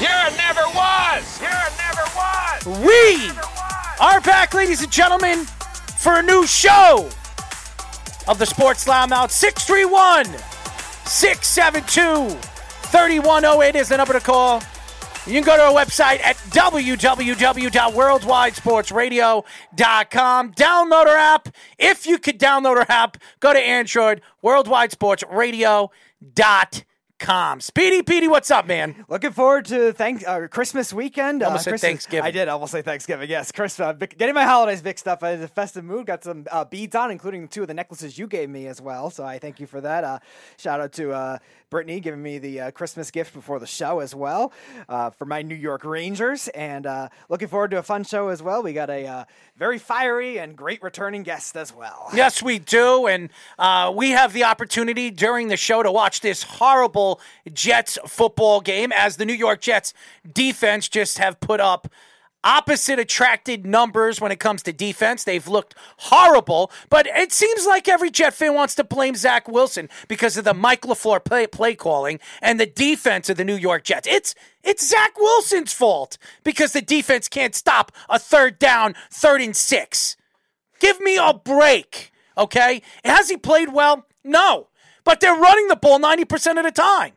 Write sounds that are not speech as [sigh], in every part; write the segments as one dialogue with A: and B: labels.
A: You're never was. You're never was.
B: We are back, ladies and gentlemen, for a new show of the Sports Loudmouth. 631 672 3108 is the number to call. You can go to our website at www.worldwidesportsradio.com. Download our app. If you could download our app, go to Android, worldwidesportsradio.com. Speedy Petey, what's up, man?
C: Looking forward to thank uh, Christmas weekend.
B: Almost
C: uh,
B: said
C: Christmas-
B: Thanksgiving.
C: I did almost say Thanksgiving. Yes, Christmas. Uh, getting my holidays mixed up. I was in a festive mood. Got some uh, beads on, including two of the necklaces you gave me as well. So I thank you for that. Uh, shout out to uh, Brittany giving me the uh, Christmas gift before the show as well uh, for my New York Rangers. And uh, looking forward to a fun show as well. We got a uh, very fiery and great returning guest as well.
B: Yes, we do. And uh, we have the opportunity during the show to watch this horrible Jets football game as the New York Jets defense just have put up opposite attracted numbers when it comes to defense. They've looked horrible, but it seems like every Jet fan wants to blame Zach Wilson because of the Mike LaFleur play, play calling and the defense of the New York Jets. It's it's Zach Wilson's fault because the defense can't stop a third down, third and six. Give me a break, okay? Has he played well? No. But they're running the ball 90% of the time.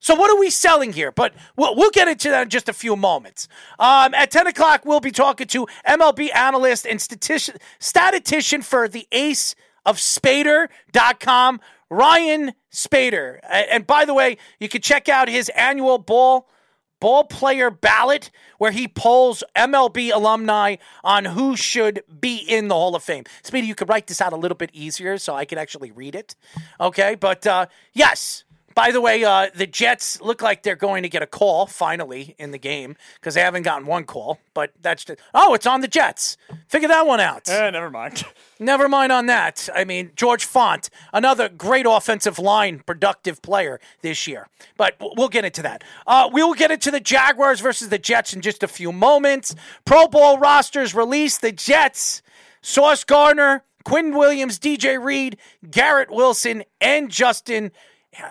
B: So what are we selling here? But we'll, we'll get into that in just a few moments. Um, at 10 o'clock, we'll be talking to MLB analyst and statistician, statistician for the ace of Spaeder.com, Ryan Spaeder. And by the way, you can check out his annual ball ball player ballot where he polls MLB alumni on who should be in the Hall of Fame. Speedy, you could write this out a little bit easier so I can actually read it. Okay, but uh, yes. By the way, uh, the Jets look like they're going to get a call finally in the game because they haven't gotten one call. But that's just oh, it's on the Jets. Figure that one out.
C: Eh, never mind. [laughs]
B: Never mind on that. I mean, George Fant, another great offensive line productive player this year. But we'll get into that. Uh, we will get into the Jaguars versus the Jets in just a few moments. Pro Bowl rosters released. The Jets, Sauce Gardner, Quinn Williams, DJ Reed, Garrett Wilson, and Justin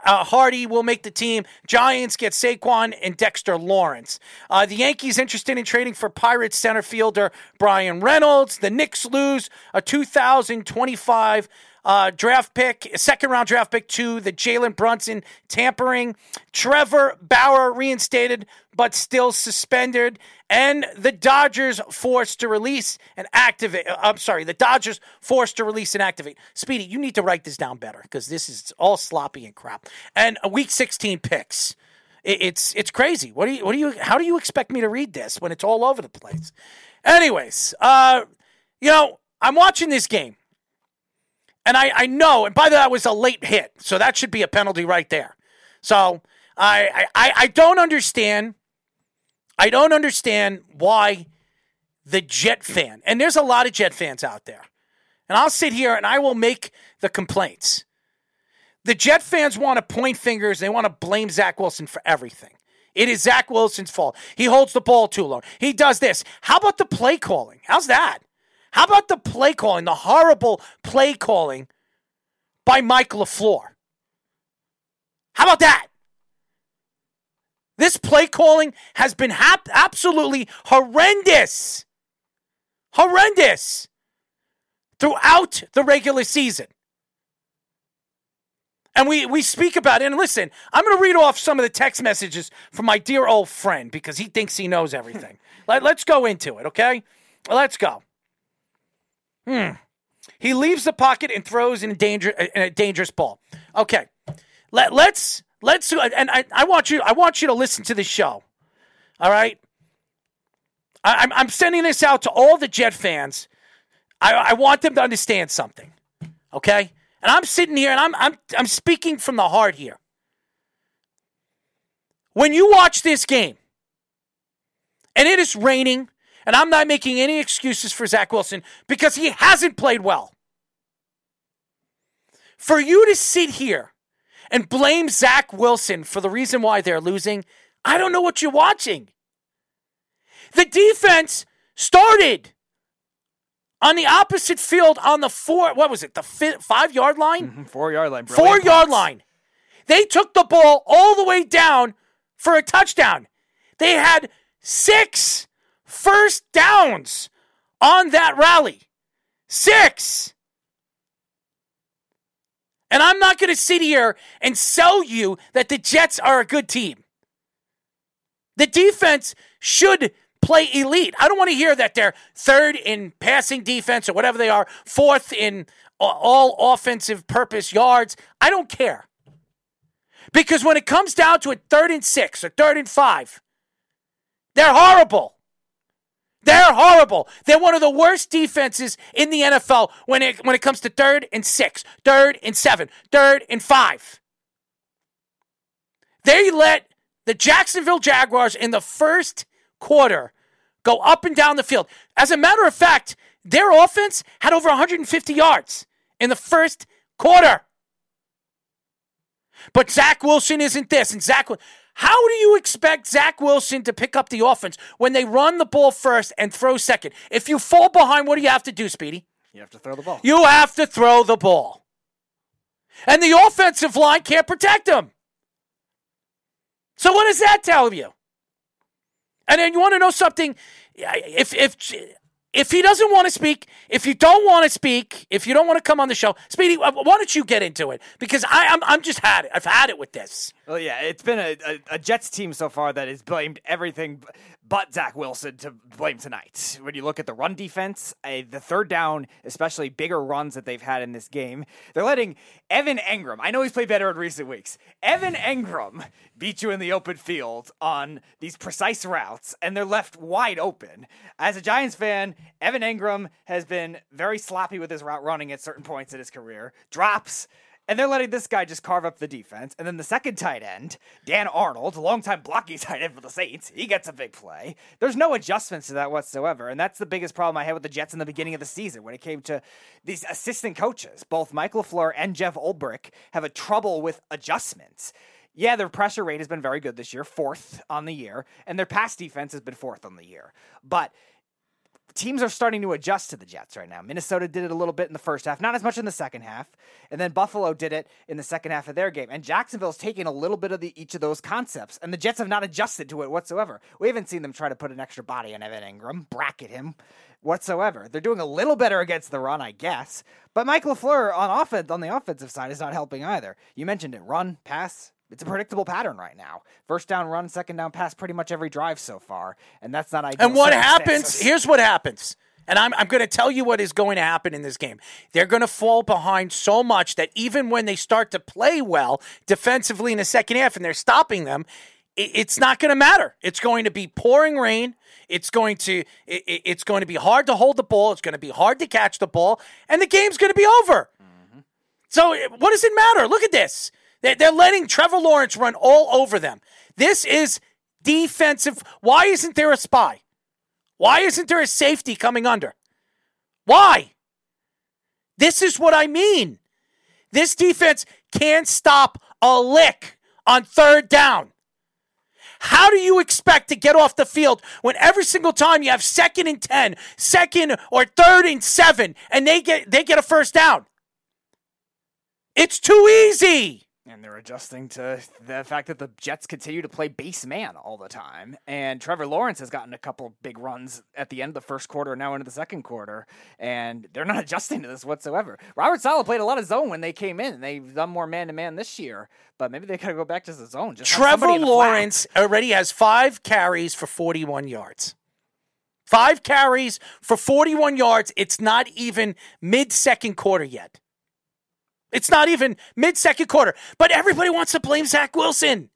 B: uh, Hardee will make the team. Giants get Saquon and Dexter Lawrence. Uh, the Yankees interested in trading for Pirates center fielder Bryan Reynolds. The Knicks lose a 2025 uh, draft pick, second round draft pick to the Jalen Brunson tampering. Trevor Bauer reinstated but still suspended. And the Dodgers forced to release and activate. uh, I'm sorry, the Dodgers forced to release and activate. Speedy, you need to write this down better because this is all sloppy and crap. And a week 16 picks. It's it's crazy. What do you what do you how do you expect me to read this when it's all over the place? Anyways, uh, you know, I'm watching this game. And I, I know, and by the way, that was a late hit, so that should be a penalty right there. So I, I, I don't understand. I don't understand why the Jet fan, and there's a lot of Jet fans out there, and I'll sit here and I will make the complaints. The Jet fans want to point fingers, they want to blame Zach Wilson for everything. It is Zach Wilson's fault. He holds the ball too long. He does this. How about the play calling? How's that? How about the play calling, the horrible play calling by Mike LaFleur? How about that? This play calling has been hap- absolutely horrendous. Horrendous throughout the regular season. And we, we speak about it. And listen, I'm going to read off some of the text messages from my dear old friend because he thinks he knows everything. [laughs] Let, let's go into it, okay? Let's go. Hmm. He leaves the pocket and throws in a, danger, in a dangerous ball. Okay. Let, let's let's and I, I want you I want you to listen to the show. All right? I, I'm, I'm sending this out to all the Jet fans. I, I want them to understand something. Okay? And I'm sitting here and I'm, I'm, I'm speaking from the heart here. When you watch this game, and it is raining, and I'm not making any excuses for Zach Wilson because he hasn't played well. For you to sit here and blame Zach Wilson for the reason why they're losing, I don't know what you're watching. The defense started on the opposite field on the four, what was it, the five yard line?
C: Mm-hmm, four yard line.
B: Four yard line. They took the ball all the way down for a touchdown. They had six first downs on that rally. Six. And I'm not going to sit here and sell you that the Jets are a good team. The defense should play elite. I don't want to hear that they're third in passing defense or whatever they are, fourth in all offensive purpose yards. I don't care. Because when it comes down to a third and six or third and five, they're horrible. They're horrible. They're one of the worst defenses in the NFL when it when it comes to third and six, third and seven, third and five. They let the Jacksonville Jaguars in the first quarter go up and down the field. As a matter of fact, their offense had over 150 yards in the first quarter. But Zach Wilson isn't this, and Zach. How do you expect Zach Wilson to pick up the offense when they run the ball first and throw second? If you fall behind, what do you have to do, Speedy?
C: You have to throw the ball.
B: You have to throw the ball. And the offensive line can't protect him. So what does that tell you? And then you want to know something? If if if he doesn't want to speak, if you don't want to speak, if you don't want to come on the show, Speedy, uh, why don't you get into it? Because I, I'm I'm just had it. I've had it with this.
C: Well, yeah, it's been a, a, a Jets team so far that has blamed everything but Zach Wilson to blame tonight. When you look at the run defense, uh, the third down, especially bigger runs that they've had in this game, they're letting Evan Engram, I know he's played better in recent weeks, Evan Engram beat you in the open field on these precise routes, and they're left wide open. As a Giants fan, Evan Engram has been very sloppy with his route running at certain points in his career, drops and they're letting this guy just carve up the defense. And then the second tight end, Dan Arnold, longtime blocking [laughs] tight end for the Saints, he gets a big play. There's no adjustments to that whatsoever. And that's the biggest problem I had with the Jets in the beginning of the season when it came to these assistant coaches. Both Michael LaFleur and Jeff Ulbrich have a trouble with adjustments. Yeah, their pressure rate has been very good this year, fourth on the year, and their pass defense has been fourth on the year. But teams are starting to adjust to the Jets right now. Minnesota did it a little bit in the first half, not as much in the second half. And then Buffalo did it in the second half of their game. And Jacksonville's taking a little bit of the, each of those concepts. And the Jets have not adjusted to it whatsoever. We haven't seen them try to put an extra body on Evan Engram, bracket him whatsoever. They're doing a little better against the run, I guess. But Mike LaFleur on offense on the offensive side is not helping either. You mentioned it. Run, pass, it's a predictable pattern right now. First down run, second down pass, pretty much every drive so far, and that's not ideal.
B: And what happens? Here's what happens. And I'm, I'm going to tell you what is going to happen in this game. They're going to fall behind so much that even when they start to play well defensively in the second half and they're stopping them, it, it's not going to matter. It's going to be pouring rain. It's going to it, it's going to be hard to hold the ball. It's going to be hard to catch the ball, and the game's going to be over. Mm-hmm. So what does it matter? Look at this. They're letting Trevor Lawrence run all over them. This is defensive. Why isn't there a spy? Why isn't there a safety coming under? Why? This is what I mean. This defense can't stop a lick on third down. How do you expect to get off the field when every single time you have second and 10, second or third and 7 and they get they get a first down? It's too easy.
C: And they're adjusting to the fact that the Jets continue to play base man all the time. And Trevor Lawrence has gotten a couple big runs at the end of the first quarter, now into the second quarter. And they're not [laughs] adjusting to this whatsoever. Robert Saleh played a lot of zone when they came in. And they've done more man to man this year, but maybe they got to go back to the zone.
B: Just Trevor Lawrence already has five carries for 41 yards. Five carries for 41 yards. It's not even mid second quarter yet. It's not even mid second quarter, but everybody wants to blame Zach Wilson.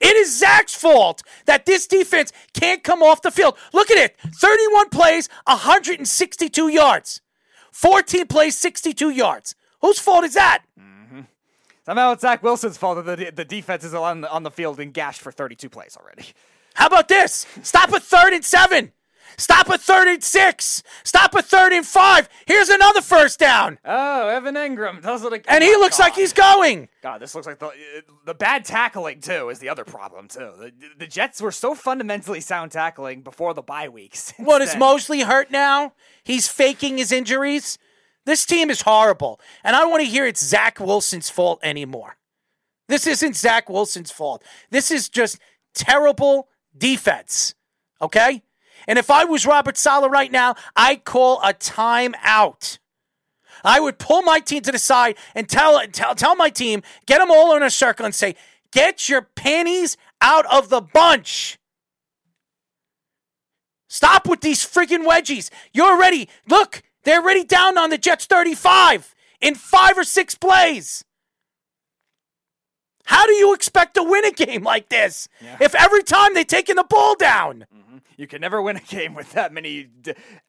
B: It is Zach's fault that this defense can't come off the field. Look at it 31 plays, 162 yards. 14 plays, 62 yards. Whose fault is that? Mm-hmm.
C: Somehow it's Zach Wilson's fault that the, the defense is on the, on the field and gashed for 32 plays already.
B: How about this? Stop at third and seven. Stop at third and six. Stop at third and five. Here's another first down.
C: Oh, Evan Engram does it again.
B: And he oh, looks like he's going.
C: God, this looks like the the bad tackling too is the other problem too. The, the Jets were so fundamentally sound tackling before the bye weeks. [laughs]
B: What is Mosley hurt now? He's faking his injuries. This team is horrible. And I don't want to hear it's Zach Wilson's fault anymore. This isn't Zach Wilson's fault. This is just terrible defense. Okay? And if I was Robert Saleh right now, I'd call a timeout. I would pull my team to the side and tell tell, tell my team, get them all in a circle and say, get your panties out of the bunch. Stop with these friggin' wedgies. You're already, look, they're already down on the Jets 35 in five or six plays. How do you expect to win a game like this if every time they taking the ball down? Mm.
C: You can never win a game with that many,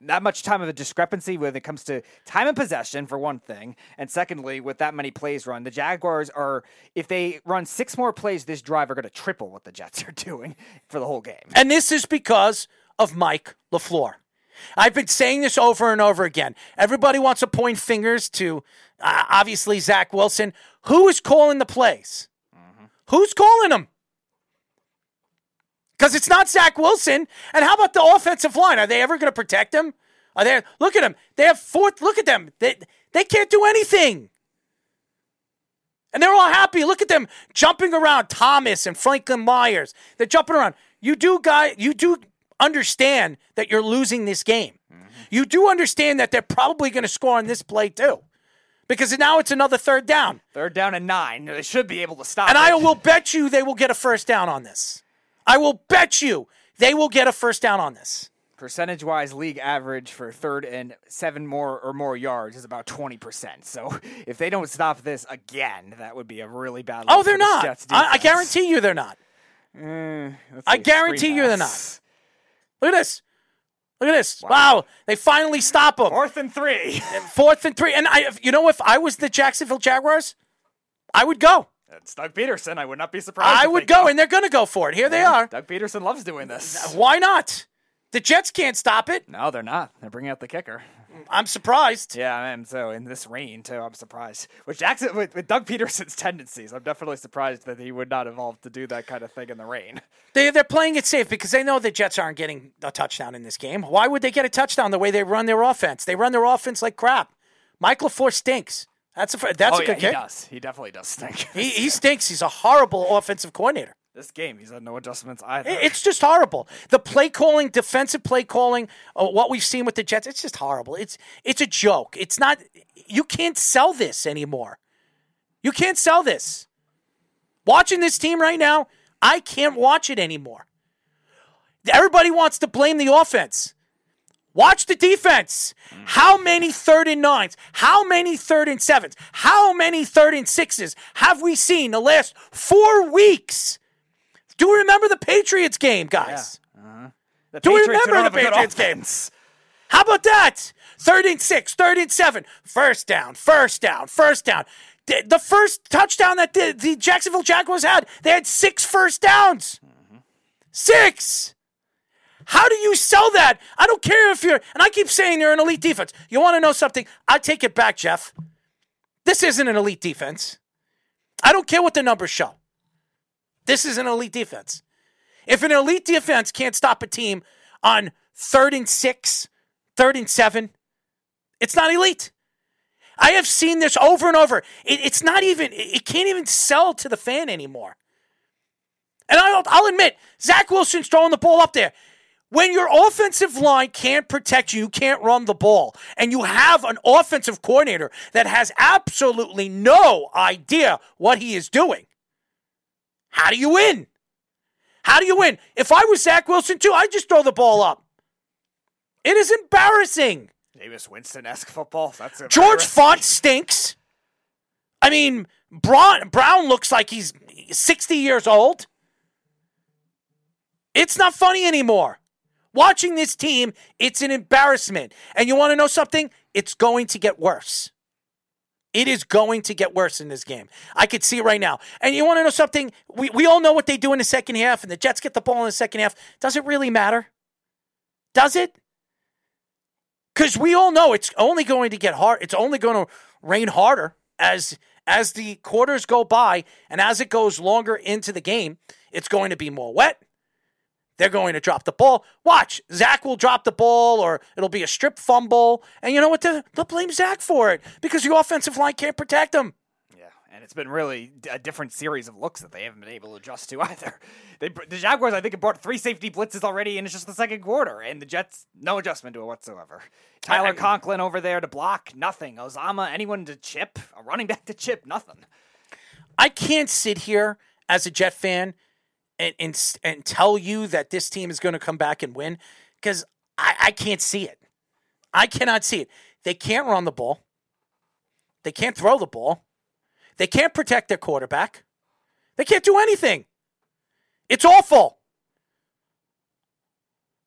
C: that much time of a discrepancy when it comes to time and possession, for one thing, and secondly, with that many plays run, the Jaguars are, if they run six more plays this drive, are going to triple what the Jets are [laughs] doing for the whole game.
B: And this is because of Mike LaFleur. I've been saying this over and over again. Everybody wants to point fingers to uh, obviously Zach Wilson. Who is calling the plays? Who's calling them? Because it's not Zach Wilson. And how about the offensive line? Are they ever going to protect him? Are they? Look at them. They have fourth. Look at them. They they can't do anything. And they're all happy. Look at them jumping around. Thomas and Franklin Myers. They're jumping around. You do, guy. You do understand that you're losing this game. Mm-hmm. You do understand that they're probably going to score on this play too, because now it's another third down.
C: They're down and nine. They should be able to stop.
B: And
C: it.
B: I will bet you they will get a first down on this. I will bet you they will get a first down on this.
C: percentage wise league average for third and seven more or more yards is about 20%. So [laughs] if they don't stop this again, that would be a really bad
B: Oh, they're not. I, I guarantee you they're not.
C: Eh, let's
B: I guarantee you they're
C: not.
B: Look at this. Look at this. Wow. They finally stop them.
C: Fourth and three.
B: Fourth and three. And I, you know, if I was the Jacksonville Jaguars, I would go.
C: It's Doug Pederson. I would not be surprised.
B: I would
C: they
B: go, and they're going to go for it. Here they are.
C: Doug Pederson loves doing this.
B: Why not? The Jets can't stop it.
C: No, they're not. They're bringing out the kicker.
B: I'm surprised.
C: Yeah, I am. So in this rain too, I'm surprised. With Jackson, with, with Doug Pederson's tendencies, I'm definitely surprised that he would not evolve to do that kind of thing in the rain.
B: They, they're playing it safe because they know the Jets aren't getting a touchdown in this game. Why would they get a touchdown the way they run their offense? They run their offense like crap. Michael LaFleur stinks. That's a that's
C: oh
B: a
C: yeah,
B: good
C: he
B: kick.
C: does. He definitely does stink.
B: He, he stinks. He's a horrible offensive coordinator.
C: this game, he's had no adjustments either.
B: It's just horrible. The play calling, defensive play calling, uh, what we've seen with the Jets, it's just horrible. It's it's a joke. It's not. You can't sell this anymore. You can't sell this. Watching this team right now, I can't watch it anymore. Everybody wants to blame the offense. Watch the defense. How many third and nines? How many third and sevens? How many third and sixes have we seen the last four weeks? Do you remember the Patriots game, guys? Uh-huh.
C: the
B: Do we
C: Patriots who
B: remember the
C: have a good
B: Patriots
C: games?
B: How about that? Third and six, third and seven, first down, first down, first down. The, first touchdown that the, the Jacksonville Jaguars had, they had six first downs. Mm-hmm. Six. How do you sell that? I don't care if you're, and I keep saying you're an elite defense. You want to know something? I take it back, Jeff. This isn't an elite defense. I don't care what the numbers show. This is an elite defense. If an elite defense can't stop a team on third and six, third and seven, it's not elite. I have seen this over and over. It, it's not even, it, can't even sell to the fan anymore. And I'll, I'll admit, Zach Wilson's throwing the ball up there. When your offensive line can't protect you, you can't run the ball, and you have an offensive coordinator that has absolutely no idea what he is doing, how do you win? How do you win? If I was Zach Wilson too, I'd just throw the ball up. It is embarrassing.
C: Jameis Winston-esque football. That's
B: George Fant stinks. I mean, Braun, Brown looks like he's 60 years old. It's not funny anymore. Watching this team, it's an embarrassment. And you want to know something? It's going to get worse. It is going to get worse in this game. I could see it right now. And you want to know something? We, we all know what they do in the second half, and the Jets get the ball in the second half. Does it really matter? Does it? Because we all know it's only going to get hard. It's only going to rain harder as as the quarters go by and as it goes longer into the game. It's going to be more wet. They're going to drop the ball. Watch, Zach will drop the ball, or it'll be a strip fumble, and you know what? They'll, they'll blame Zach for it because the offensive line can't protect him.
C: Yeah, and it's been really a different series of looks that they haven't been able to adjust to [laughs] either. They, the Jaguars, I think, have brought three safety blitzes already, and it's just the second quarter, and the Jets, no adjustment to it whatsoever. Tyler
B: I-
C: Conklin over there to block, nothing. Uzomah, anyone to chip, a running back to chip, nothing.
B: I can't sit here as a Jet fan and and, and tell you that this team is going to come back and win because I, I can't see it. I cannot see it. They can't run the ball. They can't throw the ball. They can't protect their quarterback. They can't do anything. It's awful.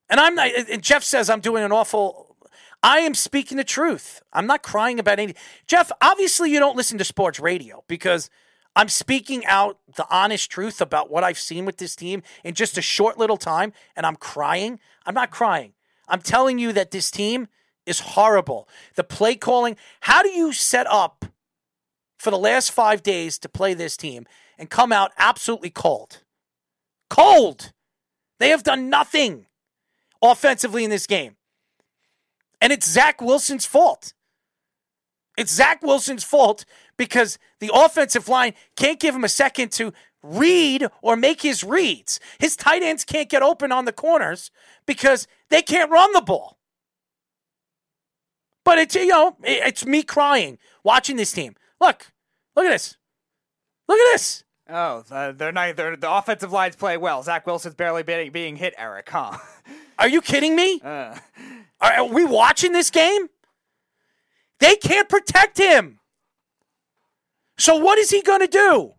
B: And I'm not, and Jeff says I'm doing an awful. I am speaking the truth. I'm not crying about any. Jeff, obviously you don't listen to sports radio because I'm speaking out the honest truth about what I've seen with this team in just a short little time, and I'm crying. I'm not crying. I'm telling you that this team is horrible. The play calling, how do you set up for the last five days to play this team and come out absolutely cold? Cold. They have done nothing offensively in this game. And it's Zach Wilson's fault. It's Zach Wilson's fault because the offensive line can't give him a second to read or make his reads. His tight ends can't get open on the corners because they can't run the ball. But it's you know it's me crying watching this team. Look, look at this. Look at this.
C: Oh, they're not. They're, the offensive lines play well. Zach Wilson's barely being, being hit, Eric, huh? [laughs]
B: Are you kidding me?
C: Uh,
B: Are, are we watching this game? They can't protect him. So what is he going to do?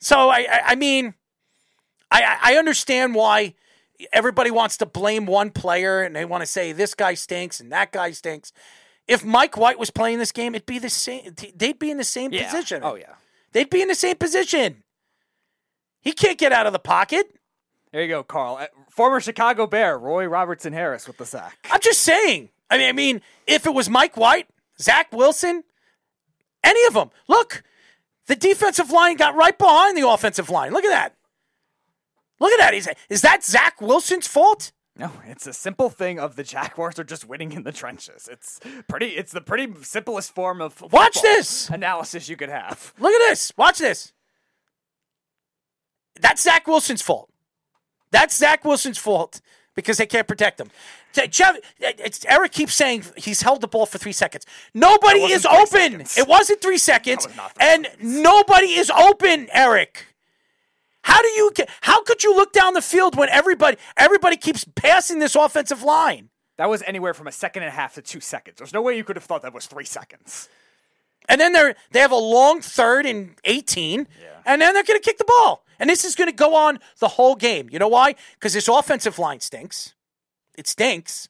B: So I, I, I mean, I, I understand why everybody wants to blame one player and they want to say this guy stinks and that guy stinks. If Mike White was playing this game, it'd be the same. They'd be in the same
C: yeah.
B: position.
C: Oh yeah.
B: They'd be in the same position. He can't get out of the pocket.
C: There you go, Carl. Uh, former Chicago Bear Roy Robertson Harris with the sack.
B: I'm just saying. I mean, I mean, if it was Mike White, Zach Wilson, any of them, look, the defensive line got right behind the offensive line. Look at that. Look at that. Is, is that Zach Wilson's fault?
C: No, it's a simple thing of the Jaguars are just winning in the trenches. It's pretty. It's the pretty simplest form of
B: Watch this.
C: analysis you could have.
B: Look at this. Watch this. That's Zach Wilson's fault. That's Zach Wilson's fault because they can't protect him. Jeff, it's, Eric keeps saying he's held the ball for three seconds. Nobody is open.
C: seconds.
B: It wasn't three seconds,
C: was three
B: and nobody is open. Eric, how do you? How could you look down the field when everybody everybody keeps passing this offensive line?
C: That was anywhere from a second and a half to two seconds. There's no way you could have thought that was three seconds.
B: And then they're they have a long third and 18, and then they're going to kick the ball. And this is going to go on the whole game. You know why? Because this offensive line stinks. It stinks.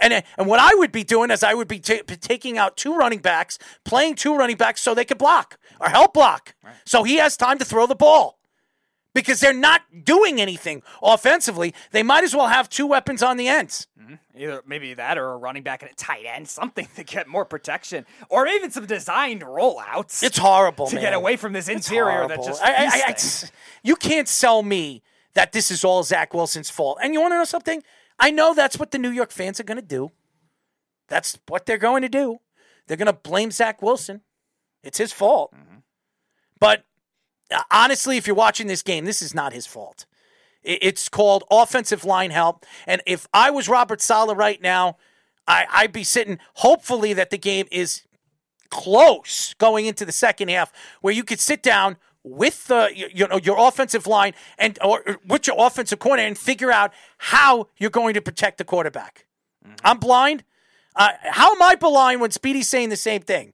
B: And and what I would be doing is I would be ta- taking out two running backs, playing two running backs so they could block or help block, so he has time to throw the ball. Because they're not doing anything offensively, they might as well have two weapons on the ends.
C: Either maybe that or a running back and a tight end, something [laughs] to get more protection, or even some designed rollouts.
B: It's horrible,
C: to
B: man.
C: get away from this interior that just
B: I- I- I- [laughs] you can't sell me that this is all Zach Wilson's fault. And you want to know something? I know that's what the New York fans are going to do. That's what they're going to do. They're going to blame Zach Wilson. It's his fault. But uh, honestly, if you're watching this game, this is not his fault. It's called offensive line help. And if I was Robert Saleh right now, I, I'd be sitting, hopefully, that the game is close going into the second half where you could sit down with the you know your offensive line and or with your offensive corner and figure out how you're going to protect the quarterback. I'm blind. Uh, how am I blind when Speedy's saying the same thing?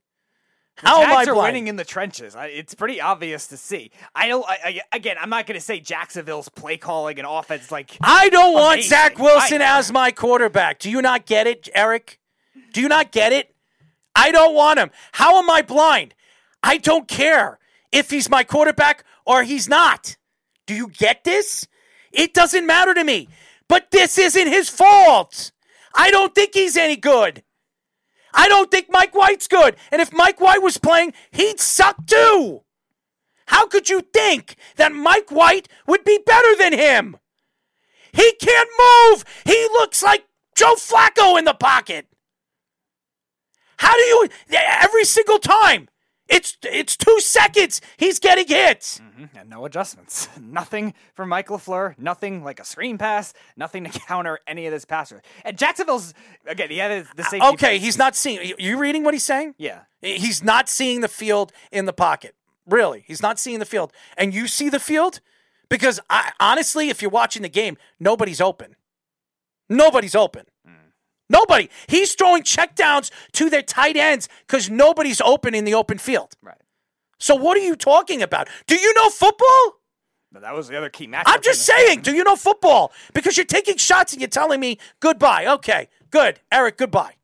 B: How am I
C: are
B: blind?
C: winning in the trenches. I, it's pretty obvious to see. I don't. I, I, again, I'm not going to say Jacksonville's play calling and offense like.
B: I don't want Zach Wilson as my quarterback. Do you not get it, Eric? Do you not get it? I don't want him. How am I blind? I don't care if he's my quarterback or he's not. Do you get this? It doesn't matter to me. But this isn't his fault. I don't think he's any good. I don't think Mike White's good. And if Mike White was playing, he'd suck too. How could you think that Mike White would be better than him? He can't move. He looks like Joe Flacco in the pocket. How do you every single time? It's it's 2 seconds. He's getting hit. Mm-hmm.
C: And no adjustments. [laughs] nothing from Mike LaFleur. Nothing like a screen pass. Nothing to [laughs] counter any of this passer. And Jacksonville's again. He had the same.
B: Okay, he's not seeing you reading what he's saying?
C: Yeah.
B: He's not seeing the field in the pocket. Really, he's not seeing the field. And you see the field? Because I, honestly, if you're watching the game, nobody's open. Nobody's open. Nobody. He's throwing checkdowns to their tight ends because nobody's open in the open field.
C: Right.
B: So what are you talking about? Do you know football?
C: But that was the other key match.
B: I'm just saying, do you know football? Because you're taking shots and you're telling me goodbye. Okay, good, Eric. Goodbye.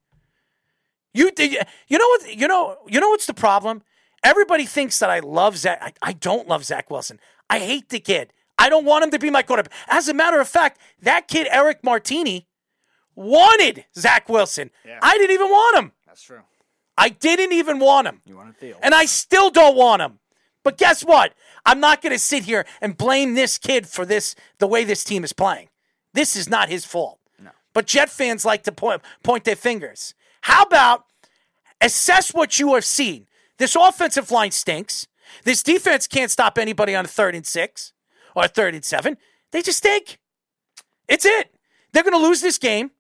B: You you you know what you know you know what's the problem? Everybody thinks that I love Zach. I, I don't love Zach Wilson. I hate the kid. I don't want him to be my quarterback. As a matter of fact, that kid Eric Martini wanted Zach Wilson. I didn't even want him.
C: That's true.
B: I didn't even want him.
C: You want to feel.
B: And I still don't want him. But guess what? I'm not going to sit here and blame this kid for this the way this team is playing. This is not his fault. No. But Jet fans like to point point their fingers. How about assess what you have seen? This offensive line stinks. This defense can't stop anybody on a third and six or a third and seven. They just stink. It's it. They're going to lose this game.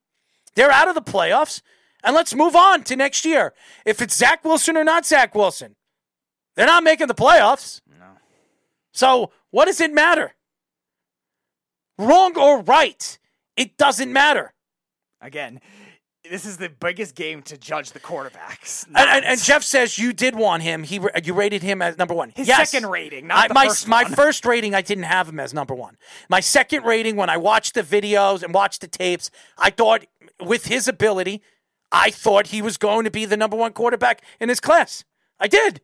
B: They're out of the playoffs. And let's move on to next year. If it's Zach Wilson or not Zach Wilson, they're not making the playoffs. No. So what does it matter? Wrong or right, it doesn't matter.
C: Again, this is the biggest game to judge the quarterbacks.
B: And, and, and [laughs] Jeff says you did want him. He you rated him as number one.
C: His
B: Yes.
C: second rating, not
B: I-
C: the
B: my
C: first
B: my first rating. I didn't have him as number one. My second rating, when I watched the videos and watched the tapes, I thought with his ability, I thought he was going to be the number one quarterback in his class. I did,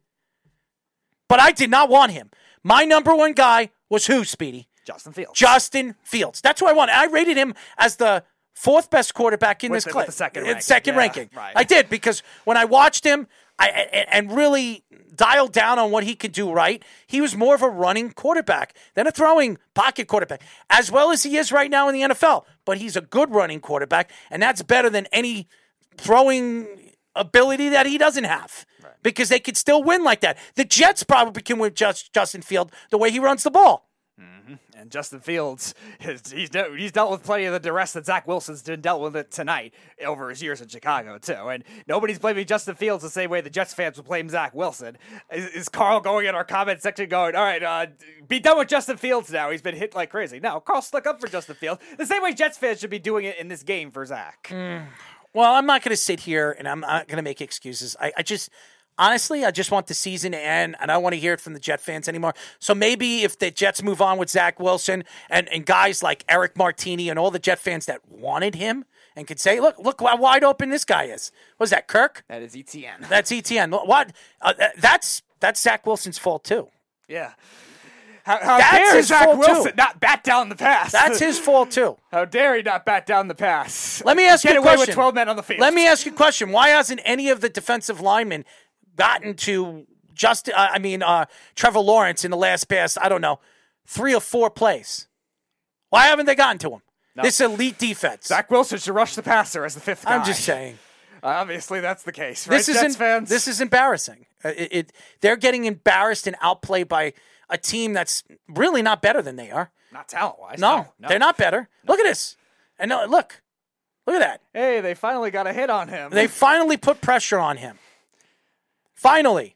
B: but I did not want him. My number one guy was who? Speedy.
C: Justin Fields.
B: Justin Fields. That's who I wanted. I rated him as the fourth best quarterback in
C: With
B: this class.
C: the second ranking,
B: Second
C: yeah,
B: ranking.
C: right.
B: I did because when I watched him, I and really dialed down on what he could do right. He was more of a running quarterback than a throwing pocket quarterback, as well as he is right now in the NFL. But he's a good running quarterback, and that's better than any throwing ability that he doesn't have. Because they could still win like that. The Jets probably can win just Justin Field the way he runs the ball.
C: And Justin Fields, [laughs] he's he's dealt with plenty of the duress that Zach Wilson's been dealt with it tonight over his years in Chicago too. And nobody's blaming Justin Fields the same way the Jets fans would blame Zach Wilson. Is, is Carl going in our comment section going, all right, uh, be done with Justin Fields now? He's been hit like crazy. No, Carl stuck up for Justin Fields the same way Jets fans should be doing it in this game for Zach.
B: Well, I'm not going to sit here and I'm not going to make excuses. I, I just, honestly, I just want the season to end and I don't want to hear it from the Jet fans anymore. So maybe if the Jets move on with Zach Wilson and, and guys like Eric Martini and all the Jet fans that wanted him and could say, look, look how wide open this guy is. Was that Kirk?
C: That is Etienne. [laughs]
B: That's Etienne. What? Uh, that's that's Zach Wilson's fault too.
C: yeah. How, how
B: That's
C: dare
B: his
C: Zach
B: fault, too.
C: Wilson not bat down the pass?
B: That's his [laughs] fault too.
C: How dare he not bat down the pass?
B: Let me ask
C: Get
B: you a
C: away
B: question.
C: with 12 men on the field.
B: Let me ask you a question. Why hasn't any of the defensive linemen gotten to just, uh, I mean, uh, Trevor Lawrence in the last pass, I don't know, three or four plays? Why haven't they gotten to him? This elite defense.
C: Zach Wilson should rush the passer as the fifth guy.
B: I'm just saying.
C: Obviously, that's the case, right?
B: This is
C: Jets fans.
B: this is embarrassing. Uh, It, it they're getting embarrassed and outplayed by a team that's really not better than they are.
C: not talent wise.
B: No, they're not better. Look at this. And no, look, look at that.
C: Hey, they finally got a hit on him.
B: They finally put pressure on him. Finally.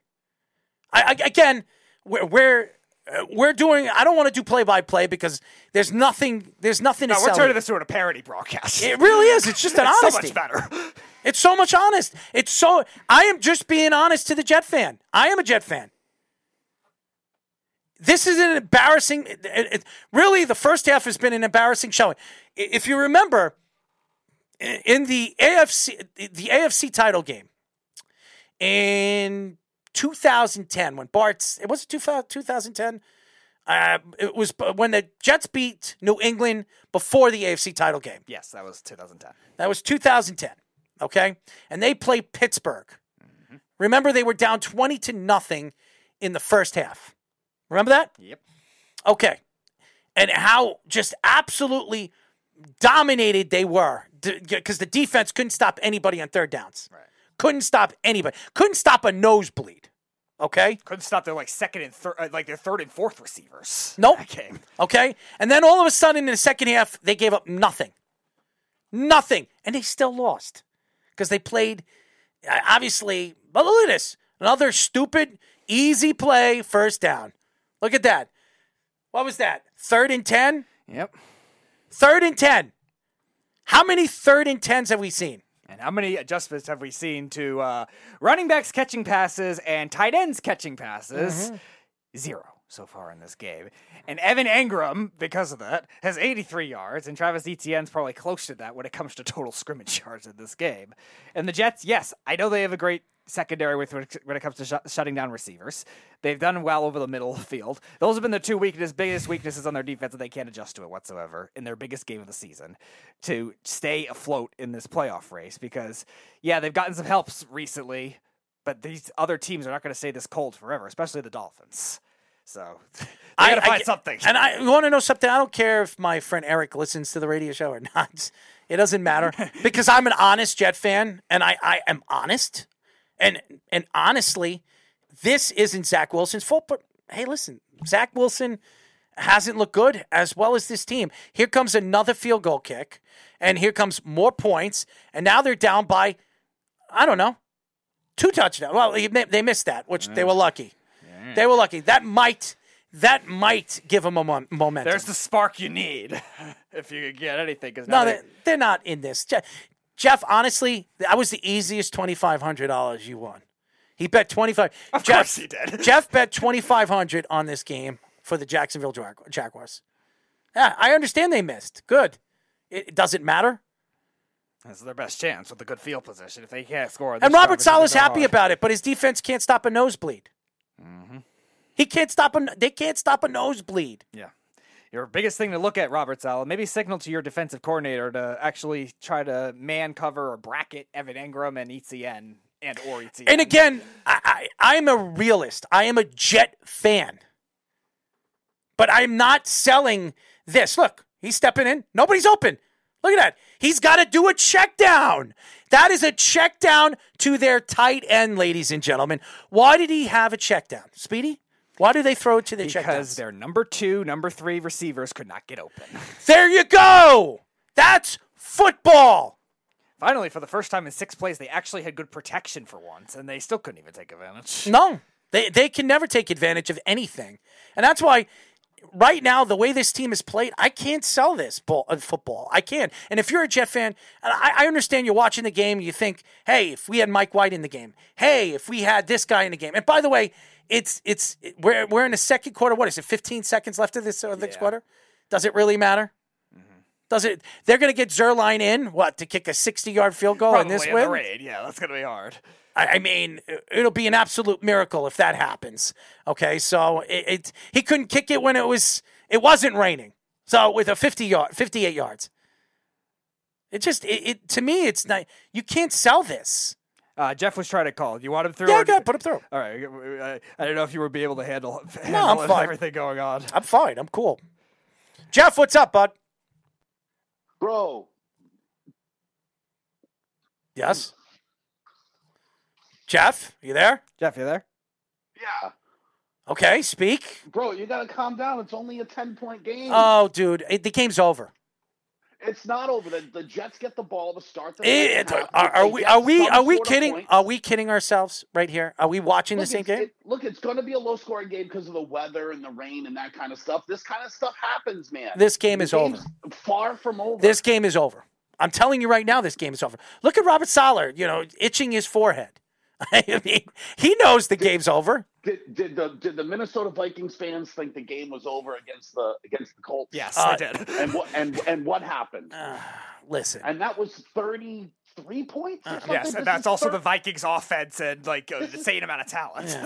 B: I, I again, we're we're, uh, we're doing. I don't want to do play by play because there's nothing. There's nothing
C: no,
B: to
C: we're turning this into a parody broadcast.
B: It really is. It's just an [laughs]
C: It's so much better. [laughs]
B: It's so much honest. It's so. I am just being honest to the Jet fan. I am a Jet fan. This is an embarrassing. It, it, really, the first half has been an embarrassing showing. If you remember, in the AFC, the AFC title game in 2010, when Bart's, it was 2010. Uh, it was when the Jets beat New England before the AFC title game.
C: Yes, that was 2010.
B: That was 2010. Okay. And they played Pittsburgh. Remember, they were down 20 to nothing in the first half. Remember that?
C: Yep.
B: Okay. And how just absolutely dominated they were because the defense couldn't stop anybody on third downs.
C: Right.
B: Couldn't stop anybody. Couldn't stop a nosebleed. Okay.
C: Couldn't stop their like second and third, uh, like their third and fourth receivers.
B: Nope.
C: That game.
B: Okay. And then all of a sudden in the second half, they gave up nothing. Nothing. And they still lost because they played, uh, obviously, but look at this. Another stupid, easy play, first down. Look at that. What was that? Third and 10?
C: Yep.
B: Third and 10. How many third and 10s have we seen?
C: And how many adjustments have we seen to uh, running backs catching passes and tight ends catching passes? Zero so far in this game. And Evan Engram, because of that, has 83 yards, and Travis Etienne's probably close to that when it comes to total scrimmage [laughs] yards in this game. And the Jets, yes, I know they have a great secondary with when it comes to sh- shutting down receivers. They've done well over the middle of the field. Those have been the two weakness, biggest weaknesses on their defense, and they can't adjust to it whatsoever in their biggest game of the season to stay afloat in this playoff race. Because yeah, they've gotten some helps recently, but these other teams are not going to stay this cold forever, especially the Dolphins. So [laughs] they got to find
B: get-
C: something.
B: And I want to know something. I don't care if my friend Eric listens to the radio show or [laughs] not. It doesn't matter [laughs] because I'm an honest Jet fan, and I, I am honest. And and honestly, this isn't Zach Wilson's fault. But hey, listen, Zach Wilson hasn't looked good as well as this team. Here comes another field goal kick, and here comes more points, and now they're down by, I don't know, two touchdowns. Well, they missed that, which they were lucky. They were lucky. That might that might give them a mom- momentum.
C: There's the spark you need [laughs] if you could get anything.
B: No, they, they're not in this. Je- Jeff, honestly, that was the easiest twenty five hundred dollars you won. He bet twenty five.
C: Of
B: Jeff,
C: course he did. [laughs]
B: Jeff bet twenty five hundred on this game for the Jacksonville Jag- Jaguars. Yeah, I understand they missed. Good. It, it doesn't matter.
C: This is their best chance with a good field position. If they can't score,
B: And Robert Saleh's happy about it, but his defense can't stop a nosebleed.
C: Mm-hmm.
B: He can't stop a. They can't stop a nosebleed.
C: Yeah. Your biggest thing to look at, Robert Saleh, maybe signal to your defensive coordinator to actually try to man cover or bracket Evan Engram and Etienne and or Etienne.
B: And again, I, I, I'm a realist. I am a Jet fan. But I'm not selling this. Look, he's stepping in. Nobody's open. Look at that. He's got to do a check down. That is a check down to their tight end, ladies and gentlemen. Why did he have a check down? Speedy? Why do they throw it to the check
C: because their number two, number three receivers could not get open. [laughs]
B: There you go. That's football.
C: Finally, for the first time in six plays, they actually had good protection for once, and they still couldn't even take advantage.
B: No, they they can never take advantage of anything, and that's why right now the way this team is played, I can't sell this ball, uh, football. I can't. And if you're a Jet fan, I, I understand you're watching the game, you think, hey, if we had Mike White in the game, hey, if we had this guy in the game, and by the way, it's it's we're we're in the second quarter. What is it? 15 seconds left of this this
C: Yeah.
B: quarter. Does it really matter? Mm-hmm. Does it? They're going to get Zuerlein in what to kick a 60 yard field goal in this
C: in
B: win.
C: raid. Yeah, that's gonna be hard.
B: I I mean, it'll be an absolute miracle if that happens. Okay, so it, it he couldn't kick it when it was it wasn't raining. So with a fifty yard, fifty eight yards, it just it, it to me it's not. You can't sell this.
C: Uh, Jeff was trying to call. You want him through?
B: Yeah,
C: or-
B: go put him through.
C: All right. I, I don't know if you would be able to handle,
B: No, I'm [laughs] fine.
C: everything going on.
B: I'm fine. I'm cool. Jeff, what's up, bud?
D: Bro,
B: Yes. Jeff, you there?
C: Jeff, you there?
D: yeah.
B: Okay, speak.
D: Bro, you got to calm down. It's only a 10 point game.
B: Oh, dude, it, the game's over.
D: It's not over. The, the Jets get the ball to start the
B: It-
D: second half.
B: are, are we are we are we kidding?
D: point-
B: Are we kidding ourselves right here? Are we watching the same game?
D: it- look, it's going to be a low scoring game because of the weather and the rain and that kind of stuff. This kind of stuff happens, man.
B: This game
D: The
B: is over.
D: Far from over.
B: This game is over. I'm telling you right now, this game is over. Look at Robert Saleh, you know, itching his forehead. [laughs] I mean, he knows the game's over.
D: Did, did the did the Minnesota Vikings fans think the game was over against the against the Colts?
C: Yes,
B: Uh,
C: I did.
D: And what and and what happened? [sighs]
B: Listen,
D: And that was thirty three points. Or something?
C: Yes,
D: This
C: and that's
D: is
C: also the Vikings offense and like an insane amount of talent.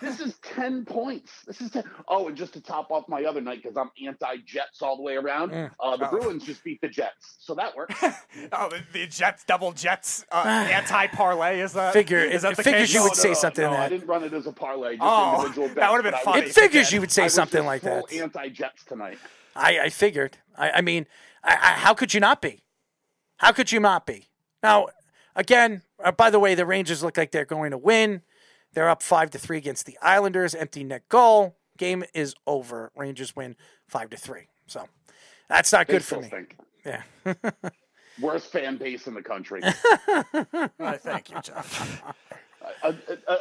D: This is ten points. This is ten. Oh, and just to top off my other night because I'm anti-Jets all the way around.
B: Mm.
D: Uh, the
C: Oh.
D: Bruins just beat the Jets, so that works. [laughs]
C: oh, the, the Jets, double Jets, uh, [sighs] anti parlay is that?
B: Figure-
C: is that
B: it
C: the
B: figures
C: case?
B: you
D: No,
B: would say
D: no,
B: something
D: No,
B: like
D: I didn't run it as a parlay. Just
C: Oh,
D: individual
C: that would've been
D: but
C: funny.
B: it figures you would say
D: was
B: something
D: just
B: like that.
D: Anti-Jets tonight.
B: I, I figured. I, I mean, I, I, how could you not be? How could you not be? Now, again, uh, by the way, the Rangers look like they're going to win. They're up five to three against the Islanders. Empty net goal. Game is over. Rangers win five to three. So that's not
D: They
B: good for me.
D: stink.
B: Yeah. [laughs]
D: Worst fan base in the country. [laughs]
C: Uh, thank you, Jeff. [laughs]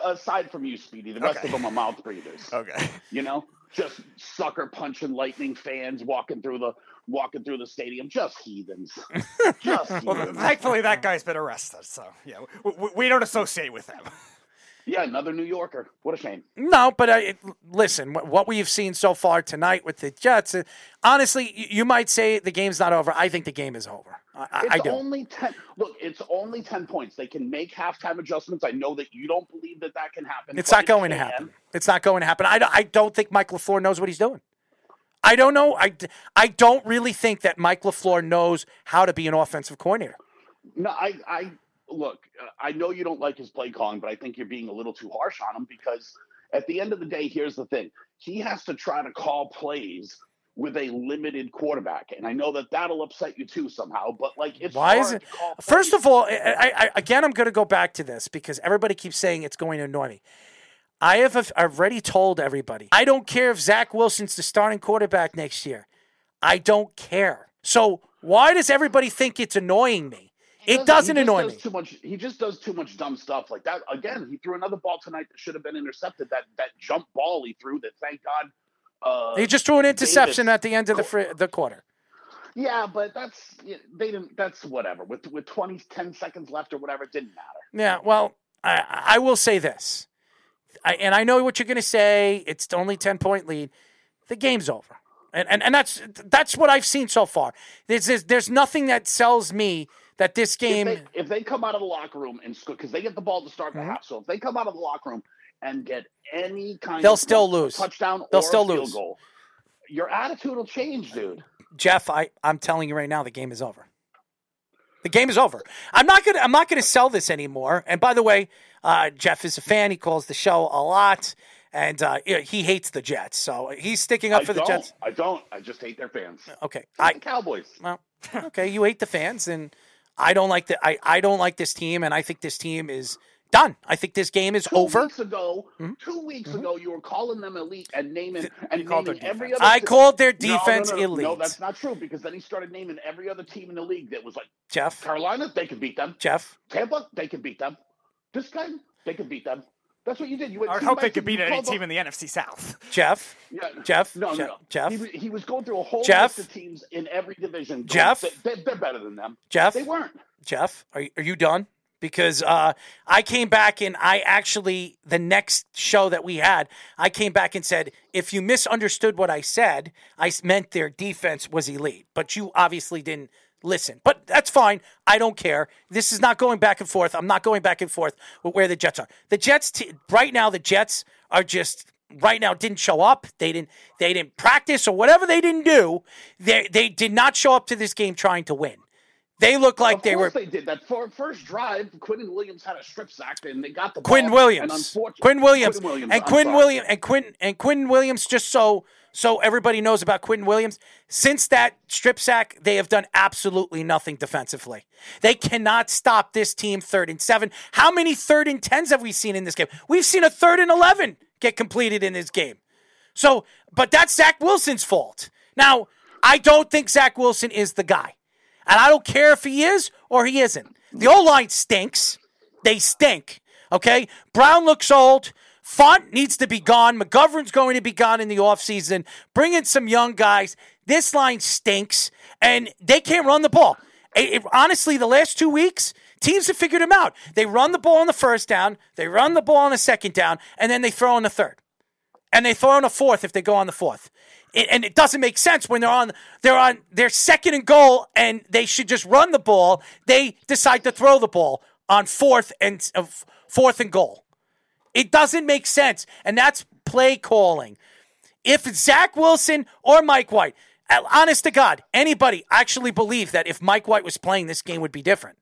D: Aside from you, Speedy, the rest
C: Okay.
D: of them are mouth breathers.
C: Okay. [laughs]
D: You know, just sucker punching lightning fans walking through the walking through the stadium, just heathens. [laughs] Just
C: Well, thankfully that guy's been arrested, so yeah, we, we don't associate with him.
D: Yeah, another New Yorker. What a shame.
B: No, but it, listen, what, what we've seen so far tonight with the Jets, uh, honestly, you, might say the game's not over. I think the game is over. I, I,
D: It's
B: I do.
D: only ten. Look, it's only ten points. They can make halftime adjustments. I know that you don't believe that that can happen.
B: It's not going to happen. It's not going to happen. I, don't- I don't think Mike LaFleur knows what he's doing. I don't know. I, I don't really think that Mike LaFleur knows how to be an offensive coordinator.
D: No, I, I look. uh, I know you don't like his play calling, but I think you're being a little too harsh on him because at the end of the day, here's the thing: he has to try to call plays with a limited quarterback, and I know that that'll upset you too somehow. But like, it's
B: Why is it? First of all, I, I, I- again, I'm going to go back to this because everybody keeps saying it's going to annoy me. I have already told everybody I don't care if Zach Wilson's the starting quarterback next year. I don't care. So why does everybody think it's annoying me? It doesn't annoy
D: does
B: me.
D: Too much. He just does too much dumb stuff like that. Again, he threw another ball tonight that should have been intercepted. That that jump ball he threw. That thank God. Uh,
B: He just threw an interception
D: Davis-
B: at the end of the fr- the quarter.
D: Yeah, but that's they didn't. That's whatever. With with 20, 10 seconds left or whatever, it didn't matter.
B: Yeah, well, I, I will say this, I, and I know what you're going to say. It's only ten point lead. The game's over, and and, and that's that's what I've seen so far. There's, there's there's nothing that sells me that this game.
D: If they, if they come out of the locker room and because they get the ball to start the
B: Mhm.
D: half, so if they come out of the locker room and get any kind,
B: They'll
D: of
B: still lose.
D: touchdown,
B: They'll
D: or
B: still
D: field
B: lose.
D: goal, your attitude will change, dude.
B: Jeff, I, I'm telling you right now, the game is over. The game is over. I'm not gonna I'm not gonna sell this anymore. And by the way, uh, Jeff is a fan. He calls the show a lot, and uh, he hates the Jets. So he's sticking up
D: I
B: for the. Jets.
D: I don't. I just hate their fans.
B: Okay,
D: Hate
B: I
D: the Cowboys.
B: well, [laughs] okay, you hate the fans, and I don't like the I, I don't like this team, and I think this team is done. I think this game is
D: Two
B: over.
D: weeks ago,
B: Mhm.
D: two weeks ago, you were calling them elite and naming and naming every
C: defense.
D: other.
B: I called their
D: No, no,
B: defense
D: no, no,
B: elite.
D: No, that's not true because then he started naming every other team in the league that was like
B: Jeff,
D: Carolina, they can beat them.
B: Jeff,
D: Tampa, they can beat them. This guy, they can beat them. That's what you did. You went
C: I hope they could beat any team
D: them-
C: in the NFC South.
B: Jeff,
D: Yeah.
B: Jeff,
D: No,
B: Je-
D: no, no.
B: Jeff,
D: He, was- he was going through a whole
B: Jeff?
D: list of teams in every division. going,
B: Jeff?
D: they, they, they're better than them.
B: Jeff,
D: They weren't.
B: Jeff, are you, are you done? Because uh, I came back and I actually, the next show that we had, I came back and said, if you misunderstood what I said, I meant their defense was elite. But you obviously didn't listen. But that's fine. I don't care. This is not going back and forth. I'm not going back and forth with where the Jets are. The Jets, t- right now, the Jets are just. Right now, didn't show up. They didn't. They didn't practice or whatever they didn't do. They they did not show up to this game trying to win. They look like they were.
D: they did. That for, first drive, Quinn Williams had a strip sack and they got the
B: Quinn
D: ball,
B: Williams,
D: And unfortunately,
B: Quinn Williams,
D: Quinn Williams
B: and Quinn. Williams, and Quinn and Quinn Williams. Just so so everybody knows about Quinton Williams, since that strip sack, they have done absolutely nothing defensively. They cannot stop this team third and seven. How many third and tens have we seen in this game? We've seen a third and eleven get completed in this game. So, but that's Zach Wilson's fault. Now, I don't think Zach Wilson is the guy. And I don't care if he is or he isn't. The O line stinks. They stink. Okay? Brown looks old. Fant needs to be gone. McGovern's going to be gone in the offseason. Bring in some young guys. This line stinks, and they can't run the ball. It- it- honestly, the last two weeks, teams have figured him out. They run the ball on the first down, they run the ball on the second down, and then they throw on the third, and they throw on a fourth if they go on the fourth. It, and it doesn't make sense when they're on they're on their second and goal, and they should just run the ball. They decide to throw the ball on fourth and uh, fourth and goal. It doesn't make sense, and that's play calling. If Zach Wilson or Mike White, honest to God, anybody actually believe that if Mike White was playing, this game would be different?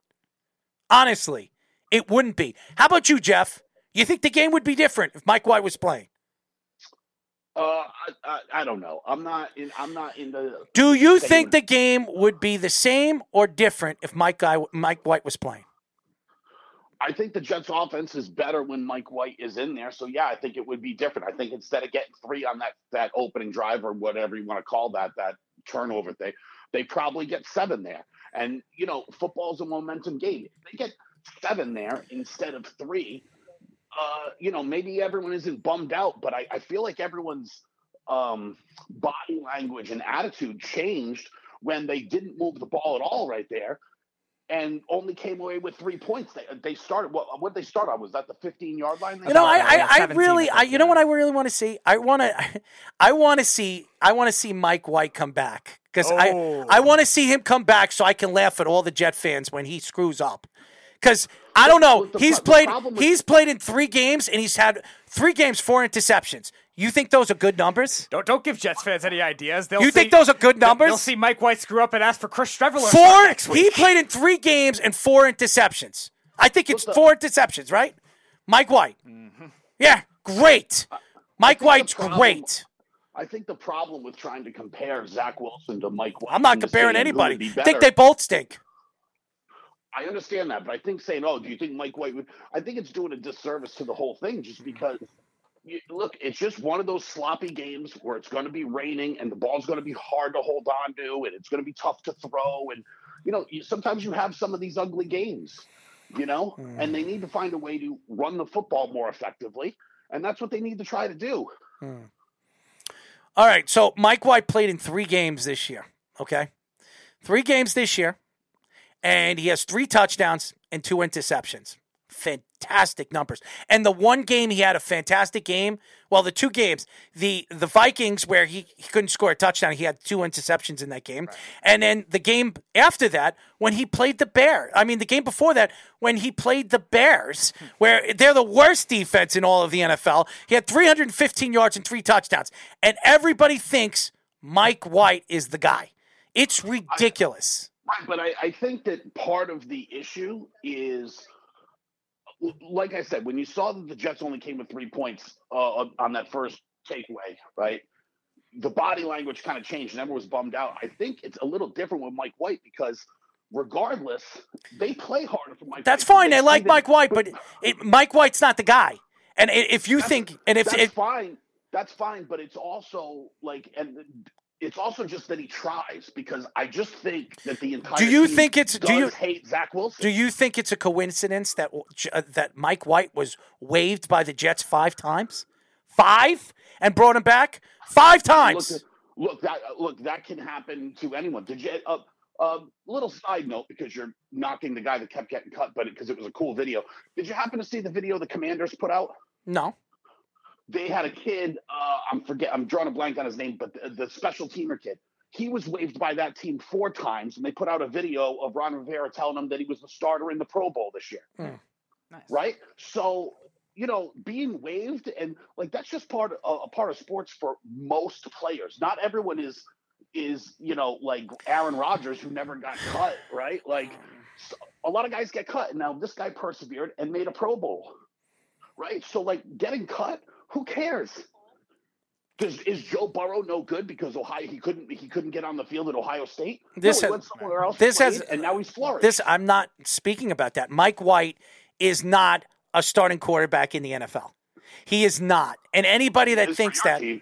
B: Honestly, it wouldn't be. How about you, Jeff? You think the game would be different if Mike White was playing?
D: Uh, I, I, I don't know. I'm not in. I'm not in the.
B: Do you think the game would be the same or different if Mike Guy, Mike White was playing?
D: I think the Jets' offense is better when Mike White is in there. So yeah, I think it would be different. I think instead of getting three on that that opening drive or whatever you want to call that that turnover thing, they probably get seven there. And you know, football's a momentum game. If they get seven there instead of three, uh, you know, maybe everyone isn't bummed out, but I, I feel like everyone's um, body language and attitude changed when they didn't move the ball at all right there and only came away with three points. They, they started, what what they start on? Was that the 15 yard line? they
B: You know, I. I, I really,
C: I
B: I, you know what I really want to see? I want to, [laughs] I want to see, I want to see Mike White come back because
C: Oh.
B: I, I want to see him come back so I can laugh at all the Jet fans when he screws up. Because I don't know,
D: Look, the
B: he's
D: the
B: played,
D: problem with-
B: he's played in three games and he's had three games, four interceptions. You think those are good numbers?
C: Don't don't give Jets fans any ideas. They'll
B: You
C: see,
B: think those are good numbers?
C: They'll see Mike White screw up and ask for Chris Streveler
B: Four.
C: next week.
B: He [laughs] played in three games and four interceptions. I think it's
D: the-
B: four interceptions, right? Mike White. Mm-hmm. Yeah, great. Mike
D: think
B: White's
D: problem-
B: great.
D: I think the problem with trying to compare Zach Wilson to Mike White.
B: I'm not comparing
D: saying who would
B: anybody.
D: be
B: I think they both stink.
D: I understand that, but I think saying, "Oh, do you think Mike White would?" I think it's doing a disservice to the whole thing, just mm-hmm. because. You, look, it's just one of those sloppy games where it's going to be raining and the ball's going to be hard to hold on to, and it's going to be tough to throw, and you know, you, sometimes you have some of these ugly games, you know, and they mm-hmm. need to find a way to run the football more effectively, and that's what they need to try to do. Mm.
B: All right, so Mike White played in three games this year. Okay, three games this year, and he has three touchdowns and two interceptions. Fantastic numbers. And the one game he had a fantastic game. Well, the two games, the the Vikings where he, he couldn't score a touchdown, he had two interceptions in that game. And then the game after that, when he played the Bear, I mean the game before that, when he played the Bears, hmm. where they're the worst defense in all of the NFL, he had 315 yards and three touchdowns. And everybody thinks Mike White is the guy. It's ridiculous.
D: Right, but I, I think that part of the issue is, like I said, when you saw that the Jets only came with three points uh, on that first takeaway, right? The body language kind of changed, and everyone was bummed out. I think it's a little different with Mike White because, regardless, they play harder for Mike.
B: That's
D: White.
B: fine. They like Mike White, but it, Mike White's not the guy. And if you think, and if
D: that's
B: it,
D: fine. That's fine, but it's also like, and it's also just that he tries because I just think that the entire.
B: Do you
D: team
B: think it's- do you-
D: hate Zach Wilson?
B: do you think it's a coincidence that uh, that Mike White was waived by the Jets five times, five, and brought him back five times?
D: Look, look that look that can happen to anyone. Did you? A uh, uh, little side note because you're knocking the guy that kept getting cut, but because it was a cool video. Did you happen to see the video the Commanders put out?
B: no.
D: They had a kid. Uh, I'm forget. I'm drawing a blank on his name, but the, the special teamer kid. He was waived by that team four times, and they put out a video of Ron Rivera telling him that he was the starter in the Pro Bowl this year.
C: Nice.
D: Right. So you know, being waived and like that's just part of a part of sports for most players. Not everyone is is you know like Aaron Rodgers who never got cut, right? Like [sighs] so a lot of guys get cut, and now this guy persevered and made a Pro Bowl, right? So like getting cut, who cares? Does is Joe Burrow no good because Ohio he couldn't he couldn't get on the field at Ohio State?
B: This
D: no, he
B: has-
D: went somewhere else.
B: this has-
D: and now he's flourished.
B: This I'm not speaking about that. Mike White is not a starting quarterback in the NFL. He is not. And anybody that thinks that
D: team.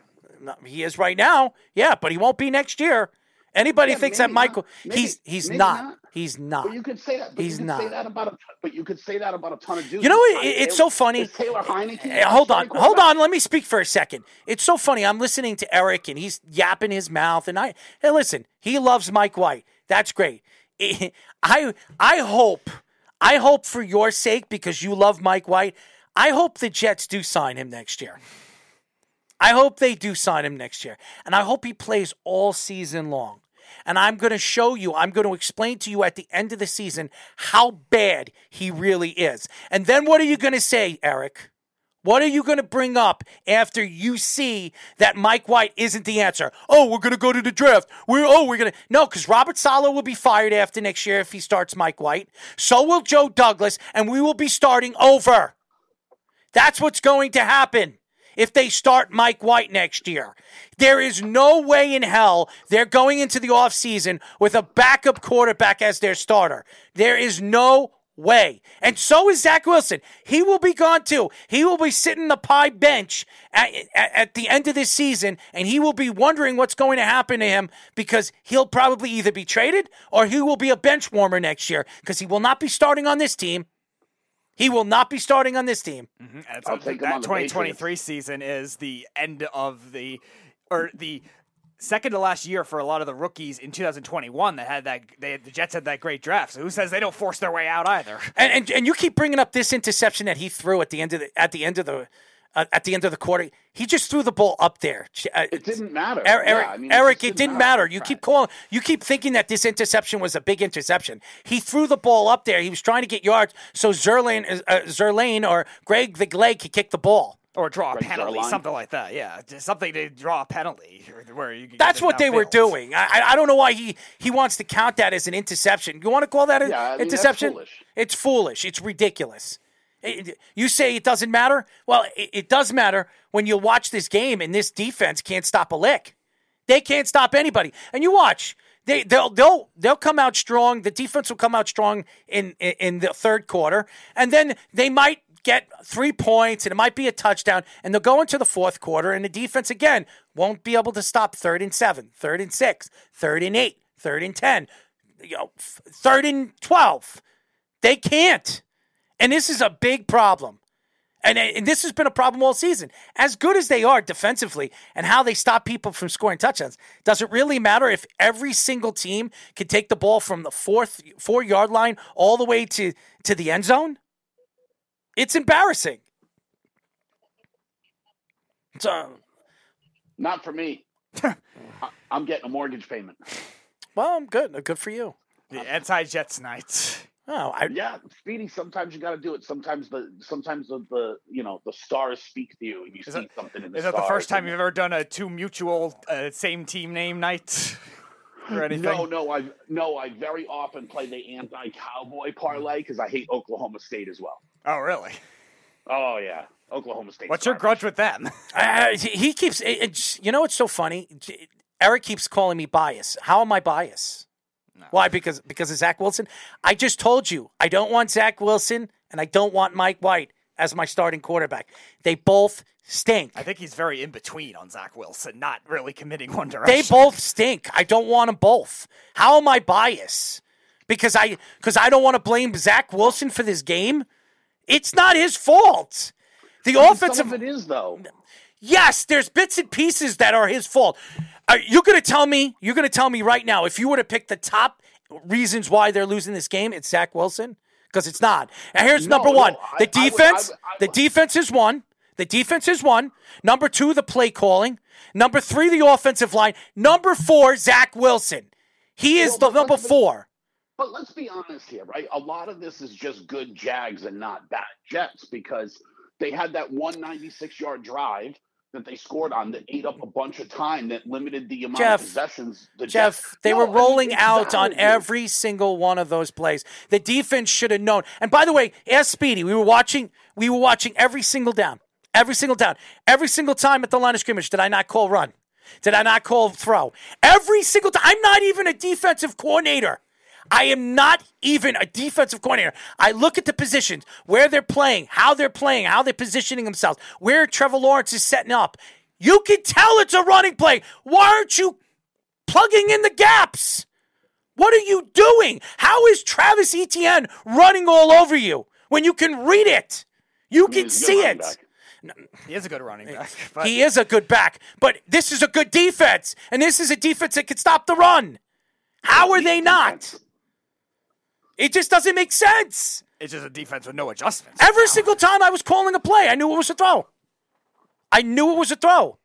B: he is right now, yeah, but he won't be next year. Anybody
D: Yeah,
B: thinks that Michael
D: not.
B: He's he's not.
D: not.
B: He's not.
D: But you could say that. But
B: He's
D: you could say that about a. But you could say that about a ton of dudes.
B: You know
D: Is
B: what?
D: Taylor-
B: It's so funny.
D: Taylor Heinicke.
B: Eh, hold on, hold on. Let me speak for a second. It's so funny. I'm listening to Eric, and he's yapping his mouth. And I, hey, listen, he loves Mike White. That's great. [laughs] I I hope I hope for your sake because you love Mike White. I hope the Jets do sign him next year. I hope they do sign him next year. And I hope he plays all season long. And I'm going to show you, I'm going to explain to you at the end of the season how bad he really is. And then what are you going to say, Eric? What are you going to bring up after you see that Mike White isn't the answer? Oh, we're going to go to the draft. We're oh, we're going to no, because Robert Saleh will be fired after next year if he starts Mike White. So will Joe Douglas, and we will be starting over. That's what's going to happen if they start Mike White next year. There is no way in hell they're going into the offseason with a backup quarterback as their starter. There is no way. And so is Zach Wilson. He will be gone too. He will be sitting the pie bench at, at, at, the end of this season, and he will be wondering what's going to happen to him because he'll probably either be traded or he will be a bench warmer next year because he will not be starting on this team. He will not be starting on this team.
C: Mm-hmm. I'll take that 2023 season is the end of the or the second to last year for a lot of the rookies in 2021 that had that they had, the Jets had that great draft. So who says they don't force their way out either?
B: And, and and you keep bringing up this interception that he threw at the end of the at the end of the uh, at the end of the quarter. He just threw the ball up there.
D: Uh, it didn't matter.
B: Eric, yeah, I mean, Eric it, it didn't matter. matter. You keep calling. You keep thinking that this interception was a big interception. He threw the ball up there. He was trying to get yards so Zuerlein, uh, Zuerlein or Greg the Gleg could kick the ball
C: or draw a penalty, something like that. Yeah, just something to draw a penalty [laughs] where you.
B: That's what they were doing. I, I don't know why he he wants to count that as an interception. You want to call that an yeah, I mean, interception? Foolish. It's foolish. It's ridiculous. You say it doesn't matter? Well, it, it does matter when you watch this game and this defense can't stop a lick. They can't stop anybody. And you watch. They they'll they'll they'll come out strong. The defense will come out strong in, in in the third quarter, and then they might get three points and it might be a touchdown, and they'll go into the fourth quarter, and the defense again won't be able to stop third and seven, third and six, third and eight, third and ten, you know, third and twelve. They can't, and this is a big problem. And, and this has been a problem all season. As good as they are defensively and how they stop people from scoring touchdowns, does it really matter if every single team can take the ball from the fourth four yard line all the way to, to the end zone? It's embarrassing. So,
D: not for me. [laughs] I'm getting a mortgage payment.
B: Well, I'm good. Good for you.
C: The anti Jets night.
B: Oh, I,
D: yeah, Speedy. Sometimes you got to do it. Sometimes the sometimes the, the you know the stars speak to you, and you is see that, something in the. Stars.
C: Is that the first time you've ever done a two mutual uh, same team name night? [laughs] Or anything?
D: No, no, I no, I very often play the anti-cowboy parlay because I hate Oklahoma State as well.
C: Oh, really?
D: Oh yeah, Oklahoma State.
C: What's your grudge with them? [laughs]
B: uh, he keeps. you know what's so funny? Eric keeps calling me bias. How am I bias? No. Why? Because because of Zach Wilson. I just told you I don't want Zach Wilson and I don't want Mike White as my starting quarterback. They both stink.
C: I think he's very in between on Zach Wilson, not really committing one direction.
B: They both stink. I don't want them both. How am I biased? Because I because I don't want to blame Zach Wilson for this game. It's not his fault. The I mean, offensive
D: some of it is though.
B: Yes, there's bits and pieces that are his fault. Uh, Are you going to tell me? You're going to tell me right now if you were to pick the top reasons why they're losing this game, it's Zach Wilson because it's not. And here's no, number one: no, the I, defense. I would, I would, the defense is one. The defense is one. Number two, the play calling. Number three, the offensive line. Number four, Zach Wilson. He is well, the number four.
D: But let's be honest here, right? A lot of this is just good Jags and not bad Jets because they had that 196 yard drive that they scored on that ate up a bunch of time that limited the amount Jeff, of possessions.
B: The Jeff, Jets, they no, were rolling I mean, out on every single one of those plays. The defense should have known. And by the way, ask Speedy. We were watching. We were watching every single down. Every single down. Every single time at the line of scrimmage, did I not call run? Did I not call throw? Every single time. I'm not even a defensive coordinator. I am not even a defensive coordinator. I look at the positions, where they're playing, how they're playing, how they're positioning themselves, where Trevor Lawrence is setting up. You can tell it's a running play. Why aren't you plugging in the gaps? What are you doing? How is Travis Etienne running all over you when you can read it? You can see it. Back.
C: He is a good running back.
B: But. He is a good back, but this is a good defense, and this is a defense that can stop the run. How are they not? It just doesn't make sense.
C: It's just a defense with no adjustments.
B: Every single time I was calling a play, I knew it was a throw. I knew it was a throw.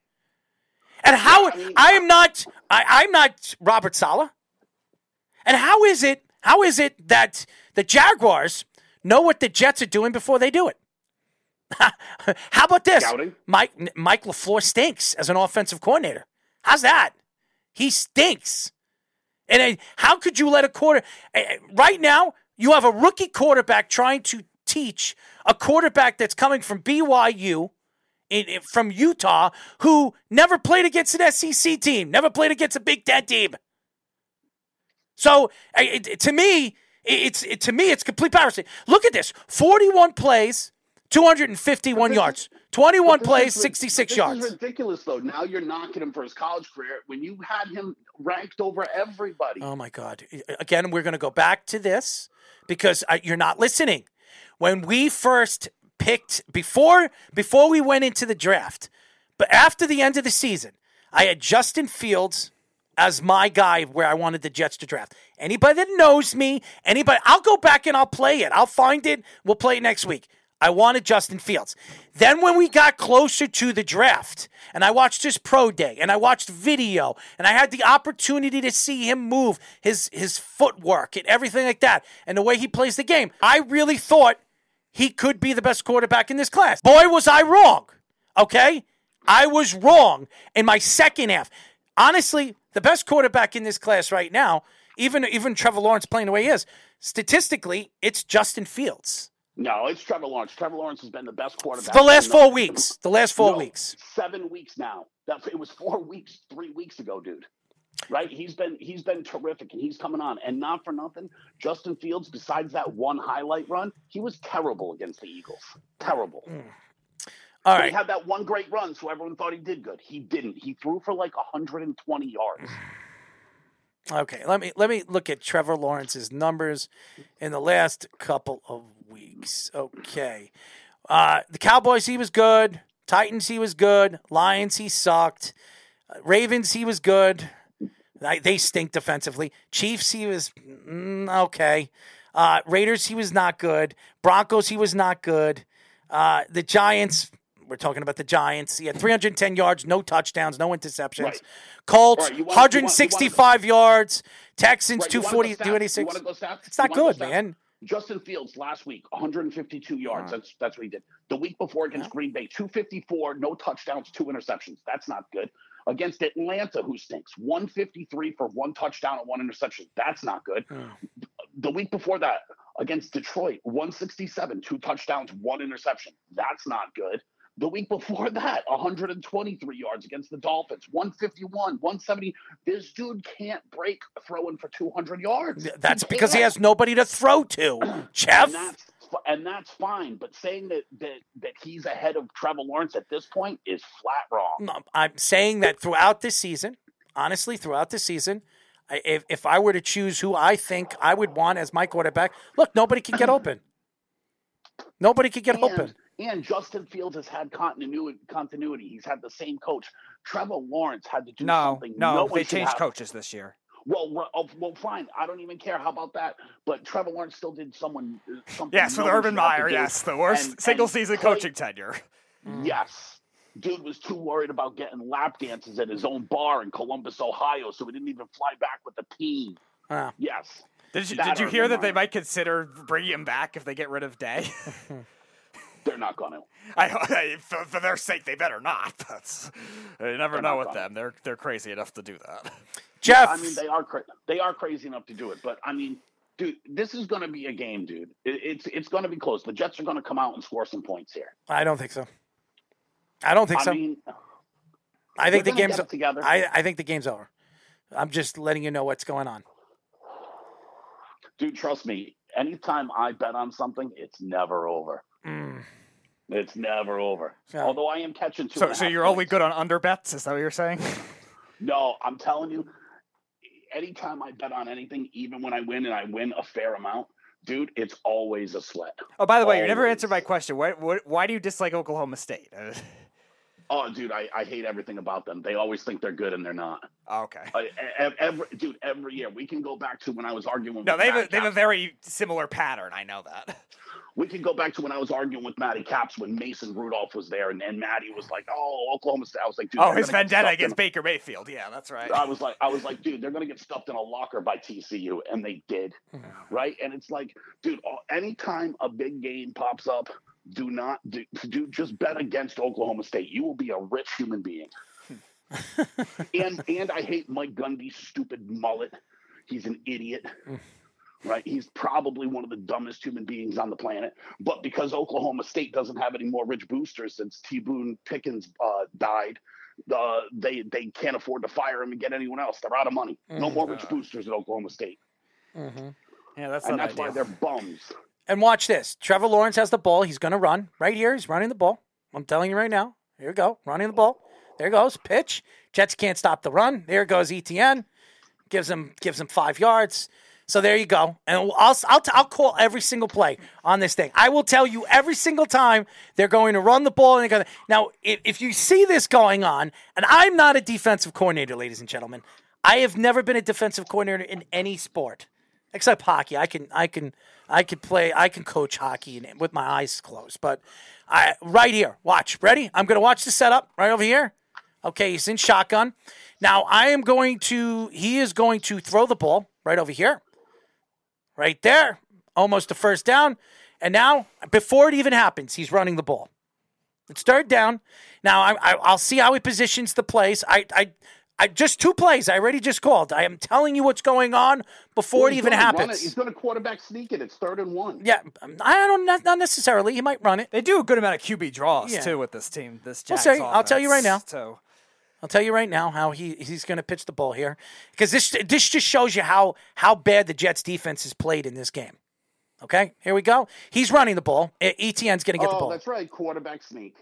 B: And how I am not I, I'm not Robert Saleh. And how is it how is it that the Jaguars know what the Jets are doing before they do it? [laughs] how about this?
D: Scouting?
B: Mike Mike LaFleur stinks as an offensive coordinator. How's that? He stinks. And uh, how could you let a quarter uh, right now? You have a rookie quarterback trying to teach a quarterback that's coming from BYU, in, in- from Utah, who never played against an SEC team, never played against a Big Ten team. So uh, it, to me, it- it's it, to me it's complete piracy. Look at this: forty-one plays, two hundred and fifty-one yards, twenty-one plays, sixty-six
D: this
B: yards.
D: is ridiculous, though. Now you're knocking him for his college career when you had him ranked over everybody.
B: Oh my God! Again, we're going to go back to this because uh, you're not listening. When we first picked before before we went into the draft, but after the end of the season, I had Justin Fields as my guy where I wanted the Jets to draft. Anybody that knows me, anybody, I'll go back and I'll play it. I'll find it. We'll play it next week. I wanted Justin Fields. Then when we got closer to the draft, and I watched his pro day, and I watched video, and I had the opportunity to see him move his his footwork and everything like that, and the way he plays the game, I really thought he could be the best quarterback in this class. Boy, was I wrong. Okay? I was wrong in my second half. Honestly, the best quarterback in this class right now, even even Trevor Lawrence playing the way he is, statistically, it's Justin Fields.
D: No, it's Trevor Lawrence. Trevor Lawrence has been the best quarterback.
B: The last four weeks. The last four
D: No,
B: weeks.
D: Seven weeks now. That it was four [laughs] weeks, three weeks ago, dude. Right? He's been he's been terrific and he's coming on. And not for nothing, Justin Fields, besides that one highlight run, he was terrible against the Eagles. Terrible. Mm.
B: All
D: But
B: right.
D: He had that one great run, so everyone thought he did good. He didn't. He threw for like 120 yards. [sighs]
B: Okay, let me let me look at Trevor Lawrence's numbers in the last couple of weeks. Okay, uh, the Cowboys he was good. Titans he was good. Lions he sucked. Uh, Ravens he was good. I- They stink defensively. Chiefs he was mm, okay. Uh, Raiders he was not good. Broncos he was not good. Uh, the Giants. We're talking about the Giants. He had 310 yards, no touchdowns, no interceptions.
D: Right.
B: Colts,
D: Right, want- you want- you want-
B: 165 yards. Texans,
D: Right,
B: 240, 286.
D: You wanna go stats?
B: It's not good, man.
D: Justin Fields last week, 152 yards. That's that's what he did. The week before against Green Bay, 254, no touchdowns, two interceptions. That's not good. Against Atlanta, who stinks, 153 for one touchdown and one interception. That's not good. The week before that, against Detroit, 167, two touchdowns, one interception. That's not good. The week before that, 123 yards against the Dolphins, 151, 170. This dude can't break throwing for 200 yards.
B: That's
D: He
B: because he
D: can't.
B: has nobody to throw to. [clears throat] Jeff,
D: And that's and that's fine. But saying that that that he's ahead of Trevor Lawrence at this point is flat wrong.
B: No, I'm saying that throughout this season, honestly, throughout the season, if, if I were to choose who I think I would want as my quarterback, look, nobody can get open. Nobody can get
D: And,
B: open.
D: And Justin Fields has had continuity. Continuity. He's had the same coach. Trevor Lawrence had to do
C: No,
D: something.
C: no,
D: one
C: they changed
D: have.
C: coaches this year.
D: Well, well, oh, well, fine. I don't even care. How about that? But Trevor Lawrence still did someone uh, something.
C: Yes, with Urban
D: should have to
C: Meyer. Yes, the worst
D: And-
C: single
D: and
C: season
D: play-
C: coaching tenure.
D: Yes. Dude was too worried about getting lap dances at his own bar in Columbus, Ohio, so he didn't even fly back with the team.
B: Ah.
D: Yes.
C: Did you, did you
D: Urban
C: hear that they might consider bringing him back if they get rid of Day? [laughs]
D: They're not going to.
C: I, I for, for their sake, they better not. [laughs] That's, you never
D: They're
C: know with
D: gonna.
C: them. They're they're crazy enough to do that.
B: Jeff,
D: I mean, they are cra- they are crazy enough to do it, but I mean, dude, this is going to be a game, dude. It, it's it's going to be close. The Jets are going to come out and score some points here.
B: I don't think so. I don't think
D: I
B: so.
D: mean,
B: I think the game's
D: get together.
B: I, I think the game's over. I'm just letting you know what's going on.
D: dude, trust me. Anytime I bet on something, it's never over. It's never over.
B: Yeah.
D: Although I am catching two.
C: So
D: and
C: so
D: half
C: you're only good on under bets? Is that what you're saying? [laughs]
D: No, I'm telling you, anytime I bet on anything, even when I win and I win a fair amount, dude, it's always a sweat.
C: Oh, by the way, you never answered my question. Why, why, why do you dislike Oklahoma State? Uh, [laughs]
D: Oh, dude, I, I hate everything about them. They always think they're good and they're not.
C: Okay.
D: I, every, dude, every year we can go back to when I was arguing.
C: No, they have, a, they have a very similar pattern. I know that. [laughs]
D: We can go back to when I was arguing with Matty Caps when Mason Rudolph was there, and, and Matty was like, "Oh, Oklahoma State." I was like, "Dude,
C: Oh, his vendetta against
D: in
C: Baker Mayfield. Yeah, that's right.
D: I was like, I was like, dude, they're gonna get stuffed in a locker by TCU, and they did, right? And it's like, dude, anytime a big game pops up, do not do, do just bet against Oklahoma State. You will be a rich human being. [laughs] and and I hate Mike Gundy's stupid mullet. He's an idiot. Mm. Right, he's probably one of the dumbest human beings on the planet. But because Oklahoma State doesn't have any more rich boosters since T. Boone Pickens uh, died, uh, they they can't afford to fire him and get anyone else. They're out of money. No more rich boosters at Oklahoma State,
C: yeah, that's
D: and that's why they're bums.
B: And watch this. Trevor Lawrence has the ball. He's going to run right here. He's running the ball. I'm telling you right now. Here we go. Running the ball. There goes. Pitch. Jets can't stop the run. There goes Etienne. Gives him gives him five yards. So there you go. And I'll, I'll, I'll call every single play on this thing. I will tell you every single time they're going to run the ball. And they're going to, now, if, if you see this going on, and I'm not a defensive coordinator, ladies and gentlemen, I have never been a defensive coordinator in any sport except hockey. I can I can I can play I can coach hockey with my eyes closed. But I right here, watch. Ready? I'm gonna watch the setup right over here. Okay, he's in shotgun. Now I am going to he is going to throw the ball right over here. Right there. Almost a first down. And now, before it even happens, he's running the ball. It's third down. Now I, I, I'll see how he positions the plays. I, I, I just two plays. I already just called. I am telling you what's going on before
D: Well,
B: it even happens.
D: it. He's going to quarterback sneak it. It's third and one.
B: Yeah, um, I don't not, not necessarily. He might run it.
C: They do a good amount of QB draws
B: Yeah.
C: too with this team. This
B: We'll
C: Jags
B: see. I'll tell you right now.
C: So
B: I'll tell you right now how he he's going to pitch the ball here because this this just shows you how how bad the Jets defense has played in this game. Okay, here we go. He's running the ball. Etienne's going to get the
D: oh,
B: ball.
D: that's right. Quarterback sneak.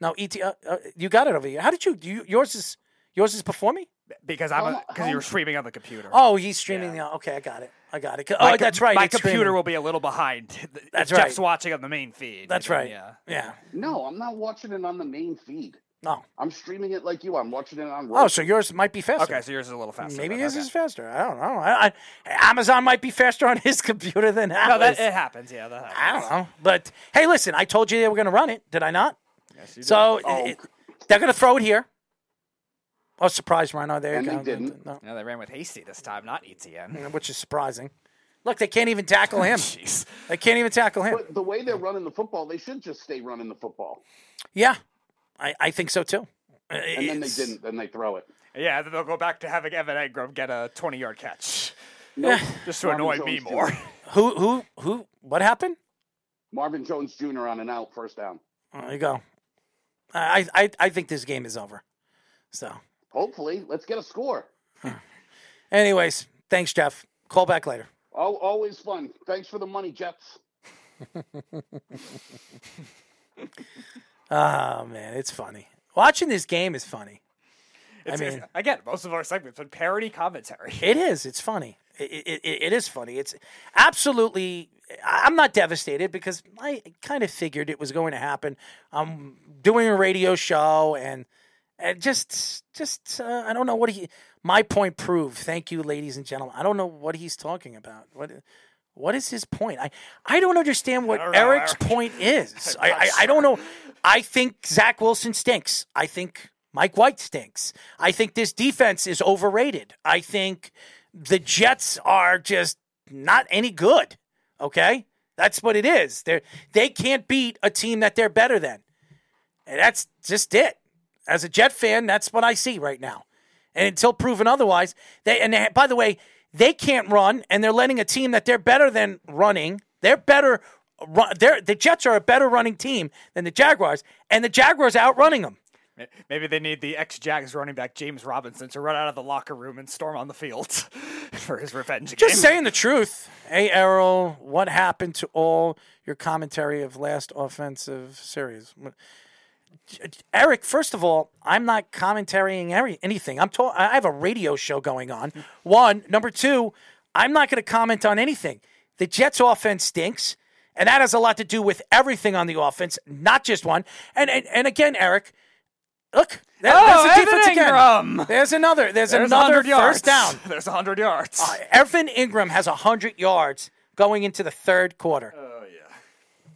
B: No, ET, uh, uh, you got it over here. How did you? you yours is yours is before me.
C: because I'm because you were streaming on the computer.
B: Oh, he's streaming.
C: Yeah.
B: The, okay, I got it. I got it. Oh,
C: com-
B: that's right.
C: My computer
B: streaming.
C: will be a little behind. If [laughs]
B: That's
C: Jeff's
B: right.
C: watching on the main feed.
B: That's
C: you know,
B: right.
C: Yeah.
B: Yeah.
D: No, I'm not watching it on the main feed.
B: No.
D: I'm streaming it like you. I'm watching it on.
B: Oh, so yours might be faster.
C: Okay, so yours is a little faster.
B: Maybe
C: then,
B: yours
C: okay.
B: is faster. I don't know. I, I, Amazon might be faster on [laughs] his computer than ours.
C: No, that it happens. Yeah, that happens.
B: I don't know. But hey, listen, I told you they were going to run it. Did I not?
C: Yes, you did.
B: So
D: Oh.
B: it- they're going to throw it here. Oh, surprise, Rhino. There
D: And
B: you
D: they
B: go.
D: didn't.
B: No,
C: yeah, they ran with Hasty this time, not Etienne. Mm,
B: which is surprising. Look, they can't even tackle [laughs] him.
C: Jeez.
B: They can't even tackle him.
D: But the way they're running the football, they should just stay running the football.
B: Yeah, I, I think so too.
D: Uh, and then they didn't. Then they throw it.
C: Yeah, then they'll go back to having Evan Engram get a 20 yard catch.
D: Nope. Eh.
C: Just to
D: Marvin
C: annoy me more.
B: Who who who? What happened?
D: Marvin Jones Jr. on an out, first down.
B: Oh, there you go. I, I I think this game is over. So,
D: Hopefully, let's get a score. [laughs]
B: anyways, thanks, Jeff. Call back later.
D: Oh, always fun. Thanks for the money, Jets. [laughs]
B: Oh man, it's funny. Watching this game is funny.
C: It's,
B: I mean-
C: again, most of our segments are parody commentary. [laughs]
B: It is. It's funny. It, it, it, it is funny. It's absolutely. I'm not devastated because I kind of figured it was going to happen. I'm doing a radio show and and just just uh, I don't know what he. My point proved. Thank you, ladies and gentlemen. I don't know what he's talking about. What what is his point? I I don't understand what
C: don't know,
B: Eric's
C: Eric.
B: point [laughs] is. I, I I don't know. I think Zach Wilson stinks. I think Mike White stinks. I think this defense is overrated. I think the Jets are just not any good. Okay? That's what it is. They they can't beat a team that they're better than. And that's just it. As a Jet fan, that's what I see right now. And until proven otherwise, they and they, by the way, they can't run and they're letting a team that they're better than running. They're better uh, run, they're, the Jets are a better running team than the Jaguars and the Jaguars are outrunning them.
C: Maybe they need the ex Jags running back James Robinson to run out of the locker room and storm on the field [laughs] for his revenge game.
B: Just saying the truth. Hey, Errol, what happened to all your commentary of last offensive series? Eric, first of all, I'm not commentarying every, anything. I'm to- I have a radio show going on. One, number two, I'm not going to comment on anything. The Jets' offense stinks, and that has a lot to do with everything on the offense, not just one. And and, and again, Eric, Look, there-
C: Oh,
B: there's the
C: Evan
B: defense
C: Engram.
B: again. There's another. There's,
C: There's
B: another
C: 100 yards.
B: first down. [laughs]
C: There's 100 yards.
B: Uh, Evan Engram has 100 yards going into the third quarter.
C: oh, yeah.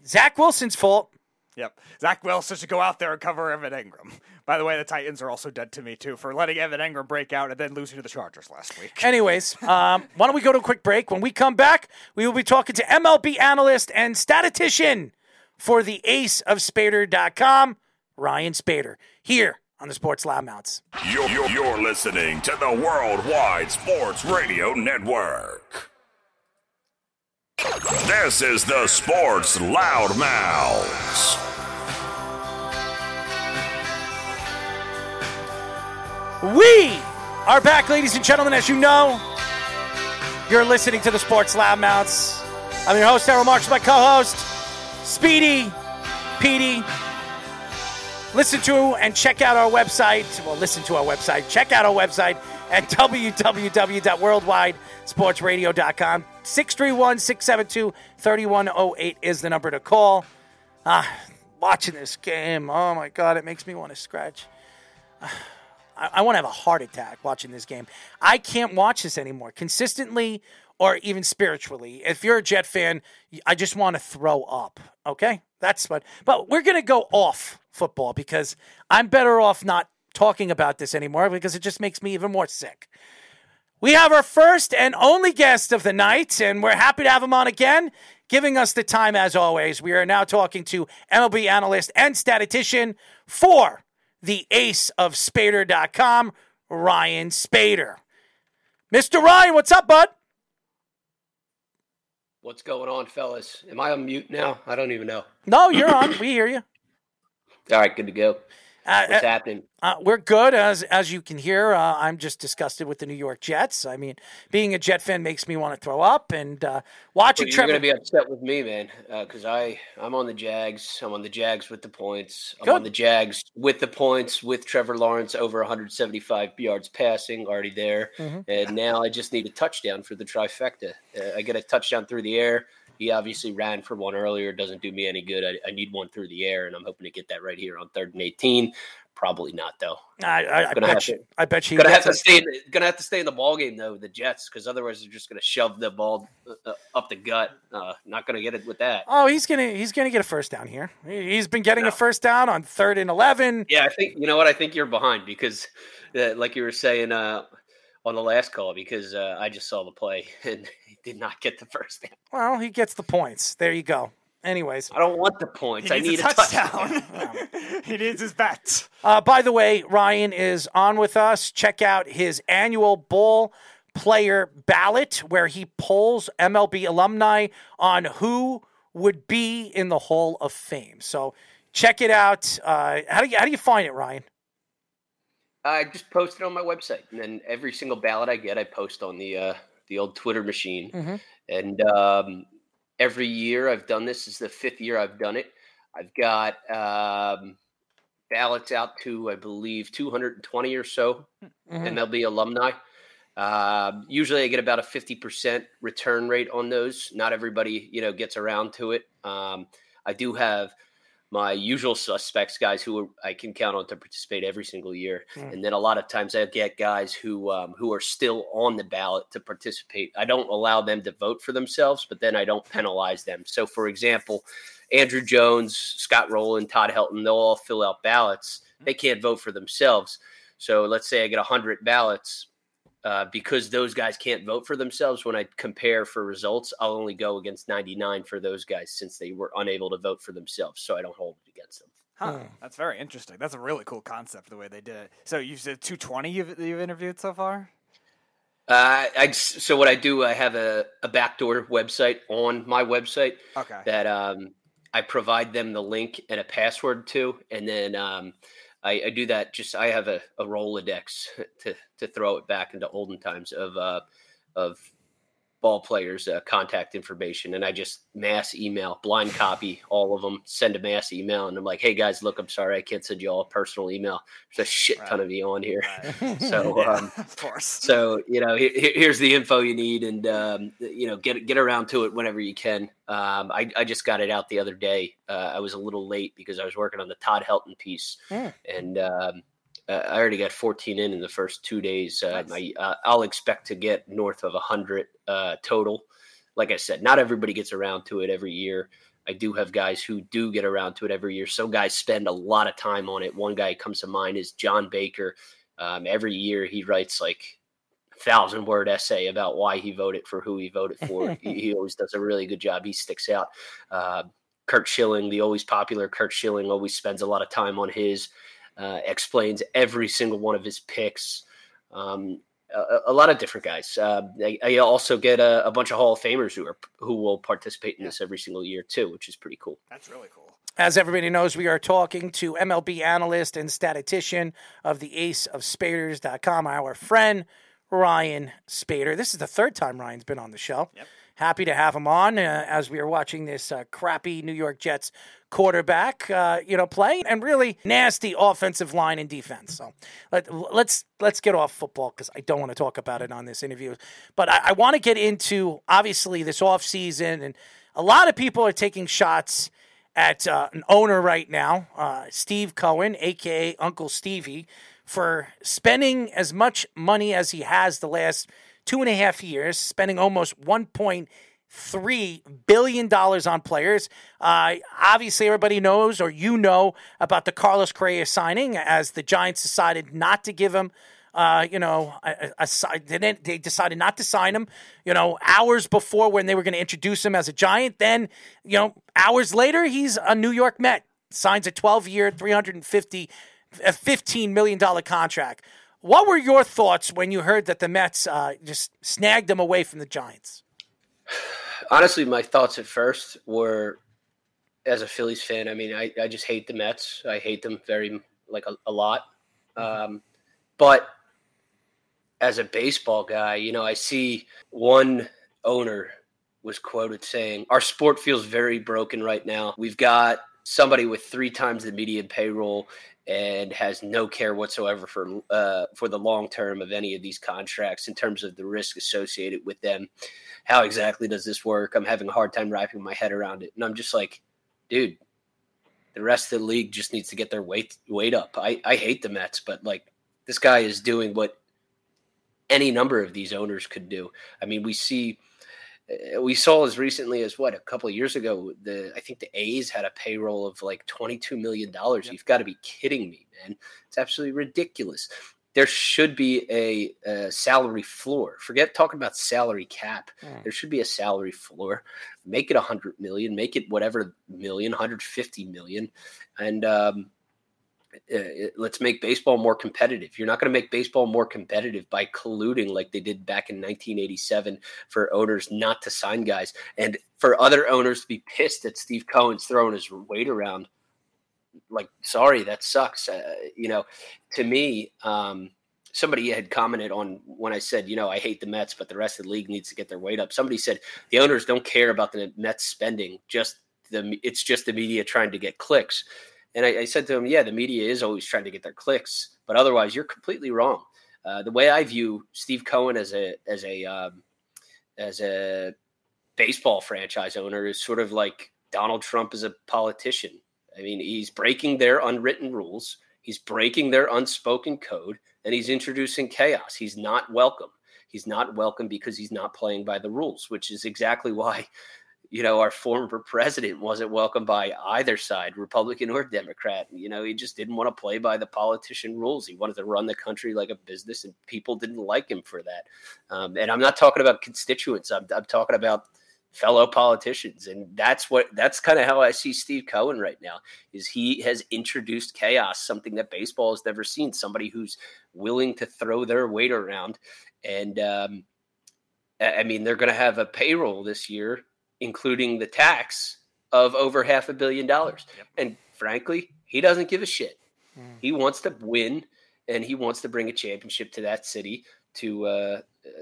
B: Zach Wilson's fault.
C: Yep. Zach Wilson should go out there and cover Evan Engram. By the way, the Titans are also dead to me, too, for letting Evan Engram break out and then losing to the Chargers last week.
B: Anyways, um, why don't we go to a quick break? When we come back, we will be talking to MLB analyst and statistician for the ace of Spaeder.com, Ryan Spaeder, here on the Sports Loudmouths.
E: You're, you're, you're listening to the Worldwide Sports Radio Network. This is the Sports Loudmouths.
B: We are back, ladies and gentlemen. As you know, you're listening to the Sports Lab. Loudmouths. I'm your host, Errol Marks, my co-host, Speedy, Petey. Listen to and check out our website. Well, listen to our website. Check out our website at www.worldwidesportsradio.com. 631-672-3108 is the number to call. Ah, watching this game, oh my God, it makes me want to scratch. I, I want to have a heart attack watching this game. I can't watch this anymore consistently or even spiritually. If you're a Jet fan, I just want to throw up. Okay, that's what. But we're gonna go off football because I'm better off not talking about this anymore because it just makes me even more sick. We have our first and only guest of the night, and we're happy to have him on again, giving us the time as always. We are now talking to MLB analyst and statistician for the ace of Spaeder.com, Ryan Spaeder. Mr. Ryan, what's up, bud?
F: What's going on, fellas? Am I on mute now? I don't even know.
B: No, you're on. We hear you. [clears throat]
F: All right, good to go.
B: Uh,
F: What's
B: uh,
F: happening?
B: Uh, we're good, as as you can hear. Uh, I'm just disgusted with the New York Jets. I mean, being a Jet fan makes me want to throw up, and uh, watching
F: Well, you're
B: Trevor.
F: going to be upset with me, man, because I I'm on the Jags. I'm on the Jags with the points. I'm
B: Good.
F: on the Jags with the points with Trevor Lawrence over 175 yards passing, already there.
B: Mhm.
F: And now I just need a touchdown for the trifecta. Uh, I get a touchdown through the air. He obviously ran for one earlier. Doesn't do me any good. I, I need one through the air, and I'm hoping to get that right here on third and 18. Probably not though.
B: I, I, I bet you. I bet you.
F: Gonna have to stay. In, gonna have to stay in the ball game though. The Jets, because otherwise they're just gonna shove the ball uh, uh, up the gut. Uh, not gonna get it with that.
B: Oh, he's gonna he's gonna get a first down here. He- He's been getting a first down on third and eleven.
F: Yeah, I think you know what. I think you're behind because, uh, like you were saying uh, on the last call, because uh, I just saw the play [laughs] and he did not get the first down.
B: Well, he gets the points. There you go. Anyways,
F: I don't want the points. I need
C: a
F: a touchdown.
C: touchdown. [laughs] [laughs] he needs his bet.
B: Uh, by the way, Ryan is on with us. Check out his annual Bull Player Ballot, where he polls MLB alumni on who would be in the Hall of Fame. So check it out. Uh, how do you how do you find it, Ryan?
F: I just post it on my website, and then every single ballot I get, I post on the uh, the old Twitter machine.
B: Mhm.
F: And um, every year I've done this. This is the fifth year I've done it. I've got um, ballots out to, I believe, 220 or so
B: Mhm.
F: MLB alumni. Um, usually, I get about a 50% return rate on those. Not everybody, you know, gets around to it. Um, I do have my usual suspects, guys who I can count on to participate every single year,
B: Mm.
F: and then a lot of times I get guys who um, who are still on the ballot to participate. I don't allow them to vote for themselves, but then I don't penalize them. So, for example, Andruw Jones, Scott Rolen, Todd Helton, they'll all fill out ballots. They can't vote for themselves. So, let's say I get 100 ballots. Uh, because those guys can't vote for themselves, when I compare for results, I'll only go against 99 for those guys since they were unable to vote for themselves. So I don't hold it against them.
C: Huh. That's very interesting. That's a really cool concept the way they did it. So you said 220 you've, you've interviewed so far?
F: Uh, I so what I do, I have a, a backdoor website on my website
C: Okay.
F: that um, I provide them the link and a password to, and then um, I, I do that. Just I have a, a Rolodex [laughs] to to throw it back into olden times of uh, of ball players' uh, contact information, and I just mass email, blind copy all of them, send a mass email, and I'm like, "Hey guys, look, I'm sorry, I can't send you all a personal email. There's a shit ton of you on here, right. [laughs] so
C: yeah,
F: um, [laughs]
C: of course.
F: So you know, here's the info you need, and um, you know, get get around to it whenever you can. Um, I, I just got it out the other day. Uh, I was a little late because I was working on the Todd Helton piece,
C: Mm.
F: and um, uh, I already got 14 in in the first two days. Uh,
C: Nice.
F: my, uh, I'll expect to get north of 100 uh, total. Like I said, not everybody gets around to it every year. I do have guys who do get around to it every year. Some guys spend a lot of time on it. One guy comes to mind is John Baker. Um, every year he writes like a thousand word essay about why he voted for who he voted for. [laughs] he, he always does a really good job. He sticks out. Uh, Curt Schilling, the always popular Curt Schilling, always spends a lot of time on his uh, explains every single one of his picks. Um, a, a lot of different guys. Uh, I, I also get a, a bunch of Hall of Famers who are who will participate in this every single year too, which is pretty cool.
C: That's really cool.
B: As everybody knows, we are talking to MLB analyst and statistician of the Ace of Spaeders.com, our friend Ryan Spaeder. This is the third time Ryan's been on the show.
C: Yep.
B: Happy to have him on uh, as we are watching this uh, crappy New York Jets quarterback, uh, you know, play and really nasty offensive line and defense. So let, let's let's get off football because I don't want to talk about it on this interview. But I, I want to get into obviously this offseason and a lot of people are taking shots at uh, an owner right now, uh, Steve Cohen, aka Uncle Stevie, for spending as much money as he has the last two and a half years, spending almost one point three billion dollars on players. Uh, obviously, everybody knows, or you know, about the Carlos Correa signing, as the Giants decided not to give him. Uh, you know, a, a, a, they, they decided not to sign him. You know, hours before when they were going to introduce him as a Giant. Then, you know, hours later, he's a New York Met. Signs a 12-year, 350, a 15 million dollar contract. What were your thoughts when you heard that the Mets uh, just snagged him away from the Giants?
F: Honestly, my thoughts at first were, as a Phillies fan, I mean, I, I just hate the Mets. I hate them very like a, a lot. Um, but as a baseball guy, you know, I see one owner was quoted saying, "Our sport feels very broken right now. We've got somebody with three times the median payroll." And has no care whatsoever for uh, for the long term of any of these contracts in terms of the risk associated with them. How exactly does this work? I'm having a hard time wrapping my head around it, and I'm just like, dude, the rest of the league just needs to get their weight weight up. I, I hate the Mets, but like this guy is doing what any number of these owners could do. I mean, we see uh, we saw as recently as what a couple of years ago. The I think the A's had a payroll of like twenty two million dollars. Yep. You've got to be kidding me, man! It's absolutely ridiculous. There should be a, a salary floor. Forget talking about salary cap. Mm. There should be a salary floor. Make it a hundred million. Make it whatever million, hundred fifty million, and um, uh, let's make baseball more competitive. You're not going to make baseball more competitive by colluding like they did back in 1987 for owners not to sign guys and for other owners to be pissed that Steve Cohen's throwing his weight around. Like, sorry, that sucks. Uh, you know, to me, um, somebody had commented on when I said, you know, I hate the Mets, but the rest of the league needs to get their weight up. Somebody said the owners don't care about the Mets spending, just the it's just the media trying to get clicks. And I, I, said to him, yeah, the media is always trying to get their clicks, but otherwise, you're completely wrong. Uh, the way I view Steve Cohen as a as a um, as a baseball franchise owner is sort of like Donald Trump as a politician. I mean, he's breaking their unwritten rules, he's breaking their unspoken code, and he's introducing chaos. He's not welcome. He's not welcome because he's not playing by the rules, which is exactly [laughs] why you know, our former president wasn't welcomed by either side, Republican or Democrat. You know, he just didn't want to play by the politician rules. He wanted to run the country like a business, and people didn't like him for that. Um, and I'm not talking about constituents. I'm, I'm talking about fellow politicians, and that's what that's kind of how I see Steve Cohen right now. Is he has introduced chaos, something that baseball has never seen. Somebody who's willing to throw their weight around, and um, I mean, they're going to have a payroll this year including the tax of over half a billion dollars. Yep. And frankly, he doesn't give a shit. Mm. He wants to win and he wants to bring a championship to that city to uh, uh,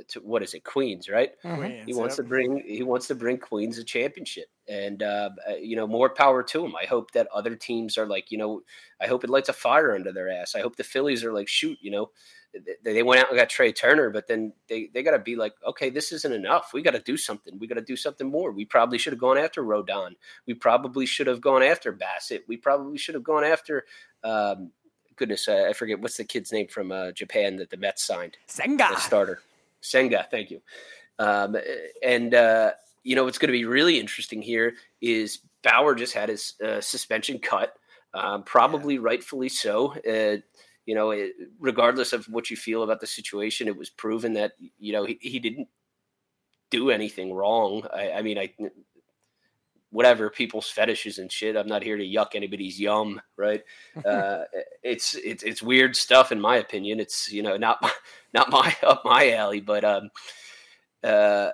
F: to what is it, Queens, right?
C: Queens,
F: He wants
C: yep.
F: to bring he wants to bring Queens a championship, and uh, uh, you know more power to him. I hope that other teams are like you know, I hope it lights a fire under their ass. I hope the Phillies are like, shoot, you know, they, they went out and got Trea Turner, but then they they got to be like, okay, this isn't enough. We got to do something. We got to do something more. We probably should have gone after Rodon. We probably should have gone after Bassitt. We probably should have gone after. Um, goodness, uh, I forget what's the kid's name from uh, Japan that the Mets signed
C: Senga.
F: the starter. Senga, thank you. Um, and uh, you know what's going to be really interesting here is Bauer just had his uh, suspension cut, um, probably rightfully so. Uh, you know, it, regardless of what you feel about the situation, it was proven that you know he, he didn't do anything wrong. I, I mean, I whatever people's fetishes and shit. I'm not here to yuck anybody's yum, right? [laughs] uh, it's it's it's weird stuff in my opinion. It's you know not my, [laughs] not my [laughs] up my alley, but um, uh,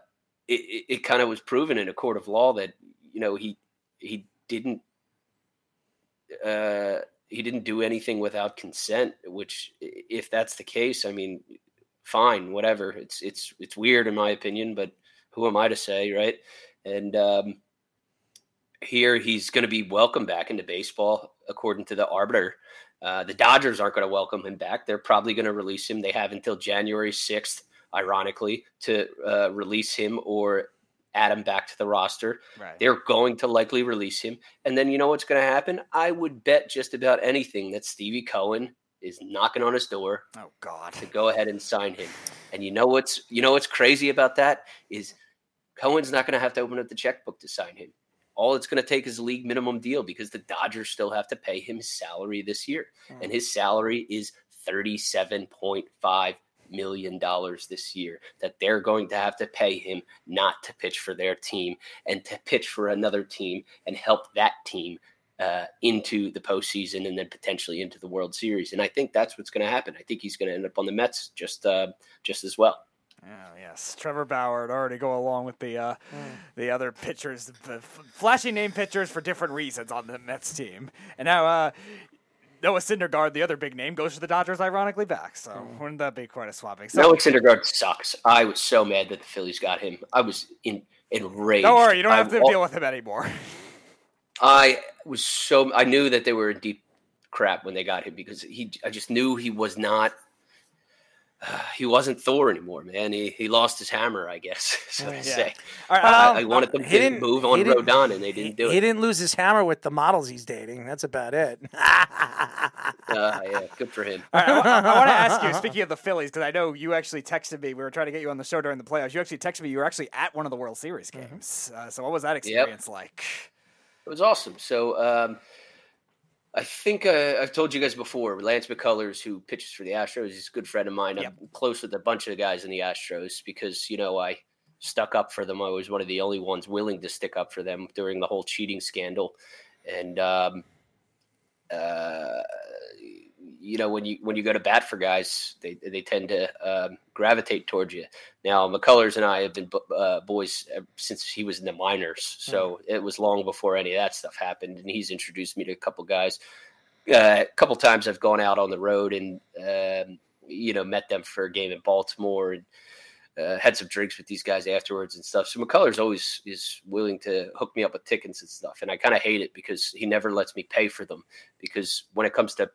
F: it it, it kind of was proven in a court of law that you know he he didn't uh he didn't do anything without consent. Which if that's the case, I mean, fine, whatever. It's it's it's weird in my opinion, but who am I to say, right? And um, here he's going to be welcomed back into baseball, according to the arbiter. Uh, the Dodgers aren't going to welcome him back. They're probably going to release him. They have until January 6th, ironically, to uh, release him or add him back to the roster.
C: Right.
F: They're going to likely release him. And then you know what's going to happen? I would bet just about anything that Stevie Cohen is knocking on his door
C: Oh God.
F: to go ahead and sign him. And you know what's you know what's crazy about that is Cohen's not going to have to open up the checkbook to sign him. All it's going to take is a league minimum deal because the Dodgers still have to pay him his salary this year, and his salary is thirty-seven point five million dollars this year that they're going to have to pay him not to pitch for their team and to pitch for another team and help that team uh, into the postseason and then potentially into the World Series. And I think that's what's going to happen. I think he's going to end up on the Mets just uh, just as well.
C: Oh yes, Trevor Bauer would already go along with the uh, the other pitchers, the f- flashy name pitchers for different reasons on the Mets team, and now uh, Noah Syndergaard, the other big name, goes to the Dodgers, ironically back. So wouldn't that be quite a swapping? So
F: Noah Syndergaard sucks. I was so mad that the Phillies got him. I was in enraged.
C: don't worry, you don't
F: I-
C: have to
F: all-
C: deal with him anymore. [laughs]
F: I was so I knew that they were in deep crap when they got him because he I just knew he was not [sighs] he wasn't Thor anymore, man. He he lost his hammer, I guess, [laughs] so to say.
C: All right,
F: I-
C: um,
F: I wanted them
B: he
F: to
B: didn't-
F: move on
B: didn't-
F: Rodon, and they didn't do
B: He
F: it.
B: He didn't lose his hammer with the models he's dating. That's about it. [laughs]
F: Uh, yeah, good for him.
C: All right, I, want to ask you. [laughs] Speaking of the Phillies, because I know you actually texted me. We were trying to get you on the show during the playoffs. You actually texted me. You were actually at one of the World Series games. Uh, so what was that experience like?
F: It was awesome. So um, I think uh, I've told you guys before. Lance McCullers, who pitches for the Astros, is a good friend of mine. I'm close with a bunch of the guys in the Astros because you know I stuck up for them. I was one of the only ones willing to stick up for them during the whole cheating scandal, and um, uh, you know when you when you go to bat for guys, they they tend to um, gravitate towards you. Now McCullers and I have been uh, boys since he was in the minors, so it was long before any of that stuff happened. And he's introduced me to a couple guys. Uh, a couple times I've gone out on the road and um, you know met them for a game in Baltimore and uh, had some drinks with these guys afterwards and stuff. So McCullers always is willing to hook me up with tickets and stuff, and I kind of hate it because he never lets me pay for them. Because when it comes to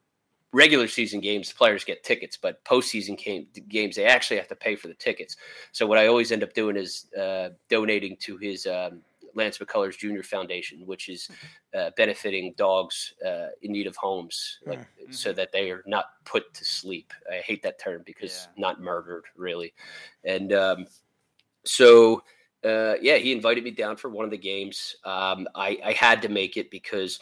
F: regular season games, players get tickets, but postseason game, games they actually have to pay for the tickets. So what I always end up doing is uh, donating to his um, Lance McCullers Jr. Foundation, which is uh, benefiting dogs uh, in need of homes, like so that they are not put to sleep. I hate that term because not murdered, really. And um, so, uh, yeah, he invited me down for one of the games. Um, I, I had to make it because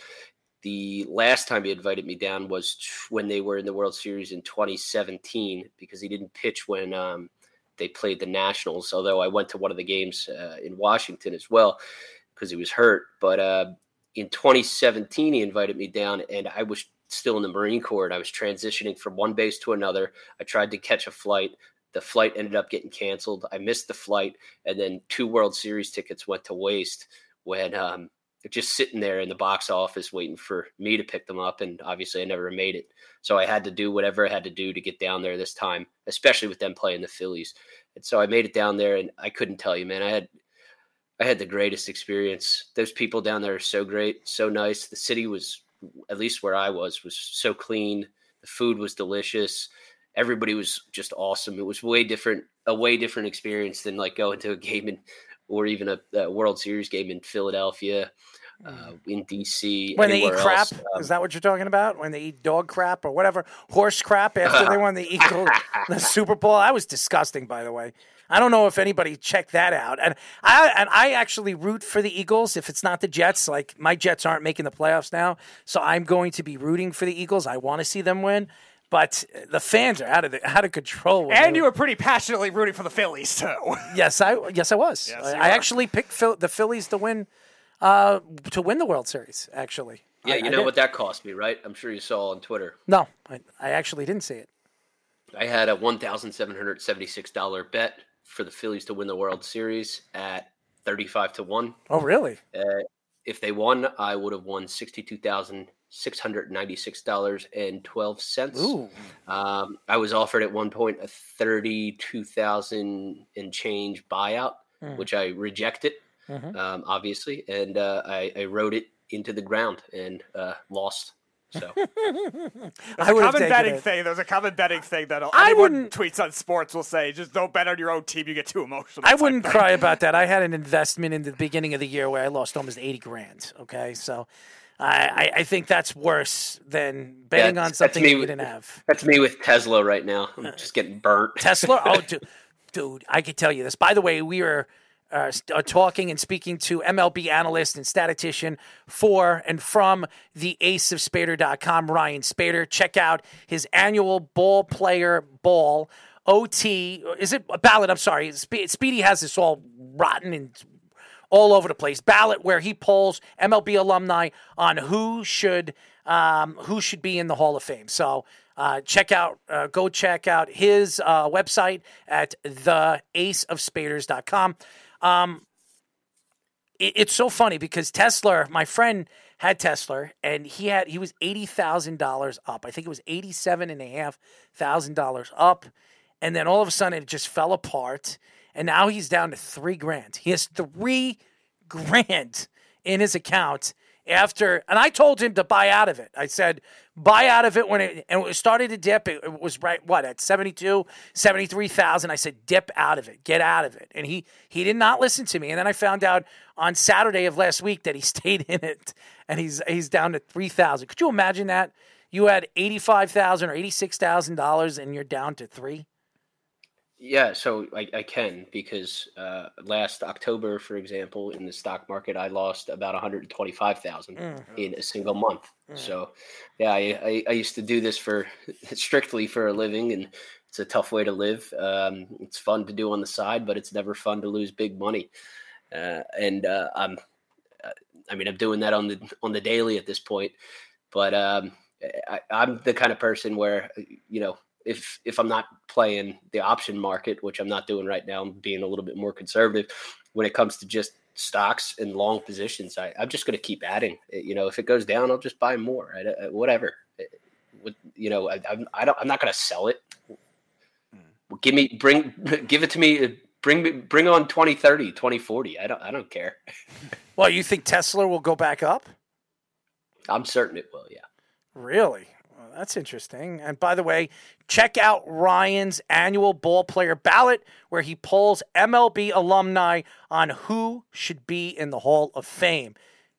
F: the last time he invited me down was when they were in the World Series in 2017 because he didn't pitch when um, they played the Nationals. Although I went to one of the games uh, in Washington as well because he was hurt. But uh, in 2017, he invited me down, and I was still in the Marine Corps, and I was transitioning from one base to another. I tried to catch a flight. The flight ended up getting canceled. I missed the flight, and then two World Series tickets went to waste when um, they're just sitting there in the box office waiting for me to pick them up. And obviously, I never made it. So I had to do whatever I had to do to get down there this time, especially with them playing the Phillies. And so I made it down there, and I couldn't tell you, man. I had I had the greatest experience. Those people down there are so great, so nice. The city was, at least where I was, was so clean. The food was delicious. Everybody was just awesome. It was way different, a way different experience than like going to a game in, or even a, a World Series game in Philadelphia, uh, in DC.
B: When they eat crap.
F: Um,
B: is that what you're talking about? When they eat dog crap or whatever, horse crap after they won the [laughs] Eagle the Super Bowl? That was disgusting, by the way. I don't know if anybody checked that out. And I and I actually root for the Eagles if it's not the Jets. Like my Jets aren't making the playoffs now, so I'm going to be rooting for the Eagles. I want to see them win. But the fans are out of the, out of control.
C: And
B: they-
C: you were pretty passionately rooting for the Phillies too. [laughs]
B: Yes, I yes I was.
C: Yes,
B: I, I
C: were.
B: actually picked Phil, the Phillies to win uh, to win the World Series. Actually,
F: yeah,
B: I-
F: you
B: I
F: know
B: did.
F: what that cost me, right? I'm sure you saw on Twitter.
B: No, I, I actually didn't see it.
F: I had a one thousand seven hundred seventy six dollar bet for the Phillies to win the World Series at thirty five to one.
B: Oh, really?
F: Uh, if they won, I would have won sixty two thousand six hundred ninety six dollars and twelve cents. Um, I was offered at one point a thirty two thousand and change buyout,
B: Mm.
F: which I rejected,
B: Mhm.
F: um, obviously, and uh, I, I rode it into the ground and uh, lost. So [laughs]
C: There's
B: I
C: a
B: would have
C: common betting
B: it.
C: thing. There's a common betting thing that
B: I wouldn't-
C: tweets on sports will say, just don't bet on your own team. You get too emotional.
B: I wouldn't
C: thing.
B: cry about that. I [laughs] had an investment in the beginning of the year where I lost almost eighty grand. Okay, so I, I, I think that's worse than betting
F: That's-
B: on something
F: me
B: you didn't have.
F: that's me with Tesla right now. I'm uh, just getting burnt.
B: Tesla. Oh, [laughs] dude, dude, I could tell you this. By the way, we were uh, uh, talking and speaking to MLB analyst and statistician for and from the aceofspaeder.com, Ryan Spaeder. Check out his annual ball player ball. OT, is it a ballot? I'm sorry. Speedy has this all rotten and all over the place. Ballot where he polls MLB alumni on who should um, who should be in the Hall of Fame. So uh, check out, uh, go check out his uh, website at theaceofspaeders.com. Um, it, it's so funny because Tesla, my friend had Tesla, and he had he was eighty thousand dollars up. I think it was eighty seven and a half thousand dollars up, and then all of a sudden it just fell apart, and now he's down to three grand. He has three grand in his account after and I told him to buy out of it. I said buy out of it when it and it started to dip. It, it was right what at 72, 73,000. I said dip out of it. Get out of it. And he he did not listen to me. And then I found out on Saturday of last week that he [laughs] stayed in it and he's he's down to 3,000. Could you imagine that? You had 85,000 or $86,000 and you're down to 3?
F: Yeah, so I, I can because uh, last October, for example, in the stock market, I lost about one hundred twenty-five thousand in a single month. So, yeah, I, I, I used to do this for [laughs] strictly for a living, and it's a tough way to live. Um, it's fun to do on the side, but it's never fun to lose big money. Uh, and uh, I'm, uh, I mean, I'm doing that on the on the daily at this point. But um, I, I'm the kind of person where you know if if I'm not playing the option market, which I'm not doing right now, I'm being a little bit more conservative when it comes to just stocks and long positions. I, I'm just going to keep adding. Eh, you know, if it goes down, I'll just buy more. Right? Uh, eh, Whatever. Eh, with, you know, I, I'm I don't I'm not going to sell it. Hmm. Give me bring [laughs] give it to me. Bring me bring on 2030, 2040. I don't I don't care.
B: Well, you think Tesla will go back up?
F: I'm certain it will. Yeah.
B: Really? That's interesting. And by the way, check out Ryan's annual ball player ballot where he polls MLB alumni on who should be in the Hall of Fame.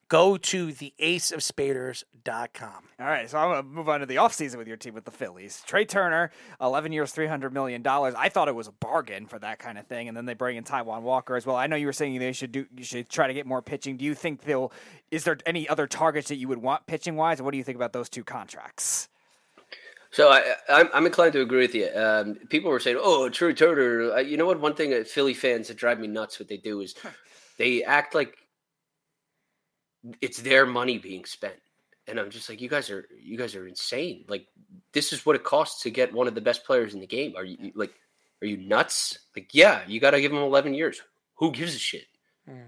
B: Go to theaceofspaeders.com.
C: All right, so I'm going to move on to the offseason with your team with the Phillies. Trea Turner, 11 years, $300 million. I thought it was a bargain for that kind of thing. And then they bring in Taijuan Walker as well. I know you were saying they should do, you should try to get more pitching. Do you think they'll, is there any other targets that you would want pitching wise? What do you think about those two contracts?
F: So I, I'm, I'm inclined to agree with you. Um, people were saying, "Oh, True Turner." You know what? One thing that Philly fans that drive me nuts. What they do is they act like it's their money being spent, and I'm just like, you guys are you guys are insane. Like this is what it costs to get one of the best players in the game. Are you like, are you nuts? Like, yeah, you got to give him 11 years. Who gives a shit?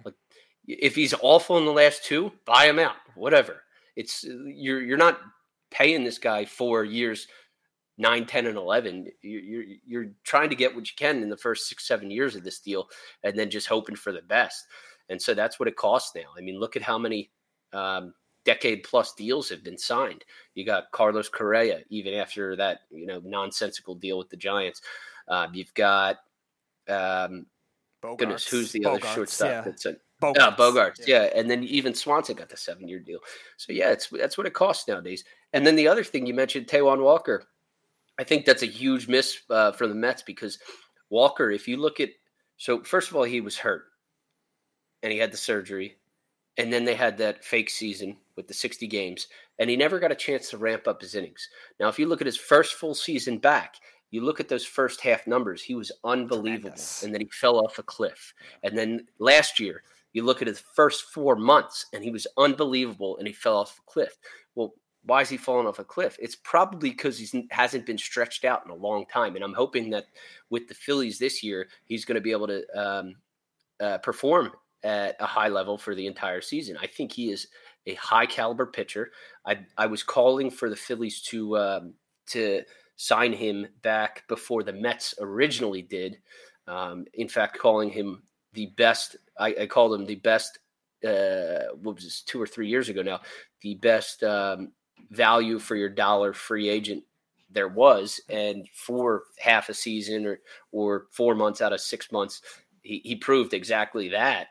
F: Like, if he's awful in the last two, buy him out. Whatever. It's you're you're not paying this guy four years 9, 10, and 11, you're, you're trying to get what you can in the first six, seven years of this deal and then just hoping for the best. And so that's what it costs now. I mean, look at how many um, decade plus deals have been signed. You got Carlos Correa, even after that, you know, nonsensical deal with the Giants. Uh, you've got, um,
C: Bogaerts.
F: goodness, who's the
C: Bogaerts,
F: other shortstop
C: yeah.
F: that's a
C: Bogaerts.
F: yeah, Bogaerts, yeah. and then even Swanson got the seven-year deal. So yeah, it's that's what it costs nowadays. And then the other thing you mentioned, Taijuan Walker, I think that's a huge miss uh, for the Mets because Walker, if you look at, so first of all, he was hurt, and he had the surgery, and then they had that fake season with the 60 games, and he never got a chance to ramp up his innings. Now, if you look at his first full season back, you look at those first half numbers, he was unbelievable,
C: Tremendous.
F: and then he fell off a cliff. And then last year, you look at his first four months, and he was unbelievable, and he fell off a cliff. Well, why is he falling off a cliff? It's probably because he hasn't been stretched out in a long time, and I'm hoping that with the Phillies this year, he's going to be able to um, uh, perform at a high level for the entire season. I think he is a high caliber pitcher. I I was calling for the Phillies to um, to sign him back before the Mets originally did. Um, in fact, calling him the best. I, I called him the best. Uh, what was this? Two or three years ago now, the best um, value for your dollar free agent there was, and for half a season or or four months out of six months, he, he proved exactly that.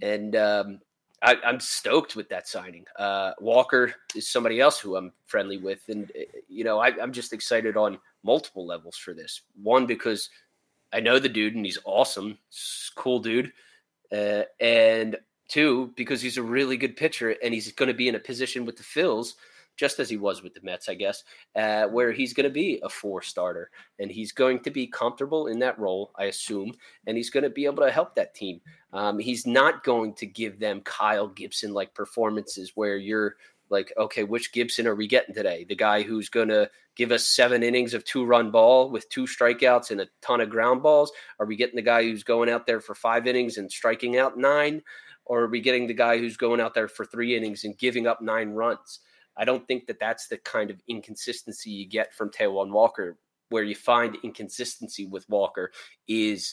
F: And um, I, I'm stoked with that signing. Uh, Walker is somebody else who I'm friendly with, and uh, you know I, I'm just excited on multiple levels for this. One because I know the dude and he's awesome, cool dude, uh, and two because he's a really good pitcher and he's going to be in a position with the Phils. Just as he was with the Mets, I guess, uh, where he's going to be a four starter and he's going to be comfortable in that role, I assume, and he's going to be able to help that team. Um, he's not going to give them Kyle Gibson like performances where you're like, okay, which Gibson are we getting today? The guy who's going to give us seven innings of two run ball with two strikeouts and a ton of ground balls? Are we getting the guy who's going out there for five innings and striking out nine? Or are we getting the guy who's going out there for three innings and giving up nine runs? I don't think that that's the kind of inconsistency you get from Taijuan Walker. Where you find inconsistency with Walker is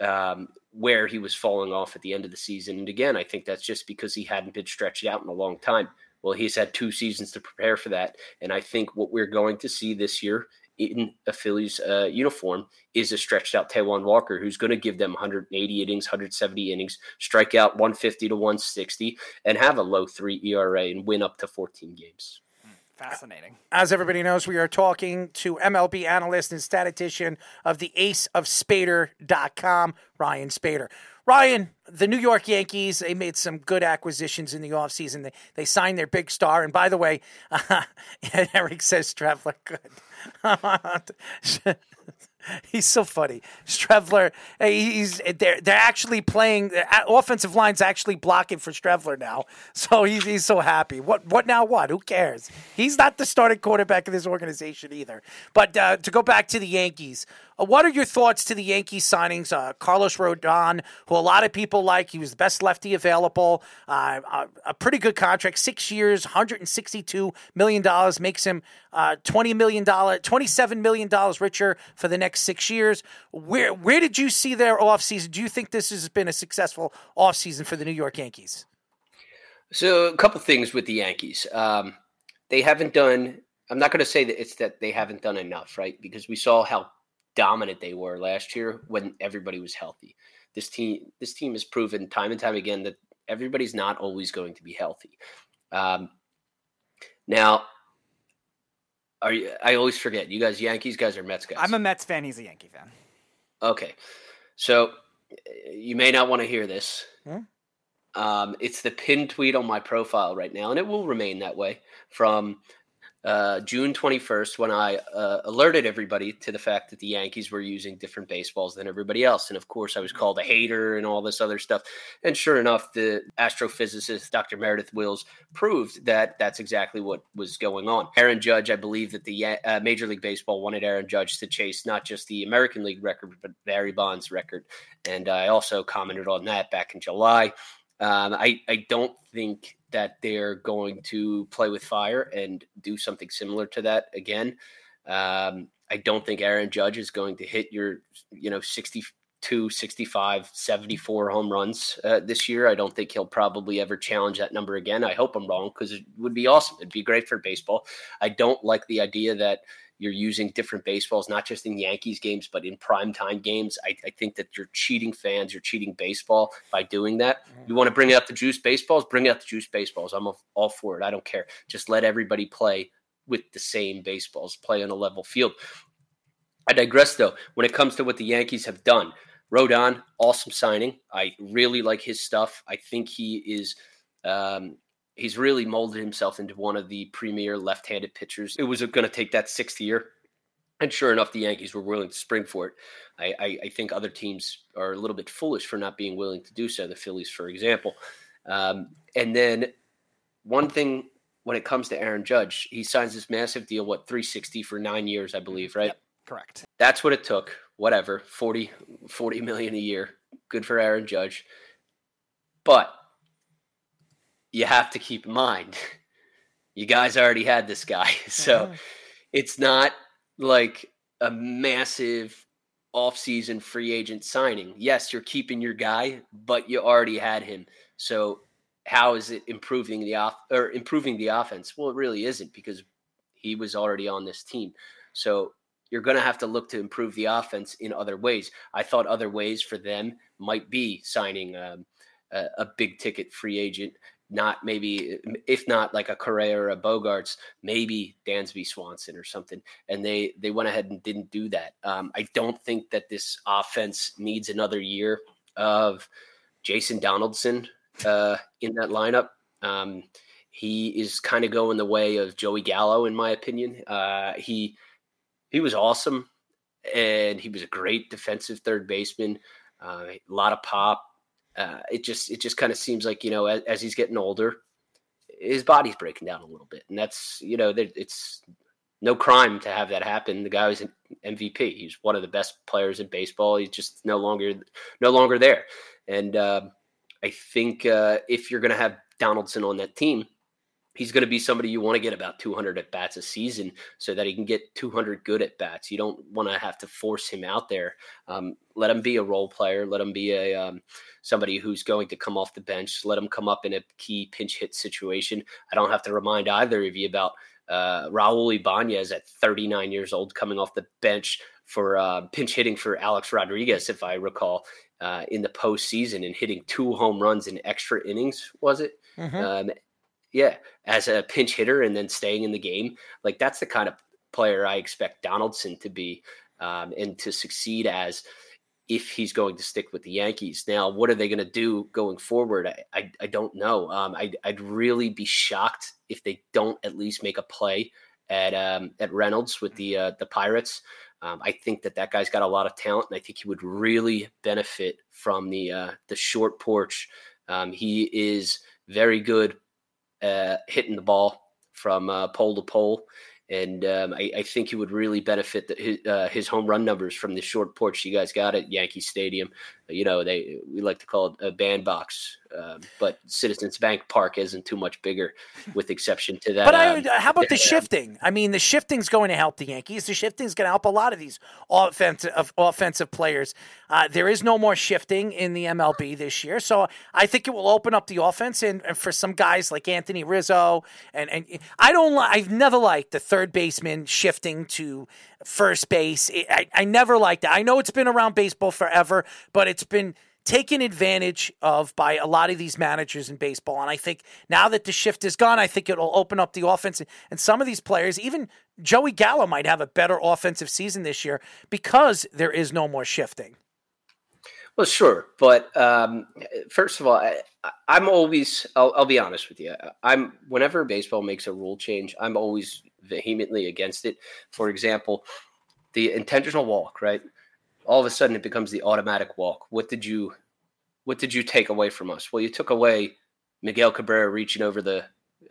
F: um, where he was falling off at the end of the season. And again, I think that's just because he hadn't been stretched out in a long time. Well, he's had two seasons to prepare for that. And I think what we're going to see this year in a Phillies uh, uniform is a stretched out Taijuan Walker who's going to give them 180 innings, 170 innings, strike out 150 to 160, and have a low three ERA and win up to 14 games.
C: Fascinating.
B: As everybody knows, we are talking to MLB analyst and statistician of the Ace of Spaeder.com, Ryan Spaeder. Ryan, the New York Yankees, they made some good acquisitions in the offseason. They, they signed their big star. And by the way, [laughs] uh, Eric says Streveler [laughs] good. He's so funny. Streveler, he's they're they're actually playing. The offensive line's actually blocking for Streveler now, so he's he's so happy. What what now? What? Who cares? He's not the starting quarterback of this organization either. But uh, to go back to the Yankees, what are your thoughts to the Yankees signings? Uh, Carlos Rodon, who a lot of people like, he was the best lefty available. Uh, a, a pretty good contract, six years, hundred and sixty-two million dollars, makes him uh, twenty million dollar, twenty-seven million dollars richer for the next six years. Where where did you see their offseason? Do you think this has been a successful offseason for the New York Yankees?
F: So a couple things with the Yankees. Um, they haven't done. I'm not going to say that it's that they haven't done enough, right? Because we saw how dominant they were last year when everybody was healthy. This team, this team has proven time and time again that everybody's not always going to be healthy. Um, now, are you? I always forget. You guys, Yankees guys, are Mets guys.
C: I'm a Mets fan. He's a Yankee fan.
F: Okay, so you may not want to hear this.
B: Hmm?
F: Um, it's the pinned tweet on my profile right now, and it will remain that way from uh, June 21st when I uh, alerted everybody to the fact that the Yankees were using different baseballs than everybody else. And of course, I was called a hater and all this other stuff. And sure enough, the astrophysicist Dr. Meredith Wills proved that that's exactly what was going on. Aaron Judge, I believe that the uh, Major League Baseball wanted Aaron Judge to chase not just the American League record, but Barry Bonds' record. And I also commented on that back in July. Um, I, I don't think that they're going to play with fire and do something similar to that again. Um, I don't think Aaron Judge is going to hit your, you know, 62, 65, 74 home runs uh, this year. I don't think he'll probably ever challenge that number again. I hope I'm wrong because it would be awesome. It'd be great for baseball. I don't like the idea that you're using different baseballs, not just in Yankees games, but in primetime games. I, I, think that you're cheating fans, you're cheating baseball by doing that. Mm-hmm. You want to bring out the juice baseballs, bring out the juice baseballs. I'm all for it. I don't care. Just let everybody play with the same baseballs, play on a level field. I digress though. When it comes to what the Yankees have done, Rodon, awesome signing. I really like his stuff. I think he is um, he's really molded himself into one of the premier left-handed pitchers. It was going to take that sixth year, and sure enough, the Yankees were willing to spring for it. I, I, I, think other teams are a little bit foolish for not being willing to do so. The Phillies, for example, um, and then one thing when it comes to Aaron Judge, he signs this massive deal, what 360 for nine years, I believe, right? Yep,
C: correct.
F: That's what it took. Whatever, 40, 40 million a year. Good for Aaron Judge. But you have to keep in mind, [laughs] you guys already had this guy. [laughs] So uh-huh. it's not like a massive offseason free agent signing. Yes, you're keeping your guy, but you already had him. So how is it improving the off or improving the offense? Well, it really isn't because he was already on this team. So you're going to have to look to improve the offense in other ways. I thought other ways for them might be signing um, a, a, big ticket free agent not maybe if not like a Correa or a Bogaerts, maybe Dansby Swanson or something. And they they went ahead and didn't do that. Um, I don't think that this offense needs another year of Jason Donaldson uh, in that lineup. Um, he is kind of going the way of Joey Gallo, in my opinion. Uh, he he was awesome, and he was a great defensive third baseman. Uh, a lot of pop, uh, it just it just kind of seems like you know as, as, he's getting older, his body's breaking down a little bit, and that's you know it's no crime to have that happen. The guy was an MVP. He's one of the best players in baseball. He's just no longer no longer there, and uh, I think uh, if you're going to have Donaldson on that team, he's going to be somebody you want to get about 200 at bats a season so that he can get 200 good at bats. You don't want to have to force him out there. Um, let him be a role player. Let him be a um, somebody who's going to come off the bench. Let him come up in a key pinch hit situation. I don't have to remind either of you about uh, Raul Ibanez at 39 years old coming off the bench for uh, pinch hitting for Alex Rodriguez, if I recall, uh, in the postseason and hitting two home runs in extra innings. Was it? Mm-hmm. Um, yeah, as a pinch hitter and then staying in the game. Like that's the kind of player I expect Donaldson to be um, and to succeed as if he's going to stick with the Yankees. Now, what are they going to do going forward? I, I, I don't know. Um, I'd, I'd really be shocked if they don't at least make a play at um, at Reynolds with the uh, the Pirates. Um, I think that that guy's got a lot of talent, and I think he would really benefit from the uh, the short porch. Um, he is very good uh, hitting the ball from uh, pole to pole. And um, I, I, think he would really benefit the, his, uh, his, home run numbers from the short porch you guys got at Yankee Stadium. You know, they we like to call it a bandbox um, but Citizens Bank Park isn't too much bigger, with exception to that.
B: But I, um, how about the shifting? I mean, the shifting's going to help the Yankees. The shifting's going to help a lot of these offensive offensive players. Uh, there is no more shifting in the MLB this year, so I think it will open up the offense and, and for some guys like Anthony Rizzo and and I don't. I've never liked the third baseman shifting to first base. I, I never liked that. I know it's been around baseball forever, but it's been taken advantage of by a lot of these managers in baseball. And I think now that the shift is gone, I think it'll open up the offense. And some of these players, even Joey Gallo, might have a better offensive season this year because there is no more shifting.
F: Well, sure, but um, first of all, I, am always. I'll, I'll, be honest with you. I'm whenever baseball makes a rule change, I'm always vehemently against it. For example, the intentional walk, right? All of a sudden it becomes the automatic walk. What did you what did you take away from us? Well, you took away Miguel Cabrera reaching over the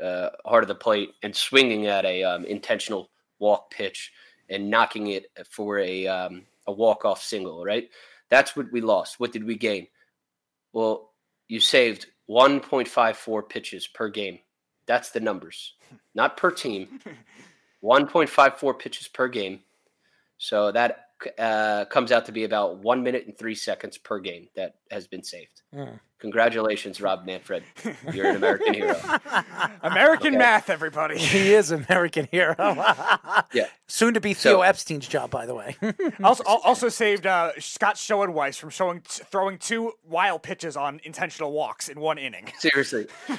F: uh, heart of the plate and swinging at a um, intentional walk pitch and knocking it for a um, a walk off single. Right, that's what we lost. What did we gain? Well, you saved 1.54 pitches per game. That's the numbers, [laughs] not per team. 1.54 pitches per game So that uh, comes out to be about one minute and three seconds per game that has been saved.
B: Mm.
F: Congratulations, Rob Manfred. You're an American hero. [laughs]
C: American
F: Okay.
C: math, everybody.
B: He is an American hero. [laughs]
F: Yeah.
B: Soon to be Theo
F: So-
B: Epstein's job, by the way. [laughs]
C: also, also saved uh, Scott Schoeneweis from showing t- throwing two wild pitches on intentional walks in one inning.
F: Seriously. Uh,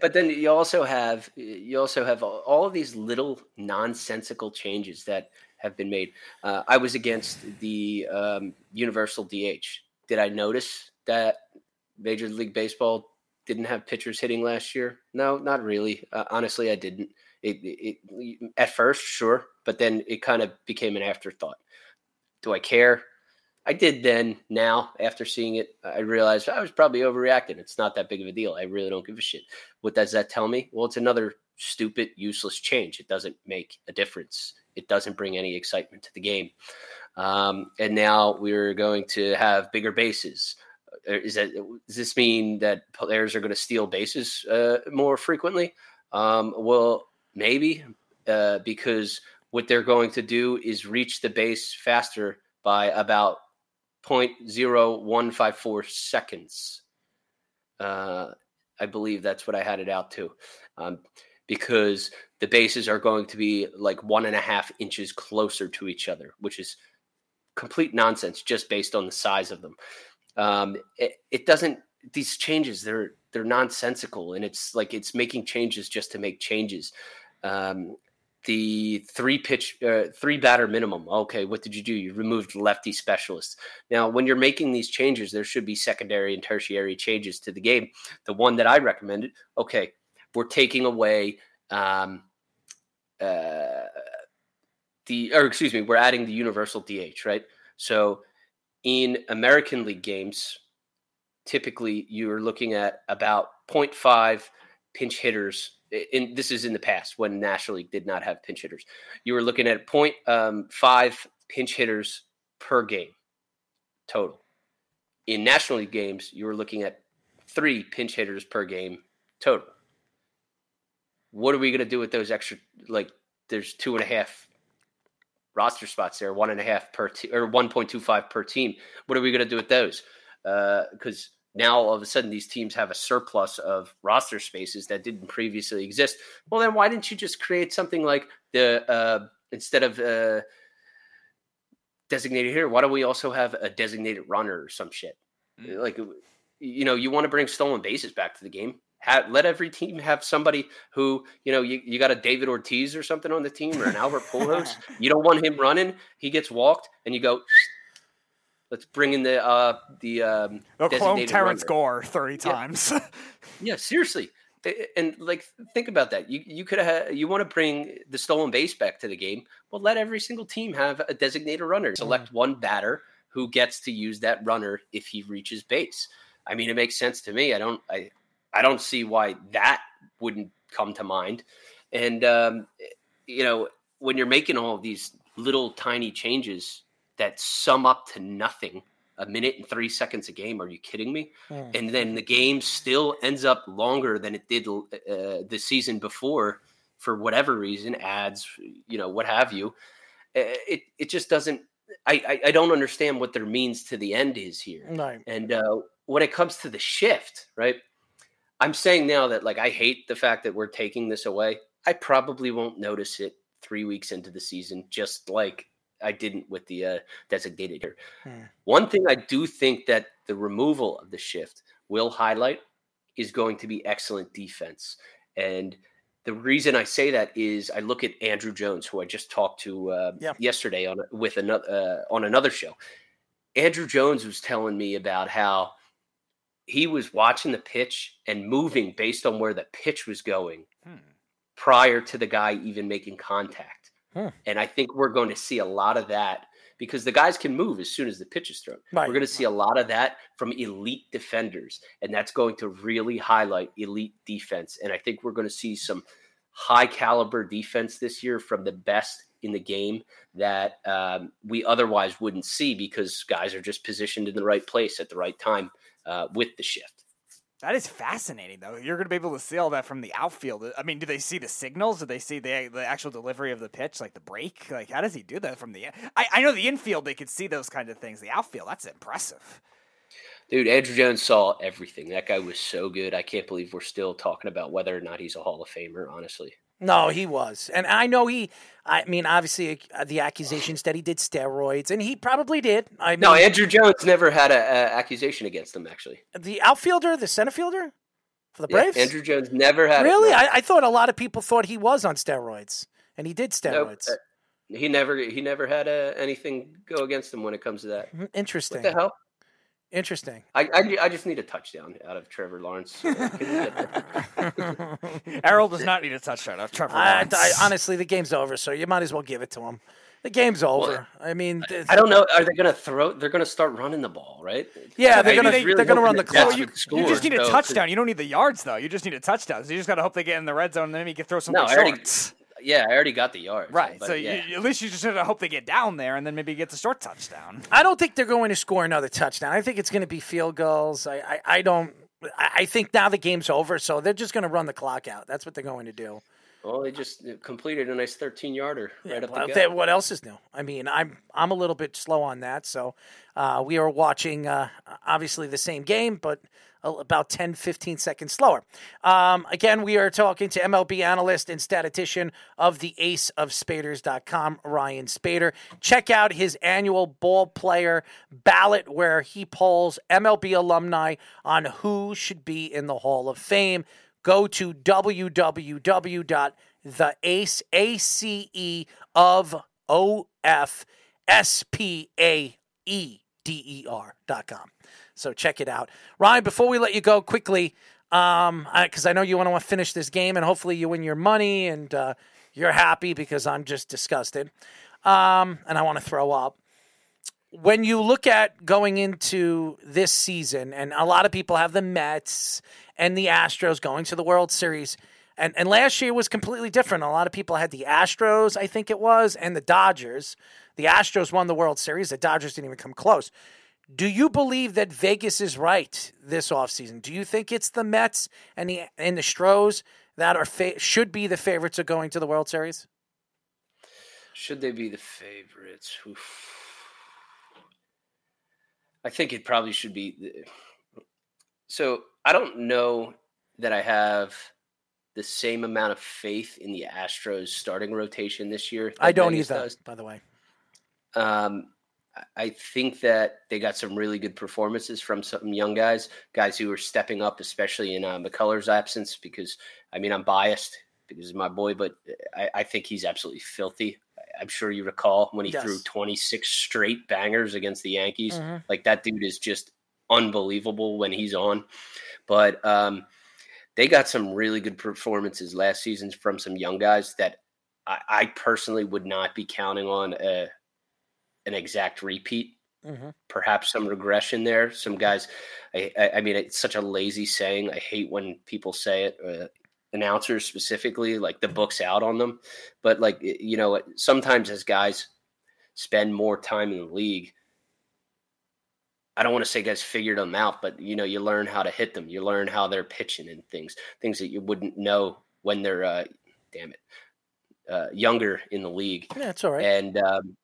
F: But then you also have you also have all of these little nonsensical changes that have been made. Uh, I was against the um, universal DH. Did I notice that Major League Baseball didn't have pitchers hitting last year? No, not really. Uh, honestly, I didn't. It, it, it at first, sure, but then it kind of became an afterthought. Do I care? I did then. Now, after seeing it, I realized I was probably overreacting. It's not that big of a deal. I really don't give a shit. What does that tell me? Well, it's another stupid, useless change. It doesn't make a difference. It doesn't bring any excitement to the game. Um, and now we're going to have bigger bases. Uh, Is that does this mean that players are going to steal bases uh, more frequently? Um, well, maybe uh, because what they're going to do is reach the base faster by about 0.0154 seconds. Uh, I believe that's what I had it out to. Um, because the bases are going to be like one and a half inches closer to each other, which is complete nonsense just based on the size of them. Um, it, it doesn't, these changes, they're, they're nonsensical and it's like it's making changes just to make changes. Um, the three pitch, uh, three batter minimum. Okay, what did you do? You removed lefty specialists. Now, when you're making these changes, there should be secondary and tertiary changes to the game. The one that I recommended, okay, we're taking away um, uh, the, or excuse me, we're adding the universal DH, right? So in American League games, typically you're looking at about 0.5 pinch hitters. In this is in the past when National League did not have pinch hitters. You were looking at 0.5 pinch hitters per game total. In National League games, you were looking at three pinch hitters per game total. What are we going to do with those extra? Like, there's two and a half roster spots there, one and a half per te- or 1.25 per team. What are we going to do with those? Because now all of a sudden these teams have a surplus of roster spaces that didn't previously exist. Well, then why didn't you just create something like the uh, instead of uh, designated here? Why don't we also have a designated runner or some shit? Like, you know, you want to bring stolen bases back to the game. Have, let every team have somebody who you know you, you got a David Ortiz or something on the team or an Albert Pujols. [laughs] you don't want him running; he gets walked, and you go. Let's bring in the uh, the um,
C: They'll clone Terrance
F: runner."
C: Gore 30 times. [laughs]
F: Yeah, seriously. A- And like, think about that. You you could have you want to bring the stolen base back to the game. Well, let every single team have a designated runner. Select one batter who gets to use that runner if he reaches base. I mean, it makes sense to me. I don't I I don't see why that wouldn't come to mind. And um, you know, when you're making all of these little tiny changes that sum up to nothing, a minute and three seconds a game, are you kidding me? and then the game still ends up longer than it did uh, the season before for whatever reason ads you know what have you Uh, it it just doesn't I, I i don't understand what their means to the end is here
B: Right.
F: and uh, when it comes to the shift right i'm saying now that like i hate the fact that we're taking this away i probably won't notice it three weeks into the season just like i didn't with the uh, designated here one thing I do think that the removal of the shift will highlight is going to be excellent defense. And the reason I say that is I look at Andruw Jones, who I just talked to uh,
B: Yeah.
F: yesterday on with another uh, on another show. Andruw Jones was telling me about how he was watching the pitch and moving based on where the pitch was going prior to the guy even making contact.
B: Hmm.
F: And I think we're going to see a lot of that because the guys can move as soon as the pitch is thrown.
B: Right.
F: We're going to see a lot of that from elite defenders, and that's going to really highlight elite defense. And I think we're going to see some high caliber defense this year from the best in the game that um, we otherwise wouldn't see because guys are just positioned in the right place at the right time uh, with the shift.
C: That is fascinating, though. You're going to be able to see all that from the outfield. I mean, do they see the signals? Do they see the the actual delivery of the pitch, like the break? Like, how does he do that from the? I, I know the infield they could see those kind of things. The outfield, that's impressive.
F: Dude, Andruw Jones saw everything. That guy was so good. I can't believe we're still talking about whether or not he's a Hall of Famer. Honestly,
B: No, he was. And I know he, I mean, obviously uh, the accusations that he did steroids, and he probably did. I mean,
F: no, Andruw Jones never had an accusation against him. Actually,
B: the outfielder, the center fielder for the
F: Yeah,
B: Braves?
F: Andruw Jones never had.
B: Really? I, I thought a lot of people thought he was on steroids, and he did
F: Nope,
B: steroids.
F: uh, he never he never had uh, anything go against him when it comes to that.
B: Mm, Interesting.
F: What the hell?
B: Interesting.
F: I, I, I just need a touchdown out of Trevor Lawrence. Can we get that? [laughs]
C: Errol does not need a touchdown. Of Trevor
B: I,
C: Lawrence.
B: I- honestly, the game's over, so you might as well give it to him. The game's over. I mean,
F: I don't know. Are they going to throw? They're going to start running the ball, right?
B: Yeah, they're gonna-
F: was really
B: they're gonna run the
F: that
B: clock.
C: you, you just need a
F: though, 'cause-
C: touchdown. You don't need the yards though. You just need a touchdown. So you just got to hope they get in the red zone, and then maybe you can throw some
F: No, I already,
C: shorts.
F: Yeah, I already got the yard.
C: Right.
F: but
C: so
F: yeah.
C: you, at least you just gotta hope they get down there, and then maybe get the short touchdown.
B: I don't think they're going to score another touchdown. I think it's going to be field goals. I, I, I don't. I I think now the game's over, so they're just going to run the clock out. That's what they're going to do.
F: well, they just completed a nice 13 yarder right up
B: Well,
F: the
B: they-
F: gut.
B: what else is new? I mean, I'm I'm a little bit slow on that. So uh, we are watching uh, obviously the same game, but a- about 10, 15 seconds slower. Um, again, we are talking to MLB analyst and statistician of the Ace of Spaeders.com, Ryan Spaeder. Check out his annual ball player ballot where he polls MLB alumni on who should be in the Hall of Fame. Go to www.theace, A-C-E of O-F S-P-A-E-D-E-R dot com. So check it out. Ryan, before we let you go quickly, um, because I, know you want to finish this game and hopefully you win your money and uh, you're happy because I'm just disgusted. Um, and I want to throw up when you look at going into this season, and a lot of people have the Mets and the Astros going to the World Series, and, and last year was completely different. A lot of people had the Astros, I think it was, and the Dodgers. The Astros won the World Series, the Dodgers didn't even come close. Do you believe that Vegas is right this offseason? Do you think it's the Mets and the and the Stros that are fa- should be the favorites of going to the World Series?
F: Should they be the favorites? Oof. I think it probably should be. the- So I don't know that I have the same amount of faith in the Astros starting rotation this year.
B: I don't either,
F: does.
B: by the way.
F: Um, I- think that they got some really good performances from some young guys, guys who are stepping up, especially in uh, McCullers' absence. Because I mean, I'm biased because he's my boy, but I, I think he's absolutely filthy. I'm sure you recall when he
B: Yes.
F: threw 26 straight bangers against the Yankees.
B: Mhm.
F: Like that dude is just unbelievable when he's on. But um, they got some really good performances last season from some young guys that I, I personally would not be counting on a, an exact repeat.
B: Mhm.
F: Perhaps some regression there. Some guys, I, I, I mean, it's such a lazy saying. I hate when people say it. Uh, announcers specifically, like the book's out on them. But like you know, sometimes as guys spend more time in the league, I don't want to say guys figured them out, but you know, you learn how to hit them. You learn how they're pitching and things, things that you wouldn't know when they're, uh, damn it, uh, younger in the league.
B: Yeah, it's all right.
F: And um,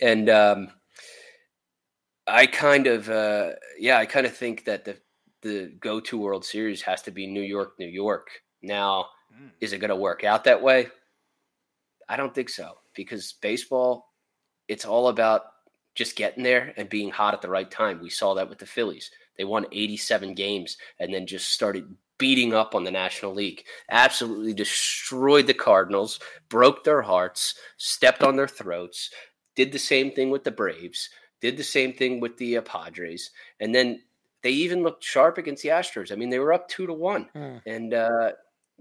F: and um, I kind of, uh, yeah, I kind of think that the the go to World Series has to be New York, New York. Now, is it going to work out that way? I don't think so because baseball, it's all about just getting there and being hot at the right time. We saw that with the Phillies. They won 87 games and then just started beating up on the National League. Absolutely destroyed the Cardinals, broke their hearts, stepped on their throats, did the same thing with the Braves, did the same thing with the uh, Padres. And then they even looked sharp against the Astros. I mean, they were up 2 to 1
B: Hmm.
F: and uh,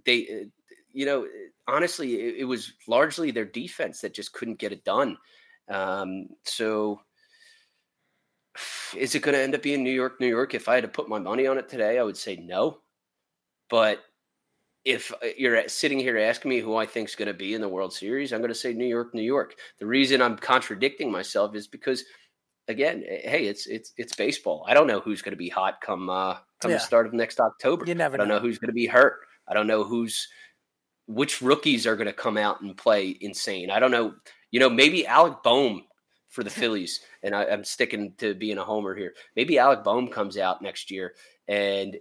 F: they uh, you know honestly it, it was largely their defense that just couldn't get it done um, so is it going to end up being new york new york if i had to put my money on it today i would say no but if uh, you're sitting here asking me who i think is going to be in the world series i'm going to say new york new york the reason i'm contradicting myself is because again, eh, hey, it's it's it's baseball. I don't know who's going to be hot come uh, come
B: Yeah.
F: the start of next October.
B: You never
F: I don't
B: know.
F: know who's going to be hurt. I don't know who's which rookies are going to come out and play insane. I don't know. You know, maybe Alec Bohm for the [laughs] Phillies, and I, I'm sticking to being a homer here. Maybe Alec Bohm comes out next year and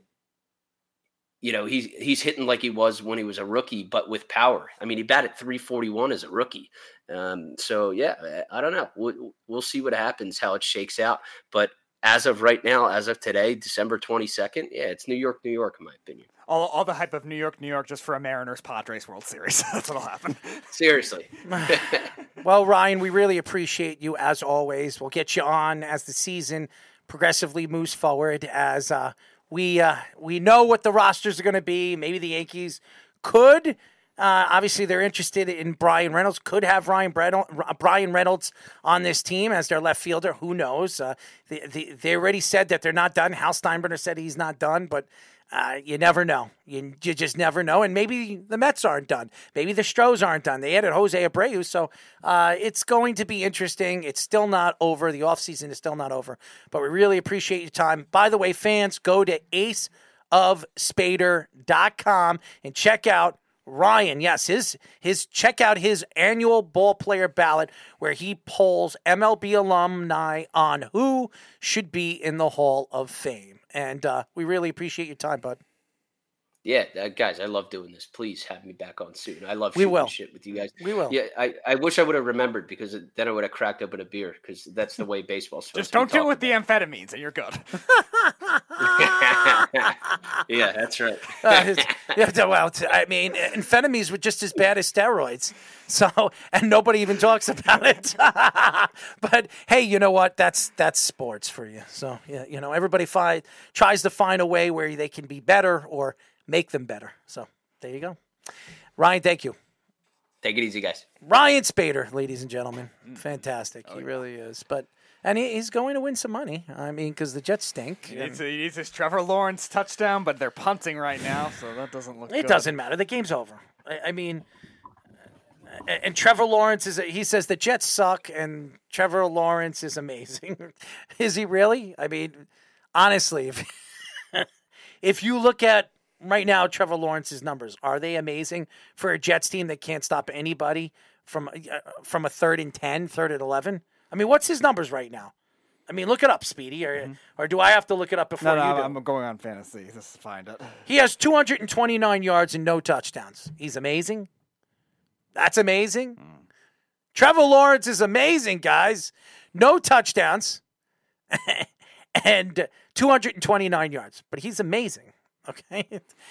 F: you know he's he's hitting like he was when he was a rookie, but with power. I mean, he batted 341 as a rookie. Um, so yeah, I don't know. We'll, we'll see what happens, how it shakes out. But as of right now, as of today, December 22nd, yeah, it's New York, New York, in my opinion.
C: All, all the hype of New York, New York, just for a Mariners Padres World Series. [laughs] That's what'll happen. [laughs] [laughs]
F: Seriously.
B: Well, Ryan, we really appreciate you as always. We'll get you on as the season progressively moves forward. As uh, we uh, we know what the rosters are going to be. Maybe the Yankees could. Uh, obviously, they're interested in Bryan Reynolds. Could have Ryan Bryan Reynolds on this team as their left fielder. Who knows? Uh, they, they, they already said that they're not done. Hal Steinbrenner said he's not done, but uh, you never know. You, you just never know. And maybe the Mets aren't done. Maybe the Stros aren't done. They added Jose Abreu. So uh, it's going to be interesting. It's still not over. The offseason is still not over. But we really appreciate your time. By the way, fans, go to aceofspaeder.com and check out Ryan, yes, his his check out his annual ball player ballot where he polls MLB alumni on who should be in the Hall of Fame. And uh, we really appreciate your time, bud.
F: Yeah, uh, guys, I love doing this. Please have me back on soon. I love
B: We
F: shooting
B: will.
F: shit with you guys.
B: We will.
F: Yeah, I, I wish I would have remembered because then I would have cracked open a beer because that's the way baseball's supposed
C: just
F: to be
C: don't do it
F: talked
C: with the amphetamines and you're good. [laughs] [laughs]
F: yeah, that's right. [laughs]
B: Uh, it's- yeah, well, it's- I mean, amphetamines were just as bad as steroids. [laughs] So, and nobody even talks about it. but hey, you know what? That's that's sports for you. So, yeah, you know, everybody find, tries to find a way where they can be better or make them better. So, there you go. Ryan, thank you.
F: Take it easy, guys.
B: Ryan Spaeder, ladies and gentlemen, fantastic. he really is. But and he, he's going to win some money. I mean, because the Jets stink.
C: He needs, he needs his Trevor Lawrence touchdown, but they're punting right now, so that doesn't look
B: It
C: good.
B: doesn't matter. The game's over. I, I mean, and, Trevor Lawrence is. He says the Jets suck, and Trevor Lawrence is amazing. [laughs] is he really? I mean, honestly, if [laughs] if you look at right now Trevor Lawrence's numbers, are they amazing for a Jets team that can't stop anybody from uh, from a third and 10, third and eleven? I mean, what's his numbers right now? I mean, look it up, Speedy, or mm-hmm. or do I have to look it up before
C: No, no,
B: you do?
C: I'm going on fantasy. Just find it.
B: He has 229 yards and no touchdowns. He's amazing. That's amazing. Mm. Trevor Lawrence is amazing, guys. No touchdowns [laughs] and 229 yards, but he's amazing. [laughs] Okay.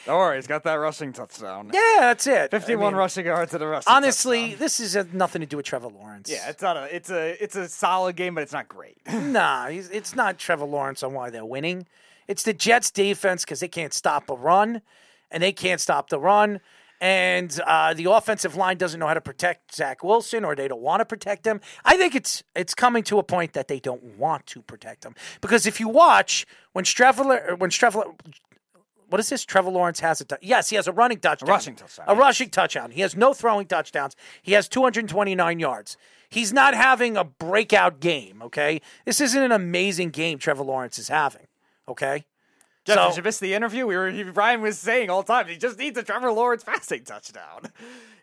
C: Don't worry, he's got that rushing touchdown.
B: Yeah, that's it.
C: 51
B: I mean,
C: rushing yards to the rushing
B: Honestly,
C: touchdown.
B: this is uh nothing to do with Trevor Lawrence.
C: Yeah, it's not a it's a it's a solid game, but it's not great. [laughs]
B: nah, he's, it's not Trevor Lawrence on why they're winning. It's the Jets defense because they can't stop a run, and they can't stop the run. And uh, the offensive line doesn't know how to protect Zach Wilson, or they don't want to protect him. I think it's it's coming to a point that they don't want to protect him because if you watch when Trevor when Trevor what is this? Trevor Lawrence has a yes, he has a running touchdown, A
C: rushing touchdown,
B: a rushing touchdown. He has no throwing touchdowns. He has 229 yards. He's not having a breakout game. Okay, this isn't an amazing game Trevor Lawrence is having. Okay,
C: Jeff,
B: So-
C: did you miss the interview? We were Ryan was saying all the time he just needs a Trevor Lawrence passing touchdown.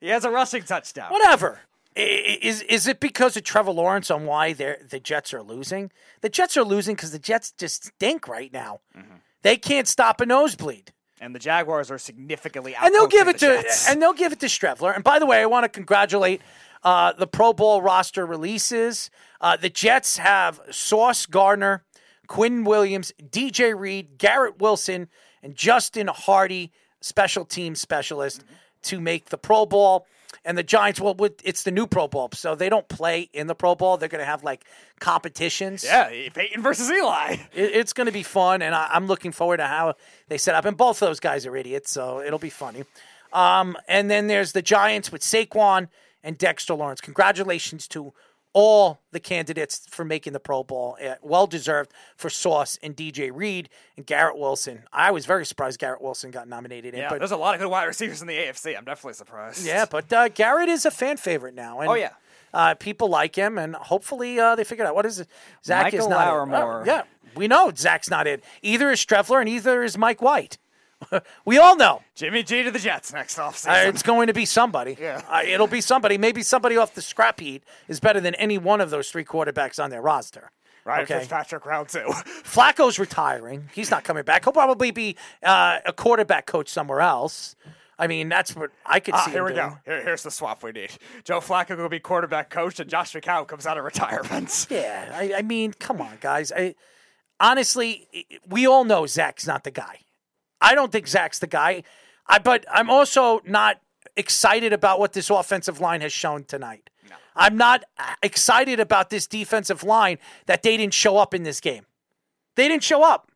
C: He has a rushing touchdown.
B: whatever. Is is it because of Trevor Lawrence on why the Jets are losing? The Jets are losing because the Jets just stink right now. Mm-hmm. They can't stop a nosebleed.
C: And the Jaguars are significantly out.
B: and they'll give it to and they'll give it to Streveler. And by the way, I want to congratulate uh, the Pro Bowl roster releases. Uh, the Jets have Sauce Gardner, Quinn Williams, DJ Reed, Garrett Wilson, and Justin Hardee, special team specialist, to make the Pro Bowl. And the Giants, well, with, it's the new Pro Bowl, so they don't play in the Pro Bowl. They're going to have like competitions.
C: yeah, Peyton versus Eli.
B: It, it's going to be fun, and I, I'm looking forward to how they set up. And both of those guys are idiots, so it'll be funny. Um, and then there's the Giants with Saquon and Dexter Lawrence. Congratulations to all the candidates for making the Pro Bowl. Uh, well deserved for Sauce and DJ Reed and Garrett Wilson. I was very surprised Garrett Wilson got nominated. in,
C: Yeah,
B: but
C: there's a lot of good wide receivers in the AFC. I'm definitely surprised.
B: yeah, but uh, Garrett is a fan favorite now. And,
C: Oh, yeah.
B: Uh, people like him, and hopefully uh, they figure out what is it. Zach is not. it. Uh, yeah, we know Zach's not it. Either is Streveler, and either is Mike White. [laughs] we all know.
C: Jimmy G to the Jets next
B: Uh,
C: offseason.
B: it's going to be somebody.
C: Yeah.
B: Uh, it'll be somebody. Maybe somebody off the scrap heap is better than any one of those three quarterbacks on their roster.
C: Ryan
B: okay.
C: Fitzpatrick round two. [laughs]
B: Flacco's retiring. He's not coming back. He'll probably be uh, a quarterback coach somewhere else. I mean, that's what I could
C: Ah,
B: see.
C: here we
B: doing.
C: go. Here, here's the swap we need. Joe Flacco will be quarterback coach, and Josh McCown comes out of retirement. [laughs]
B: Yeah, I, I mean, come on, guys. I, honestly, we all know Zach's not the guy. I don't think Zach's the guy. I, but I'm also not excited about what this offensive line has shown tonight. I'm not excited about this defensive line that they didn't show up in this game. They didn't show up.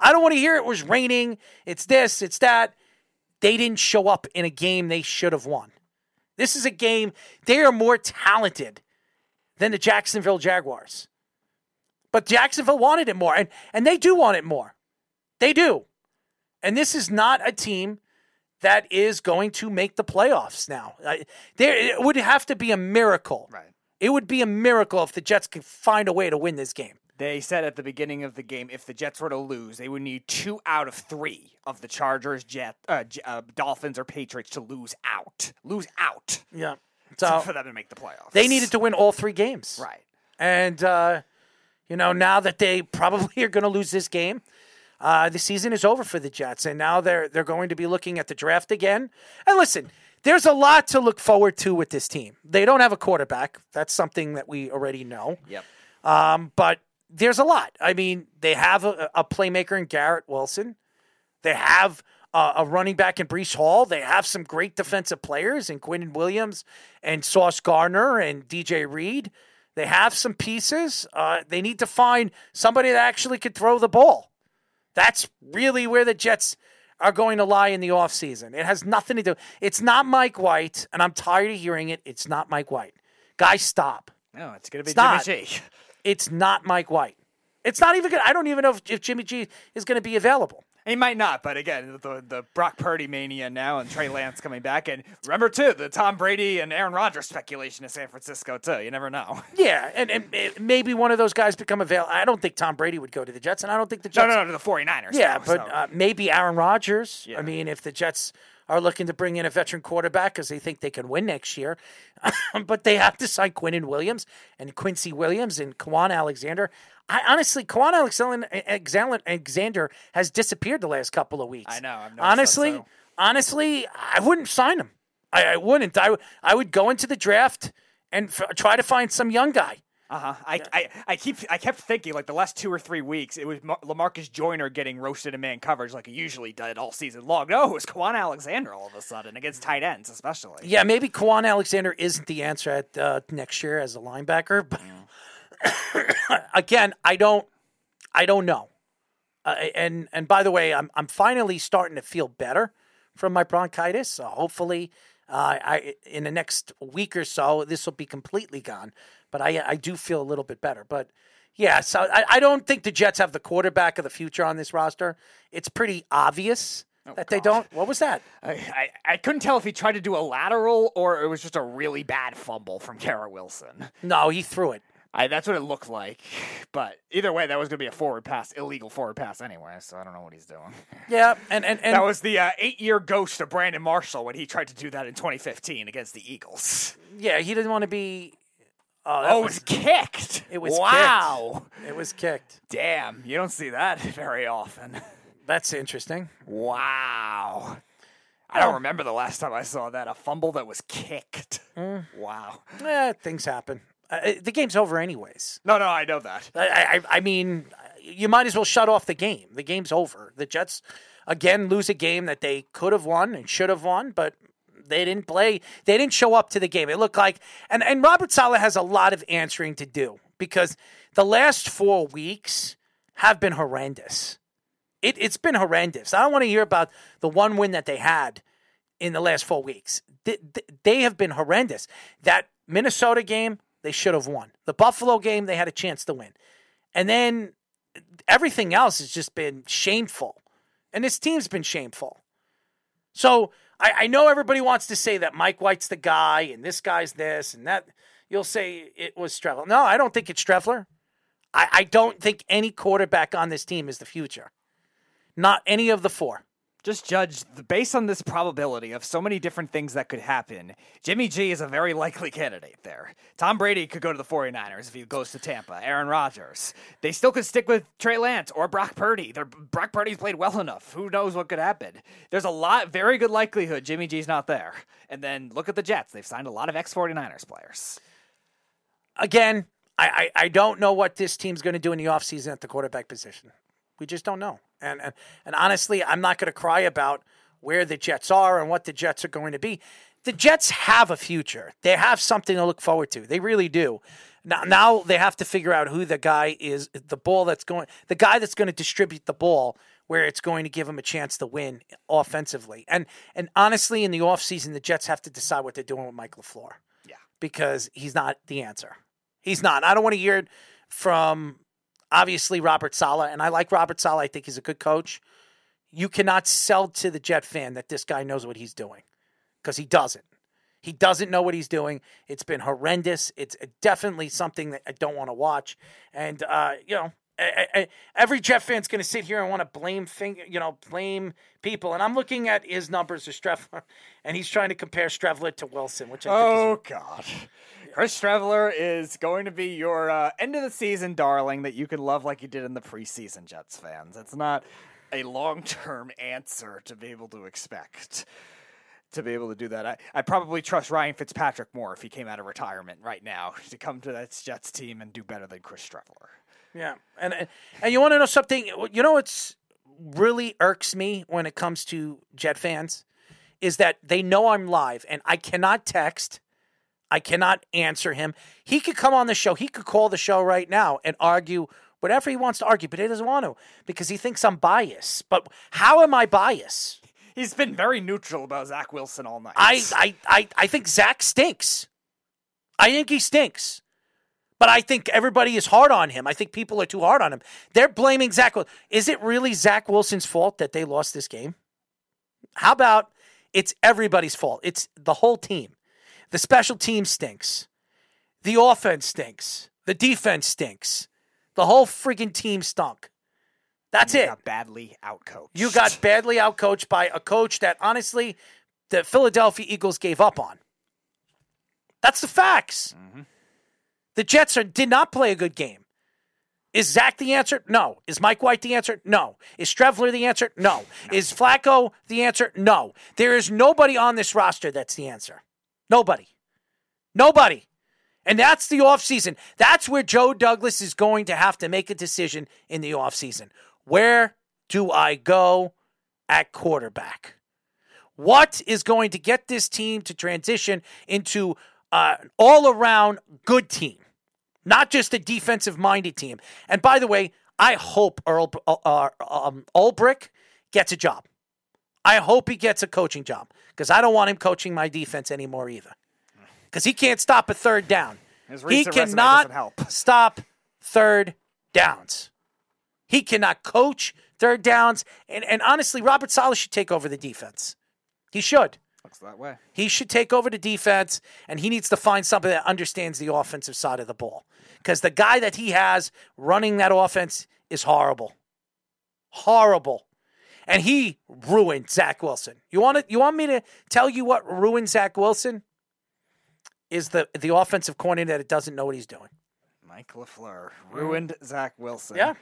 B: I don't want to hear it was raining. It's this, it's that. They didn't show up in a game they should have won. This is a game, they are more talented than the Jacksonville Jaguars. But Jacksonville wanted it more, and, and they do want it more. They do. And this is not a team that is going to make the playoffs now. There, it would have to be a miracle.
C: Right.
B: It would be a miracle if the Jets could find a way to win this game.
C: They said at the beginning of the game, if the Jets were to lose, they would need two out of three of the Chargers, Jet, uh, uh, Dolphins, or Patriots to lose out. Lose out
B: Yeah. [laughs] So
C: for them to make the playoffs.
B: they needed to win all three games.
C: Right.
B: And, uh, you know, now that they probably [laughs] are going to lose this game, uh, the season is over for the Jets. And now they're, they're going to be looking at the draft again. And listen, there's a lot to look forward to with this team. They don't have a quarterback. That's something that we already know.
C: Yep.
B: Um, but there's a lot. I mean, they have a, a playmaker in Garrett Wilson. They have a, a running back in Breece Hall. They have some great defensive players in Quinnen Williams and Sauce Gardner and DJ Reed. They have some pieces. Uh, they need to find somebody that actually could throw the ball. That's really where the Jets are going to lie in the offseason. It has nothing to do. It's not Mike White, and I'm tired of hearing it. It's not Mike White. Guys, stop.
C: No, it's going to be
B: It's not.
C: Jimmy G.
B: It's not Mike White. It's not even good. I don't even know if, if Jimmy G is going to be available.
C: He might not, but again, the the Brock Purdy mania now, and Trey Lance coming back, and remember too the Tom Brady and Aaron Rodgers speculation in San Francisco too. You never know. [laughs]
B: Yeah, and, and maybe one of those guys become available. I don't think Tom Brady would go to the Jets, and I don't think the
C: No,
B: Jets.
C: no, no, to the 49ers.
B: Yeah,
C: though,
B: but
C: so.
B: uh, maybe Aaron Rodgers.
C: Yeah.
B: I mean, if the Jets are looking to bring in a veteran quarterback because they think they can win next year, [laughs] but they have to sign Quinnen Williams and Quincy Williams and Kwon Alexander. I honestly, Kwon Alexander, Alexander has disappeared the last couple of weeks.
C: I know, I've
B: honestly,
C: too.
B: honestly, I wouldn't sign him. I, I wouldn't. I, I would go into the draft and f- try to find some young guy.
C: Uh huh. I, I, I keep I kept thinking like the last two or three weeks it was Mar- Lamarcus Joyner getting roasted in man coverage like he usually did all season long. No, it was Kwon Alexander all of a sudden against tight ends especially.
B: Yeah, maybe Kwon Alexander isn't the answer at uh, next year as a linebacker, [laughs] but [coughs] again, I don't, I don't know. Uh, and and by the way, I'm I'm finally starting to feel better from my bronchitis. So hopefully, uh, I in the next week or so, this will be completely gone. But I I do feel a little bit better. But yeah, so I, I don't think the Jets have the quarterback of the future on this roster. It's pretty obvious that they don't. What was that?
C: I, I, I couldn't tell if he tried to do a lateral or it was just a really bad fumble from Kara Wilson.
B: No, he threw it.
C: I, that's what it looked like. [laughs] But either way, that was going to be a forward pass, illegal forward pass anyway. So I don't know what he's doing. [laughs]
B: Yeah, and and, and
C: that was the uh, eight-year ghost of Brandon Marshall when he tried to do that in 2015 against the Eagles.
B: yeah, he didn't want to be. Oh,
C: Oh, it was kicked.
B: It was
C: wow.
B: kicked. It was kicked.
C: Damn, you don't see that [laughs] very often.
B: That's interesting.
C: Wow. I don't remember the last time I saw that. A fumble that was kicked.
B: Mm.
C: Wow.
B: Eh, things happen. Uh, the game's over anyways.
C: No, no, I know that.
B: I, I, I mean, you might as well shut off the game. The game's over. The Jets again lose a game that they could have won and should have won, but they didn't play. They didn't show up to the game. It looked like, and and Robert Saleh has a lot of answering to do because the last four weeks have been horrendous. It, it's been horrendous. I don't want to hear about the one win that they had in the last four weeks. They, they have been horrendous. That Minnesota game, they should have won. The Buffalo game, they had a chance to win. And then everything else has just been shameful. And this team's been shameful. So I, I know everybody wants to say that Mike White's the guy and this guy's this and that. you'll say it was Streveler. No, I don't think it's Streveler. I, I don't think any quarterback on this team is the future. Not any of the four.
C: Just judge based on this probability of so many different things that could happen. Jimmy G is a very likely candidate there. Tom Brady could go to the 49ers if he goes to Tampa. Aaron Rodgers. They still could stick with Trey Lance or Brock Purdy. They're, Brock Purdy's played well enough. Who knows what could happen? There's a lot, very good likelihood Jimmy G's not there. And then look at the Jets. They've signed a lot of ex 49ers players.
B: Again, I, I, I don't know what this team's going to do in the offseason at the quarterback position. We just don't know. And, and, and honestly, I'm not going to cry about where the Jets are and what the Jets are going to be. The Jets have a future. They have something to look forward to. They really do. Now, now they have to figure out who the guy is, the ball that's going, the guy that's going to distribute the ball where it's going to give them a chance to win offensively. And and honestly, in the offseason, the Jets have to decide what they're doing with Mike LaFleur.
C: Yeah.
B: Because he's not the answer. He's not. I don't want to hear it from obviously Robert Saleh, and I like Robert Saleh. I think he's a good coach. You cannot sell to the Jet fan that this guy knows what he's doing because he doesn't. He doesn't know what he's doing. It's been horrendous. It's definitely something that I don't want to watch. And uh, you know, I, I, every Jet fan's going to sit here and want to blame thing, you know, blame people. And I'm looking at his numbers of Streveler, [laughs] and he's trying to compare Streveler to Wilson, which I
C: oh
B: think
C: God. Chris Streveler is going to be your uh, end of the season darling that you can love like you did in the preseason, Jets fans. It's not a long term [laughs] answer to be able to expect to be able to do that. I, I probably trust Ryan Fitzpatrick more if he came out of retirement right now [laughs] to come to that Jets team and do better than Chris Streveler.
B: Yeah, and and you want to know something? You know what's really irks me when it comes to Jet fans is that they know I'm live and I cannot text I cannot answer him. He could come on the show. He could call the show right now and argue whatever he wants to argue, but he doesn't want to because he thinks I'm biased. But how am I biased? [laughs]
C: He's been very neutral about Zach Wilson all night.
B: I, I, I, I think Zach stinks. I think he stinks. But I think everybody is hard on him. I think people are too hard on him. They're blaming Zach. Is it really Zach Wilson's fault that they lost this game? How about it's everybody's fault? It's the whole team. The special team stinks. The offense stinks. The defense stinks. The whole freaking team stunk. That's it.
C: you
B: it.
C: Got badly outcoached.
B: You got badly outcoached by a coach that honestly the Philadelphia Eagles gave up on. That's the facts.
C: Mm-hmm.
B: The Jets are, did not play a good game. Is Zach the answer? No. Is Mike White the answer? No. Is Streveler the answer? No. no. Is Flacco the answer? No. There is nobody on this roster that's the answer. Nobody. Nobody. And that's the offseason. That's where Joe Douglas is going to have to make a decision in the offseason. Where do I go at quarterback? What is going to get this team to transition into uh, an all around good team, not just a defensive minded team? And by the way, I hope Earl uh, uh um, Ulbrich gets a job. I hope he gets a coaching job because I don't want him coaching my defense anymore either. Because he can't stop a third down. he cannot [laughs] stop third downs. He cannot coach third downs. And, and honestly, Robert Saleh should take over the defense. He should.
C: Looks that way.
B: He should take over the defense, and he needs to find somebody that understands the offensive side of the ball. Because the guy that he has running that offense is horrible. Horrible and he ruined Zach Wilson. You want to, You want me to tell you what ruined Zach Wilson? Is the the offensive coordinator that it doesn't know what he's doing?
C: Mike LaFleur ruined Zach Wilson.
B: Yeah.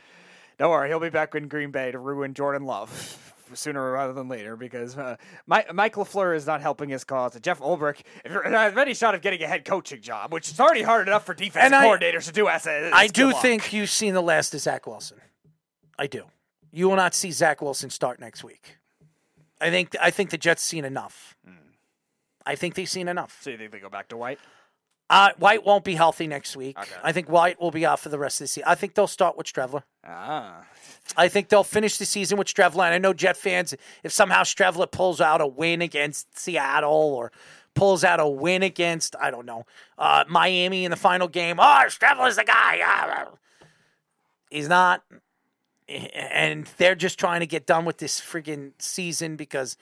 C: Don't worry, he'll be back in Green Bay to ruin Jordan Love [laughs] sooner rather than later because uh, Mike, Mike LaFleur is not helping his cause. Jeff Ulbrich, if you're has any shot of getting a head coaching job, which is already hard enough for defensive coordinators to do as a,
B: I do think you've seen the last of Zach Wilson. I do you will not see Zach Wilson start next week. I think I think the Jets seen enough. Mm. I think they've seen enough.
C: So you think they go back to White?
B: Uh, White won't be healthy next week.
C: Okay.
B: I think White will be out for the rest of the season. I think they'll start with Streveler.
C: Ah.
B: I think they'll finish the season with Streveler. And I know Jet fans, if somehow Streveler pulls out a win against Seattle or pulls out a win against, I don't know, uh, Miami in the final game, oh, Streveler's the guy. He's not and they're just trying to get done with this freaking season because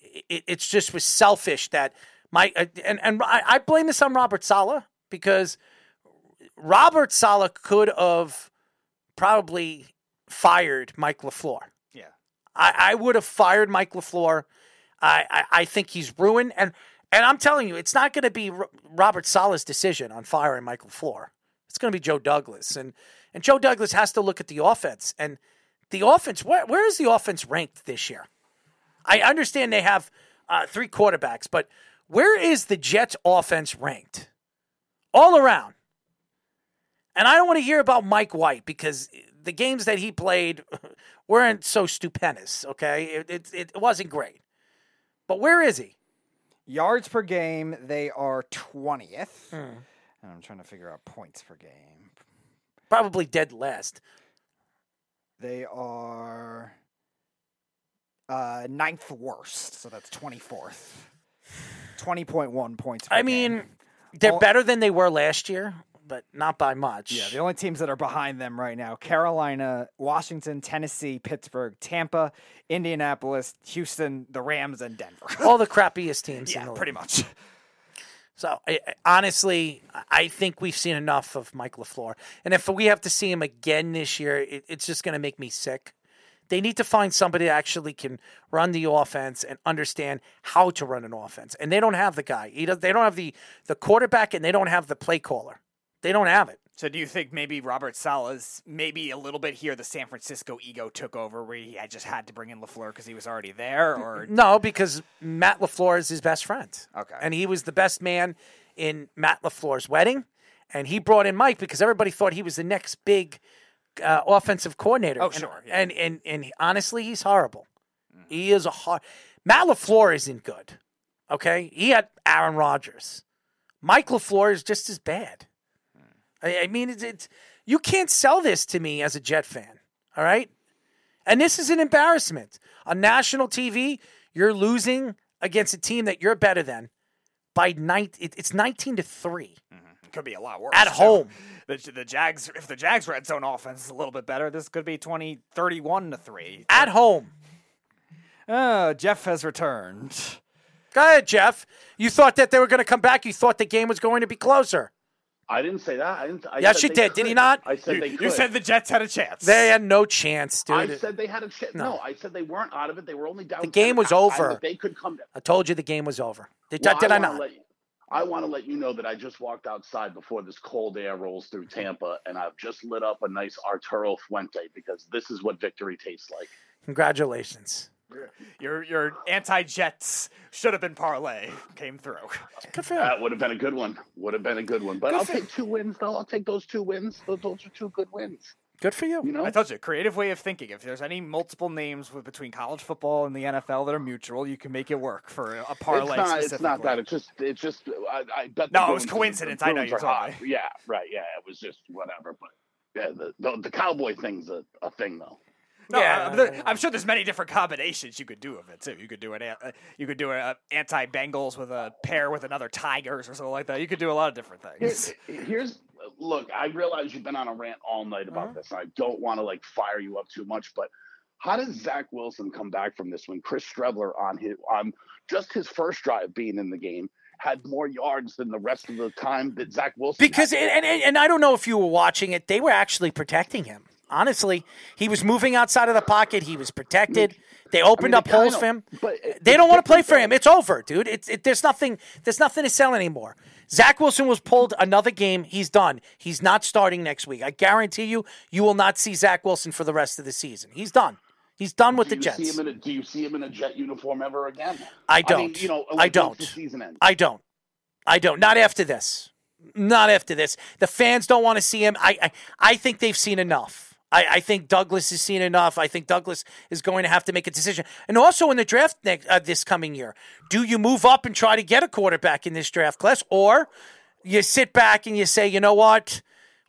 B: it, it's just was selfish that my uh, and and I, I blame this on Robert Saleh. because Robert Saleh could have probably fired Mike LaFleur.
C: Yeah.
B: I, I would have fired Mike LaFleur. I, I, I think he's ruined. And, and I'm telling you, it's not going to be R- Robert Saleh's decision on firing Mike LaFleur. It's going to be Joe Douglas. And, and Joe Douglas has to look at the offense. And the offense, where, where is the offense ranked this year? I understand they have uh, three quarterbacks, but where is the Jets offense ranked? All around. And I don't want to hear about Mike White because the games that he played [laughs] weren't so stupendous, okay? It, it, it wasn't great. But where is he?
C: Yards per game, they are 20th.
B: Hmm.
C: And I'm trying to figure out points per game.
B: Probably dead last.
C: They are uh, ninth worst, so that's 24th. 20.1 points per
B: I
C: game.
B: mean, they're
C: All-
B: better than they were last year, but not by much.
C: Yeah, the only teams that are behind them right now Carolina, Washington, Tennessee, Pittsburgh, Tampa, Indianapolis, Houston, the Rams, and Denver.
B: All the [laughs] crappiest teams
C: yeah, pretty much.
B: So I, honestly, I think we've seen enough of Mike LaFleur, and if we have to see him again this year, it, it's just going to make me sick. They need to find somebody that actually can run the offense and understand how to run an offense, and they don't have the guy. They don't have the the quarterback, and they don't have the play caller. They don't have it.
C: So do you think maybe Robert Saleh's maybe a little bit here the San Francisco ego took over where he had just had to bring in LaFleur because he was already there or
B: No, because Matt LaFleur is his best friend.
C: Okay.
B: and he was the best man in Matt LaFleur's wedding, and he brought in Mike because everybody thought he was the next big uh, offensive coordinator.
C: Oh,
B: And-
C: sure, yeah.
B: And and and honestly, he's horrible. He is a hard. Matt LaFleur isn't good. Okay, he had Aaron Rodgers. Mike LaFleur is just as bad. I, I mean, it's, it's you can't sell this to me as a Jet fan. All right, and this is an embarrassment on national TV. You're losing against a team that you're better than by night. It, it's nineteen to three.
C: it could be a lot worse.
B: At home.
C: The, the Jags if the Jags red zone offense is a little bit better, this could be 20 31 to 3.
B: At home.
C: Uh, Jeff has returned.
B: Go ahead, Jeff. You thought that they were going to come back. You thought the game was going to be closer.
D: I didn't say that. I didn't, I
B: Yes,
D: said
B: you
D: they
B: did. Did he not?
D: I said
C: You,
D: they
C: you said the Jets had a chance.
B: They had no chance, dude.
D: I said they had a chance.
B: No.
D: No. I said they weren't out of it. They were only down.
B: The game was
D: at halftime,
B: over.
D: They could come down.
B: I told you the game was over. Did,
D: Well,
B: did I,
D: wanna
B: not?
D: Let, I want to let you know that I just walked outside before this cold air rolls through Tampa, and I've just lit up a nice Arturo Fuente because this is what victory tastes like.
B: Congratulations.
C: Your your anti Jets should have been parlay came through.
B: Good for.
D: That would have been a good one. Would have been a good one. But
B: Good
D: I'll
B: for-
D: take two wins, though. I'll take those two wins. Those, those are two good wins.
B: Good for you.
D: You know,
C: I told you, creative way of thinking. If there's any multiple names with, between college football and the NFL that are mutual, you can make it work for a parlay
D: it's not. It's not that. It's just. It's just. I, I bet.
C: No, it was coincidence. I know you're
D: are
C: talking.
D: Yeah. Right. Yeah. It was just whatever. But yeah, the the, the cowboy thing's a, a thing though.
C: No,
B: Yeah.
C: uh, I'm sure there's many different combinations you could do of it too. You could do an uh, you could do a anti Bengals with a pair with another Tigers or something like that. You could do a lot of different things. [laughs]
D: Here's, here's look. I realize you've been on a rant all night about
C: Uh-huh.
D: this, and I don't want to like fire you up too much. But how does Zach Wilson come back from this when Chris Streveler on his on just his first drive being in the game had more yards than the rest of the time that Zach Wilson?
B: Because
D: had?
B: and, and and I don't know if you were watching it. They were actually protecting him. Honestly, he was moving outside of the pocket. He was protected. They opened
D: I mean,
B: up holes for him.
D: but uh,
B: They don't want to play for him. It's over, dude. It's it, there's nothing. There's nothing to sell anymore. Zach Wilson was pulled another game. He's done. He's not starting next week. I guarantee you, you will not see Zach Wilson for the rest of the season. He's done. He's done with
D: do
B: the Jets.
D: a, do you see him in a jet uniform ever again?
B: I don't.
D: you know,
B: I don't.
D: Season ends.
B: I don't. I don't. Not after this. Not after this. The fans don't want to see him. I I, I think they've seen enough. I, I think Douglas has seen enough. I think Douglas is going to have to make a decision. And also in the draft next, uh, this coming year, do you move up and try to get a quarterback in this draft class, or you sit back and you say, you know what?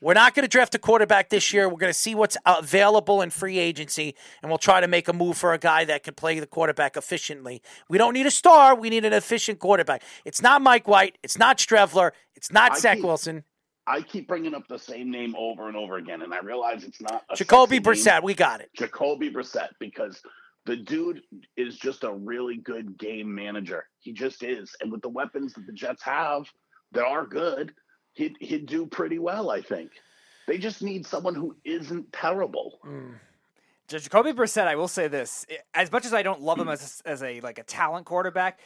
B: We're not going to draft a quarterback this year. We're going to see what's available in free agency, and we'll try to make a move for a guy that can play the quarterback efficiently. We don't need a star. We need an efficient quarterback. It's not Mike White. It's not Streveler. It's not
D: I
B: Zach
D: keep-
B: Wilson.
D: I keep bringing up the same name over and over again, and I realize it's not a
B: Jacoby
D: sexy name.
B: Brissett. We got it.
D: Jacoby Brissett because the dude is just a really good game manager. He just is. And with the weapons that the Jets have that are good, he'd he'd do pretty well. I think they just need someone who isn't terrible. Hmm.
C: Jacoby Brissett, I will say this: as much as I don't love him as as a like a talent quarterback,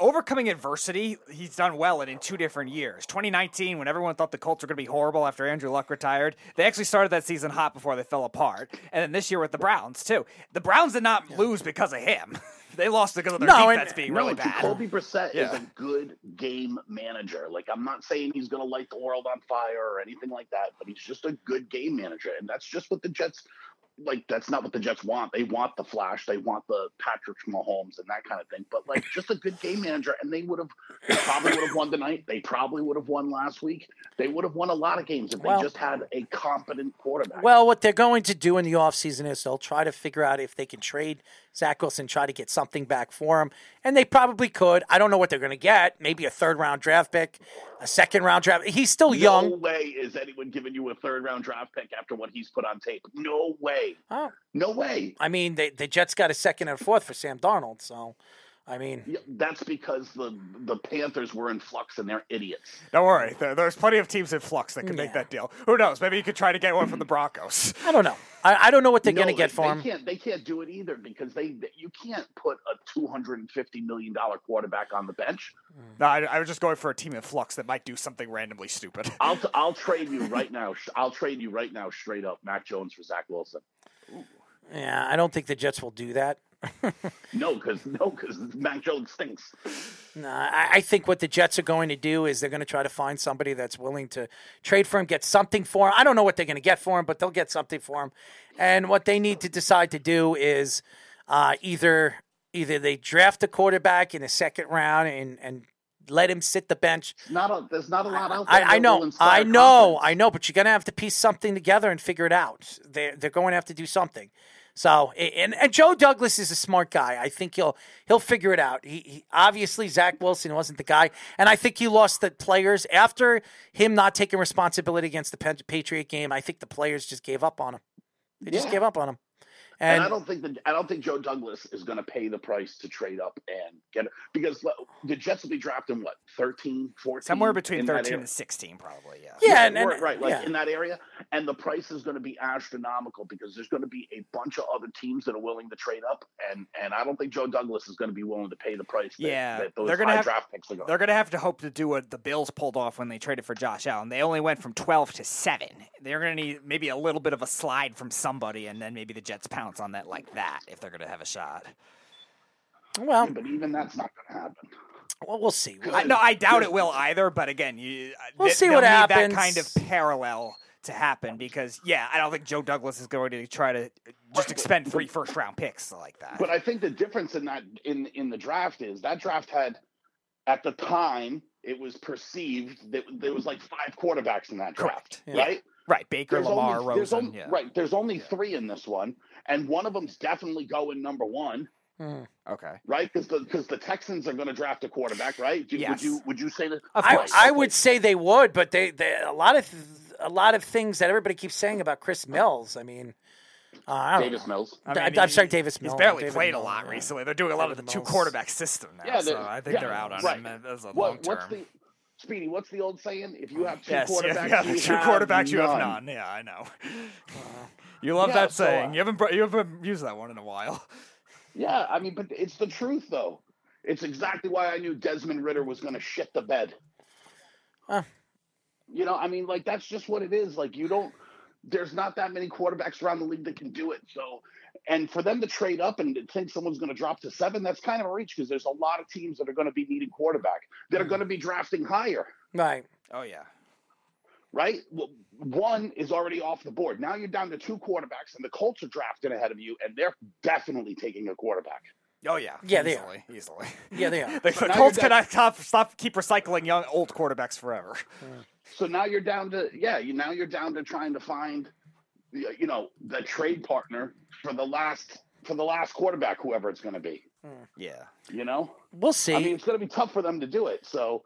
C: overcoming adversity, he's done well in in two different years. 2019, when everyone thought the Colts were going to be horrible after Andrew Luck retired, they actually started that season hot before they fell apart. And then this year with the Browns too, the Browns did not lose because of him; [laughs] they lost because of their
B: No, and-
C: defense being
D: no,
C: really bad.
D: Jacoby Brissett is a good game manager. Like I'm not saying he's going to light the world on fire or anything like that, but he's just a good game manager, and that's just what the Jets. Like that's not what the Jets want. They want the flash. They want the Patrick Mahomes and that kind of thing. But like just a good game manager, and they would have probably would have won tonight. They probably would have won last week. They would have won a lot of games if
B: Well-
D: they just had a competent quarterback.
B: Well, what they're going to do in the offseason is they'll try to figure out if they can trade Zach Wilson, try to get something back for him. And they probably could. I don't know what they're going to get. Maybe a third round draft pick, a second round draft. He's still
D: no
B: young.
D: No way is anyone giving you a third round draft pick after what he's put on tape. No way.
B: Oh,
D: No way.
B: I mean, they, the Jets got a second and a fourth for Sam Darnold. So, I mean,
D: that's because the the Panthers were in flux and they're idiots.
C: Don't worry, there, there's plenty of teams in flux that can make that deal. Who knows? Maybe you could try to get one from the mm-hmm. Broncos.
B: I don't know. I, I don't know what they're
D: No,
B: going to get for
D: they
B: him.
D: Can't, they can't do it either because they you can't put a two hundred and fifty million dollar quarterback on the bench.
C: No, I, I was just going for a team in flux that might do something randomly stupid. [laughs]
D: I'll I'll trade you right now. [laughs] I'll trade you right now, straight up, Mac Jones for Zach Wilson.
B: Yeah, I don't think the Jets will do that. [laughs]
D: No, because no, because Mac Jones stinks.
B: No, I, I think what the Jets are going to do is they're going to try to find somebody that's willing to trade for him, get something for him. I don't know what they're going to get for him, but they'll get something for him. And what they need to decide to do is uh, either either they draft a quarterback in the second round and and let him sit the bench.
D: Not a, there's not a lot out there.
B: I, I know, I know,
D: confidence.
B: I know, but you're gonna have to piece something together and figure it out. They're they're going to have to do something. So, and, and Joe Douglas is a smart guy. I think he'll he'll figure it out. He, he obviously Zach Wilson wasn't the guy, and I think he lost the players after him not taking responsibility against the Patriot game. I think the players just gave up on him. They just
D: Yeah.
B: gave up on him.
D: And,
B: And,
D: I don't think that I don't think Joe Douglas is going to pay the price to trade up and get it because the Jets will be drafting what 13, 14?
C: Somewhere between 13 and 16, probably, yeah.
B: yeah, and, and
D: right, like
B: yeah.
D: in that area, and the price is going to be astronomical because there's going to be a bunch of other teams that are willing to trade up, and and I don't think Joe Douglas is going to be willing to pay the price. That,
C: Yeah,
D: that those
C: they're gonna have-
D: draft picks are going.
C: They're going to have to hope to do what the Bills pulled off when they traded for Josh Allen. They only went from 12 to 7. They're going to need maybe a little bit of a slide from somebody, and then maybe the Jets pounce on that like that if they're going to have a shot.
B: well,
D: but even that's not going to happen.
B: well, we'll see.
C: I, no, I doubt it will either, but again, you, uh,
B: We'll
C: they-
B: see what
C: need
B: happens.
C: that kind of parallel to happen because, yeah, I don't think Joe Douglas is going to try to uh, just expend three first round picks like that.
D: But I think the difference in that in in the draft is that draft had at the time it was perceived that there was like five quarterbacks in that draft,
C: Correct. Yeah.
D: right?
C: right, Baker,
D: There's
C: Lamar,
D: only, there's
C: Rosen.
D: only,
C: yeah.
D: Right. There's only three in this one, and one of them's definitely going number one,
C: Okay.
D: right? Because the because the Texans are going to draft a quarterback, right? Do,
C: Yes.
D: Would you would you say that?
C: Of
B: I,
C: course.
B: I would say they would, but they, they a lot of a lot of things that everybody keeps saying about Chris Mills. I mean, uh, I don't
D: Davis
B: know.
D: Mills.
C: I
B: I
C: mean,
B: am
C: he-
B: sorry, Davis Mills.
C: He's barely
B: David
C: played a lot
B: yeah.
C: recently. They're doing a lot of the
B: David
C: two
B: Mills.
C: quarterback system now,
D: Yeah,
C: so I think
D: yeah,
C: they're out on
D: right.
C: him as a long
D: What,
C: term.
D: what's the Speedy? What's the old saying? If you have two
C: Yes,
D: quarterbacks,
C: yeah,
D: you
C: two
D: have
C: quarterbacks, you have
D: none.
C: none. Yeah, I know. [laughs] you love
D: Yeah,
C: that
D: so,
C: saying.
D: uh,
C: you haven't you haven't used that one in a while.
D: Yeah, I mean, but it's the truth, though. It's exactly why I knew Desmond Ridder was going to shit the bed.
B: Huh.
D: You know, I mean, like that's just what it is. Like you don't. There's not that many quarterbacks around the league that can do it. So, and for them to trade up and think someone's going to drop to seven, that's kind of a reach because there's a lot of teams that are going to be needing quarterback that are
B: Hmm.
D: going to be drafting higher.
B: Right.
C: Oh yeah.
D: right? Well, one is already off the board. Now you're down to two quarterbacks, and the Colts are drafting ahead of you, and they're definitely taking a quarterback.
C: Oh yeah.
B: Yeah, they are.
C: easily, easily.
B: Yeah, they are. [laughs]
C: The,
D: So
C: Colts
D: you're
C: cannot stop, stop keep recycling young old quarterbacks forever.
D: So now you're down to yeah, you now you're down to trying to find, you know, the trade partner for the last for the last quarterback, whoever it's going to be. Hmm.
C: Yeah.
D: You know,
B: We'll see.
D: I mean, it's going to be tough for them to do it. So.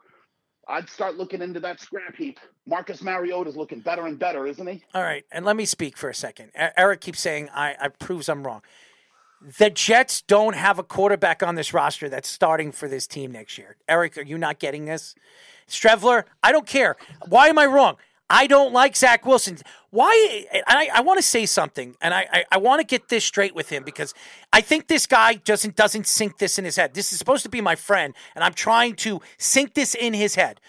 D: I'd start looking into that scrap heap. Marcus Mariota is looking better and better, isn't he?
B: All right, and let me speak for a second. Eric keeps saying I, I proves I'm wrong. The Jets don't have a quarterback on this roster that's starting for this team next year. Eric, are you not getting this? Streveler, I don't care. Why am I wrong? I don't like Zach Wilson. Why? I, I want to say something, and I, I, I want to get this straight with him because I think this guy doesn't doesn't sink this in his head. This is supposed to be my friend, and I'm trying to sink this in his head.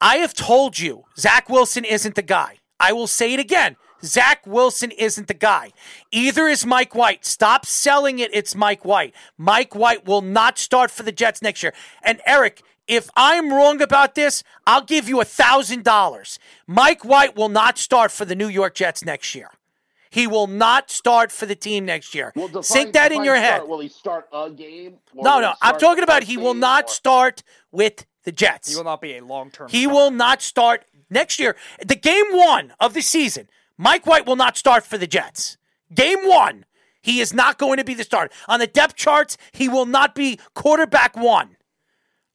B: I have told you Zach Wilson isn't the guy. I will say it again. Zach Wilson isn't the guy. Either is Mike White. Stop selling it. It's Mike White. Mike White will not start for the Jets next year. And Eric, if I'm wrong about this, I'll give you a thousand dollars. Mike White will not start for the New York Jets next year. He will not start for the team next year.
D: Well, define-
B: Sink that in your
D: start.
B: head.
D: Will he start a game?
B: No, no. I'm talking about he will not
D: or-
B: start with the Jets.
C: He will not be a long term.
B: He will not start next year. The game one of the season, Mike White will not start for the Jets. Game one, he is not going to be the starter. On the depth charts, he will not be quarterback one.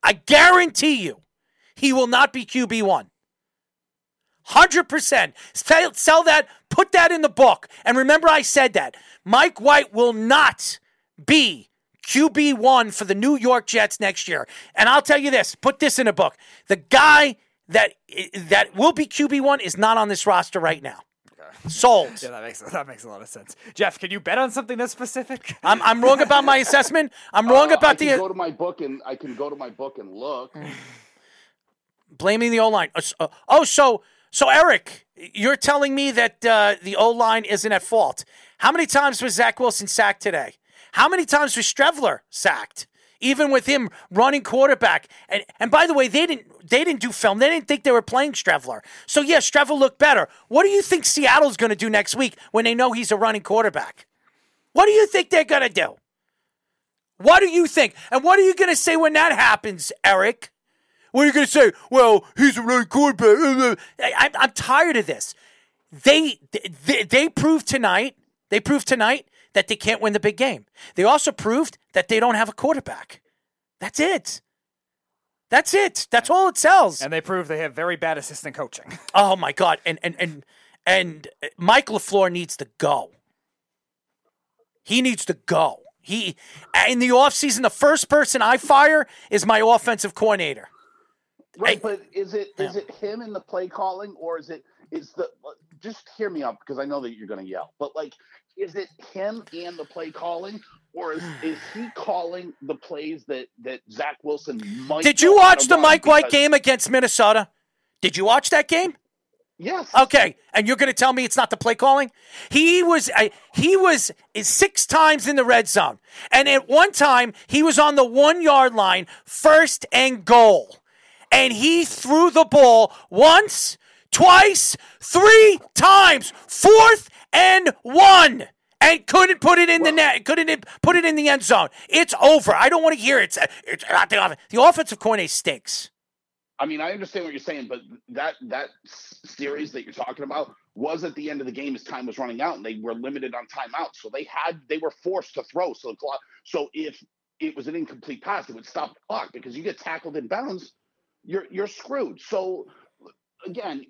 B: I guarantee you, he will not be QB one. 100%. Sell, sell that, put that in the book. And remember, I said that. Mike White will not be QB1 for the New York Jets next year. And I'll tell you this put this in a book. The guy that that will be QB1 is not on this roster right now. [laughs] Sold.
C: Yeah, that makes that makes a lot of sense. Jeff, can you bet on something that's specific?
B: I'm, I'm wrong about my assessment. I'm wrong
D: Uh, I
B: about
D: can
B: the
D: go to my book and I can go to my book and look. [sighs]
B: blaming the O line. Oh, so so Eric, you're telling me that uh, the O line isn't at fault. How many times was Zach Wilson sacked today? How many times was Streveler sacked? Even with him running quarterback, and and by the way, they didn't they didn't do film. They didn't think they were playing Streveler. So yeah, Streveler looked better. What do you think Seattle's going to do next week when they know he's a running quarterback? What do you think they're going to do? What do you think? And what are you going to say when that happens, Eric? What are you going to say? Well, he's a really quarterback. [laughs] I, I'm tired of this. They, they they proved tonight. They proved tonight that they can't win the big game. They also proved that they don't have a quarterback. That's it. That's it. That's all it sells.
C: And they prove they have very bad assistant coaching. [laughs]
B: Oh my god! And and and and Mike LaFleur needs to go. He needs to go. He in the offseason, the first person I fire is my offensive coordinator.
D: Right, but is it is it him in the play calling or is it is the just hear me out because I know that you're going to yell, but like is it him and the play calling or is, is he calling the plays that that Zach Wilson might?
B: Did you watch the Mike White game against Minnesota? Did you watch that game?
D: Yes.
B: Okay, and you're going to tell me it's not the play calling? He was uh, he was six times in the red zone, and at one time he was on the one yard line, first and goal, and he threw the ball once, twice, three times, fourth and one. And couldn't put it in the net. Couldn't put it in the end zone. It's over. I don't want to hear it. It's, it's not the offense. The offensive coordinator stinks.
D: I mean, I understand what you're saying, but that that series that you're talking about was at the end of the game as time was running out, and they were limited on timeouts, so they had they were forced to throw. So the clock. So if it was an incomplete pass, it would stop the clock because you get tackled in bounds, you're you're screwed. So again,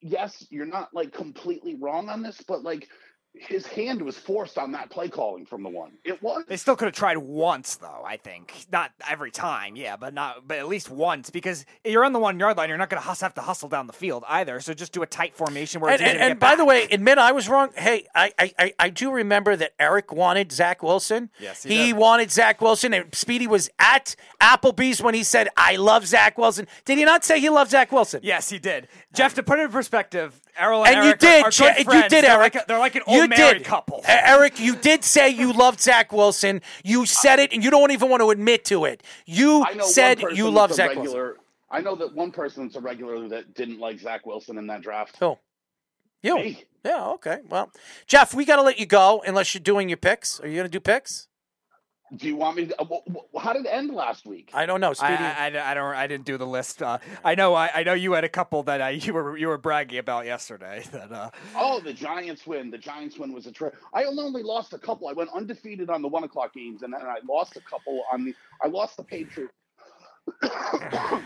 D: yes, you're not like completely wrong on this, but like his hand was forced on that play calling from the one. It was.
C: They still could have tried once, though. I think not every time, yeah, but not, but at least once because you're on the one yard line. You're not going to hus- have to hustle down the field either. So just do a tight formation where.
B: And,
C: it's
B: and, and
C: get
B: by the way, admit I was wrong. Hey, I, I, I, I do remember that Eric wanted Zach Wilson.
C: Yes, he
B: he
C: did.
B: wanted Zach Wilson, and Speedy was at Applebee's when he said, "I love Zach Wilson." Did he not say he loved Zach Wilson?
C: yes, he did. Jeff, to put it in perspective, Errol
B: And
C: and,
B: you did,
C: are, are good
B: you did,
C: they're
B: Eric.
C: Like a, they're like an
B: you
C: old married
B: did.
C: couple.
B: E- Eric, you did say you loved Zach Wilson. You said it, and you don't even want to admit to it. You
D: I know one
B: said you
D: that's
B: love
D: a
B: Zach Wilson.
D: I know that one person that's a regular that didn't like Zach Wilson in that draft.
B: Who? You.
D: Me.
B: Yeah. Okay. Well, Jeff, we got to let you go unless you're doing your picks. Are you going to do picks?
D: Do you want me? To, uh, wh- wh- how did it end last week?
B: I don't know.
C: I,
B: Speedy.
C: I, I, I don't. I didn't do the list. Uh, I know. I, I know you had a couple that I, [laughs] you were you were bragging about yesterday. [laughs] That uh,
D: Oh, the Giants win. The Giants win was a trip. I only lost a couple. I went undefeated on the one o'clock games, and then I lost a couple on the. I lost the Patriots.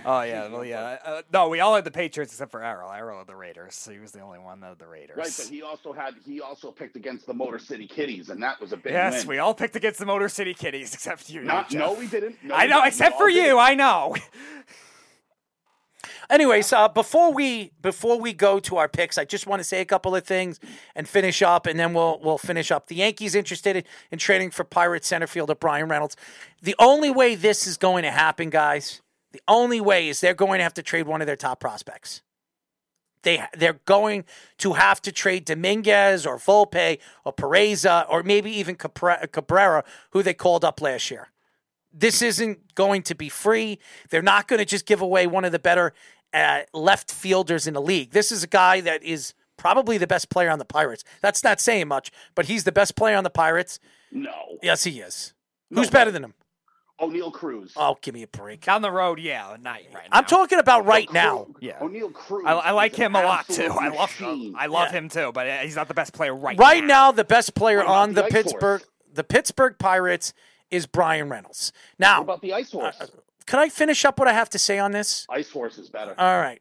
C: Oh yeah, well yeah. Uh, no, we all had the Patriots except for Errol. Errol had the Raiders, so he was the only one that had the Raiders.
D: Right, but he also had he also picked against the Motor City Kitties, and that was a big
C: yes,
D: win.
C: we all picked against the Motor City Kitties [laughs] except you.
D: Not, no, we didn't. No,
C: I know,
D: didn't.
C: except for
D: all did
C: you. I know. [laughs]
B: Anyways, uh, before we before we go to our picks, I just want to say a couple of things and finish up, and then we'll we'll finish up. The Yankees interested in, in trading for Pirates center fielder Bryan Reynolds. The only way this is going to happen, guys, the only way is they're going to have to trade one of their top prospects. They they're going to have to trade Dominguez or Volpe or Peraza or maybe even Cabrera, who they called up last year this isn't going to be free. They're not going to just give away one of the better uh, left fielders in the league. This is a guy that is probably the best player on the Pirates. That's not saying much, but he's the best player on the Pirates.
D: No,
B: Yes, he is. Who's better than him?
D: Oneil Cruz.
B: Oh, give me a break.
C: Down the road, yeah, not right now.
B: I'm talking about right now.
C: Yeah.
D: Oneil Cruz.
C: I, I like him a lot too.
D: absolute
C: I love
D: machine.
C: I love
B: Yeah.
C: him too, but uh, he's not the best player right,
B: Right now, the best player
D: What
B: on
D: the
B: the Pittsburgh
D: Horse?
B: the Pittsburgh Pirates is Bryan Reynolds. Now,
D: What about the Ice Horse?
B: can I finish up what I have to say on this?
D: Ice Horse is better.
B: All right.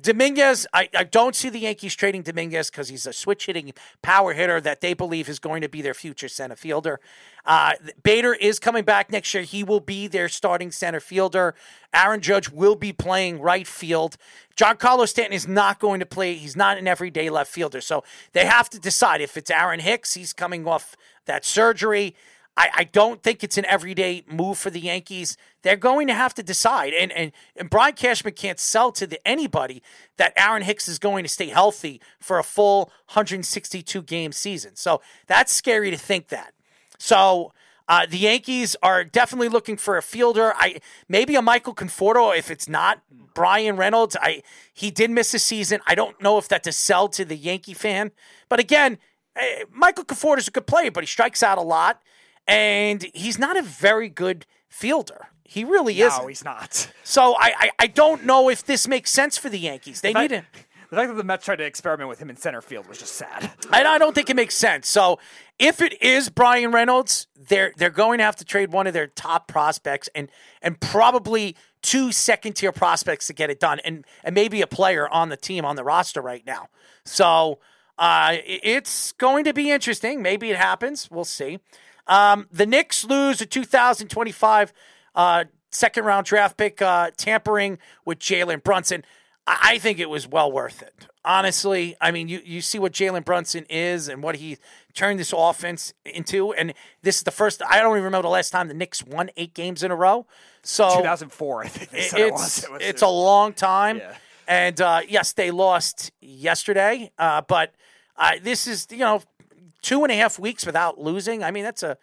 B: Dominguez, I, I don't see the Yankees trading Dominguez because he's a switch hitting power hitter that they believe is going to be their future center fielder. Uh, Bader is coming back next year. He will be their starting center fielder. Aaron Judge will be playing right field. Giancarlo Stanton is not going to play. He's not an everyday left fielder. So they have to decide if it's Aaron Hicks, he's coming off that surgery. I, I don't think it's an everyday move for the Yankees. They're going to have to decide. And and, and Brian Cashman can't sell to the, anybody that Aaron Hicks is going to stay healthy for a full 162 game season. So that's scary to think that. So uh, the Yankees are definitely looking for a fielder. I maybe a Michael Conforto if it's not Bryan Reynolds. I he did miss a season. I don't know if that's a sell to the Yankee fan. But again, eh, Michael Conforto is a good player, but he strikes out a lot, and he's not a very good fielder. He really
C: No,
B: isn't.
C: he's not.
B: So I, I I don't know if this makes sense for the Yankees. They
C: The
B: need
C: fact- The fact that the Mets tried to experiment with him in center field was just sad.
B: I, I don't think it makes sense. So if it is Bryan Reynolds, they're they're going to have to trade one of their top prospects and and probably two second tier prospects to get it done, and and maybe a player on the team on the roster right now. So uh, it's going to be interesting. Maybe it happens. We'll see. Um, the Knicks lose a 2025 uh, second round draft pick, uh, tampering with Jalen Brunson. I I think it was well worth it. Honestly, I mean, you, you see what Jalen Brunson is and what he turned this offense into. And this is the first, I don't even remember the last time the Knicks won eight games in a row. So
C: 2004, I think they said it [laughs] was.
B: it's,
C: It was-
B: it's a long time.
C: Yeah.
B: And uh, yes, they lost yesterday, uh, but uh, this is, you know, two and a half weeks without losing. I mean, that's a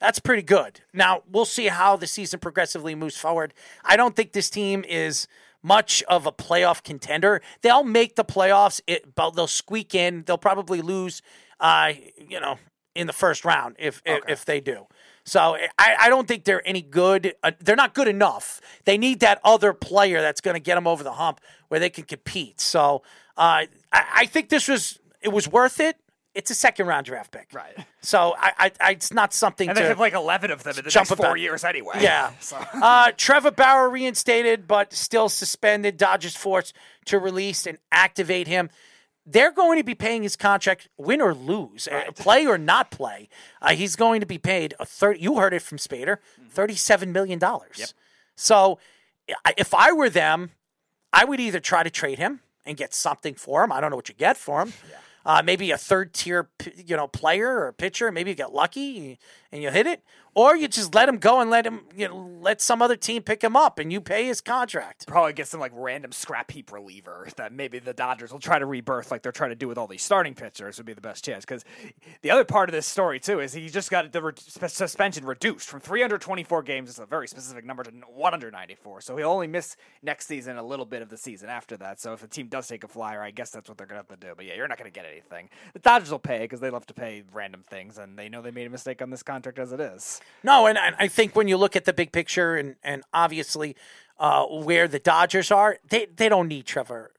B: that's pretty good. Now we'll see how the season progressively moves forward. I don't think this team is much of a playoff contender. They'll make the playoffs, it, but they'll squeak in. They'll probably lose, uh, you know, in the first round if if, if they do. So I, I don't think they're any good. Uh, they're not good enough. They need that other player that's going to get them over the hump where they can compete. So uh, I, I think this was it was worth it. It's a second round draft pick,
C: Right.
B: So I, I, I it's not something
C: And
B: to
C: they have like 11 of them in the
B: jump
C: next four
B: about.
C: years anyway.
B: Yeah. [laughs]
C: So-
B: uh, Trevor Bauer reinstated, but still suspended. Dodgers forced to release and activate him. They're going to be paying his contract, win or lose, uh, play or not play. Uh, he's going to be paid a thirty. You heard it from Spaeder, thirty-seven million dollars. Yep. So, if I were them, I would either try to trade him and get something for him. I don't know what you get for him. Uh, maybe a third tier, you know, player or pitcher. Maybe you get lucky and you hit it, or you just let him go and let him, you know, let some other team pick him up and you pay his contract.
C: Probably get some like random scrap heap reliever that maybe the Dodgers will try to rebirth like they're trying to do with all these starting pitchers would be the best chance. Because the other part of this story too is he just got the re- suspension reduced from 324 games. It's a very specific number to 194. So he'll only miss next season a little bit of the season after that. So if a team does take a flyer, I guess that's what they're gonna have to do. But yeah, you're not gonna get anything. The Dodgers will pay because they love to pay random things, and they know they made a mistake on this contract as it is.
B: No, and, I think when you look at the big picture and and obviously uh, where the Dodgers are, they they don't need Trevor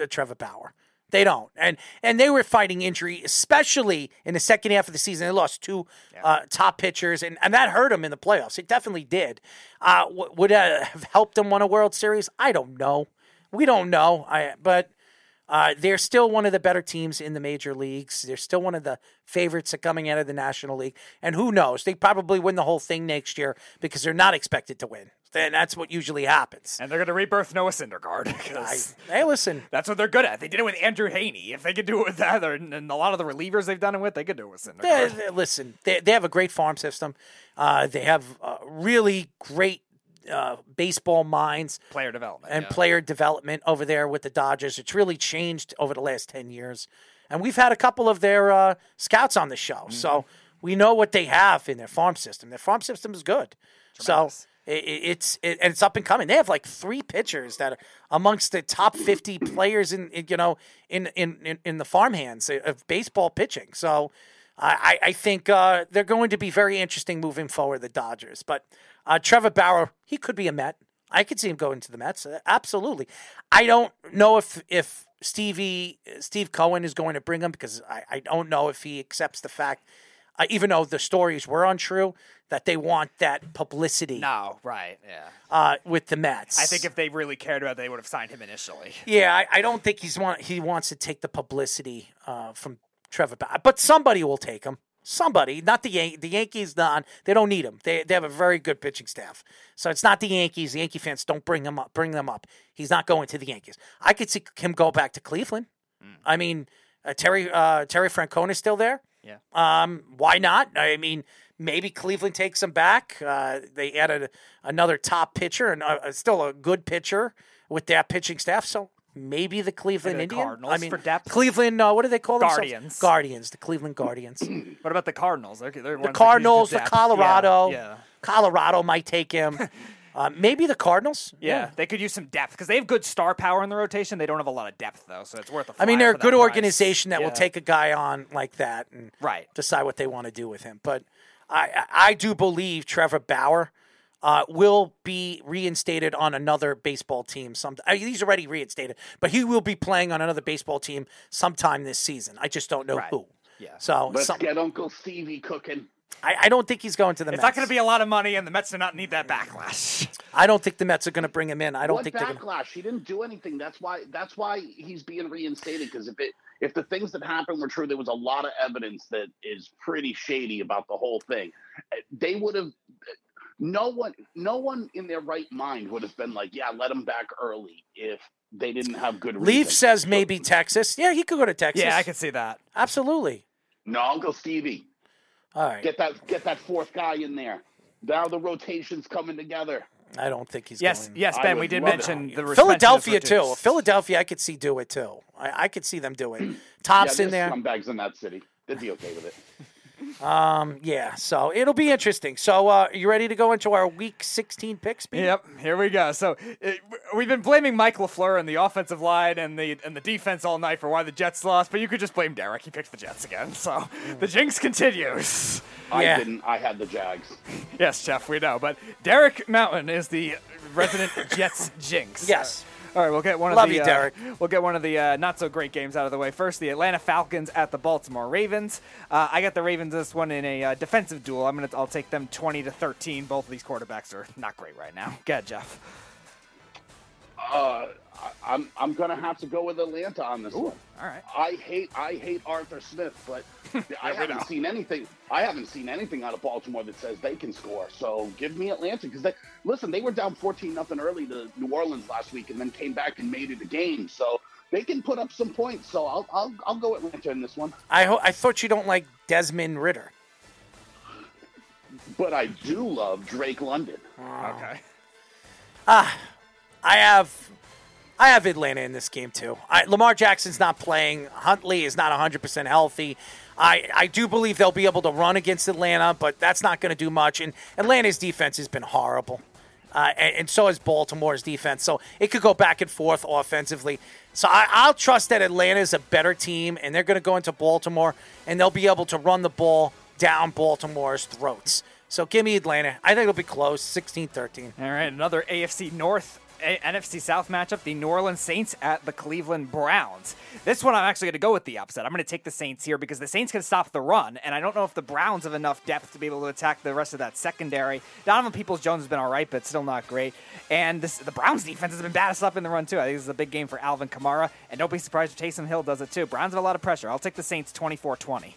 B: uh, Trevor Bauer. They don't, and and they were fighting injury, especially in the second half of the season. They lost two uh, top pitchers, and, and that hurt them in the playoffs. It definitely did. Uh, w- would have helped them win a World Series? I don't know. We don't know. I but uh, they're still one of the better teams in the major leagues. They're still one of the favorites of coming out of the National League. And who knows? They probably win the whole thing next year because they're not expected to win. And that's what usually happens.
C: And they're going to rebirth Noah Syndergaard. [laughs]
B: I, hey, listen.
C: That's what they're good at. They did it with Andrew Heaney. If they could do it with that, or, and a lot of the relievers they've done it with, they could do it with Syndergaard.
B: They, they- listen, they, they have a great farm system. Uh, they have uh, really great uh, baseball minds
C: Player development.
B: and
C: yeah.
B: player development over there with the Dodgers. It's really changed over the last 10 years. And we've had a couple of their uh, scouts on the show.
C: Mm-hmm.
B: So we know what they have in their farm system. Their farm system is good.
C: Tremendous.
B: So it, it- it's it, and it's up and coming. They have like three pitchers that are amongst the top 50 players in, in you know in in in, in the farmhands of baseball pitching. So I, I I think uh, they're going to be very interesting moving forward. The Dodgers, but uh, Trevor Bauer, he could be a Met. I could see him going to the Mets. Uh, Absolutely. I don't know if if Stevie Steve Cohen is going to bring him because I, I don't know if he accepts the fact, uh, even though the stories were untrue, that they want that publicity
C: No, right. Yeah.
B: uh, with the Mets.
C: I think if they really cared about it, they would have signed him initially.
B: Yeah, I, I don't think he's want he wants to take the publicity uh, from Trevor Bauer, but somebody will take him. Somebody, not the Yan- the Yankees. Not they don't need him. They they have a very good pitching staff, so it's not the Yankees. The Yankee fans don't bring him up. Bring them up. He's not going to the Yankees. I could see him go back to Cleveland. I mean, uh, Terry uh, Terry Francona is still there.
C: Yeah.
B: Um, why not? I mean, maybe Cleveland takes him back. Uh, they added another top pitcher and uh, still a good pitcher with that pitching staff. So maybe the Cleveland
C: the
B: Indians.
C: Cardinals
B: I mean,
C: for depth?
B: Cleveland. Uh, what do they call themselves?
C: Guardians.
B: Guardians. The Cleveland Guardians. [clears throat] [clears throat]
C: What about the Cardinals? They're, they're
B: the Cardinals. The Colorado.
C: Yeah.
B: Colorado might take him. [laughs] uh, maybe the Cardinals.
C: Yeah. they could use some depth because they have good star power in the rotation. They don't have a lot of depth though, so it's worth a.
B: I mean, they're a good
C: price.
B: organization that will take a guy on like that and
C: Right.
B: decide what they want to do with him. But I, I I do believe Trevor Bauer uh, will be reinstated on another baseball team. Some uh, he's already reinstated, but he will be playing on another baseball team sometime this season. I just don't know
C: Right.
B: who.
C: Yeah.
B: So
D: Let's
B: some-
D: get Uncle Stevie cooking.
B: I, I don't think he's going to the Mets.
C: It's
B: Mets.
C: not going to be a lot of money, and the Mets do not need that backlash. [laughs]
B: I don't think the Mets are going to bring him in. I don't
D: what
B: think they're going.
D: backlash? He didn't do anything. That's why. That's why he's being reinstated. Because if it, if the things that happened were true, there was a lot of evidence that is pretty shady about the whole thing. They would have. No one, no one in their right mind would have been like, "Yeah, let him back early." If they didn't have good.
B: Leaf
D: reason.
B: says maybe Texas. Yeah, he could go to Texas.
C: yeah, I can see that.
B: absolutely.
D: No, Uncle Stevie,
B: All right.
D: get that, get that fourth guy in there. Now the rotation's coming together.
B: I don't think he's
C: Yes,
B: going.
C: yes, Ben. We did mention
D: it.
C: the
B: Philadelphia too. Philadelphia, I could see do it too. I, I could see them do it. [clears throat]
D: Yeah,
B: Tops in
D: there's
B: there.
D: scumbags in that city. They'd be okay with it. [laughs]
B: Um, yeah. So it'll be interesting. So, uh, you ready to go into our Week 16 picks? Pete?
C: Yep, here we go. So it, we've been blaming Mike LaFleur and the offensive line and the and the defense all night for why the Jets lost, but you could just blame Derek. He picked the Jets again. So the jinx continues.
D: I
B: Yeah.
D: didn't. I had the Jags.
C: Yes, Jeff, we know. But Derek Mountain is the resident [laughs] Jets jinx.
B: Yes.
C: All right, we'll get one
B: Love
C: of the
B: you,
C: uh,
B: Derek.
C: we'll get one of the uh, not so great games out of the way. First, the Atlanta Falcons at the Baltimore Ravens. Uh, I got the Ravens this one in a uh, defensive duel. I'm gonna I'll take them 20 to 13. Both of these quarterbacks are not great right now. Go ahead, Jeff.
D: Uh, I, I'm I'm gonna have to go with Atlanta on this one.
C: All right.
D: I hate I hate Arthur Smith, but [laughs] I haven't seen anything. I haven't seen anything out of Baltimore that says they can score. So give me Atlanta because they listen. They were down fourteen nothing early to New Orleans last week, and then came back and made it a game. So they can put up some points. So I'll I'll, I'll go Atlanta in this one.
B: I, ho- I thought you don't like Desmond Ridder.
D: But I do love Drake London.
C: Okay.
B: Ah, I have I have Atlanta in this game too. I, Lamar Jackson's not playing. Huntley is not 100% healthy. I, I do believe they'll be able to run against Atlanta, but that's not going to do much. And Atlanta's defense has been horrible. Uh, and, and so has Baltimore's defense. So it could go back and forth offensively. So I, I'll trust that Atlanta is a better team, and they're going to go into Baltimore, and they'll be able to run the ball down Baltimore's throats. So give me Atlanta. I think it'll be close, 16 13.
C: All right, another AFC North A- NFC South matchup, the New Orleans Saints at the Cleveland Browns. This one I'm actually going to go with the upset. I'm going to take the Saints here because the Saints can stop the run, and I don't know if the Browns have enough depth to be able to attack the rest of that secondary. Donovan Peoples Jones has been all right, but still not great. And this, the Browns defense has been bad us up in the run too. I think this is a big game for Alvin Kamara, and don't be surprised if Taysom Hill does it too. Browns have a lot of pressure. I'll take the Saints 24-20.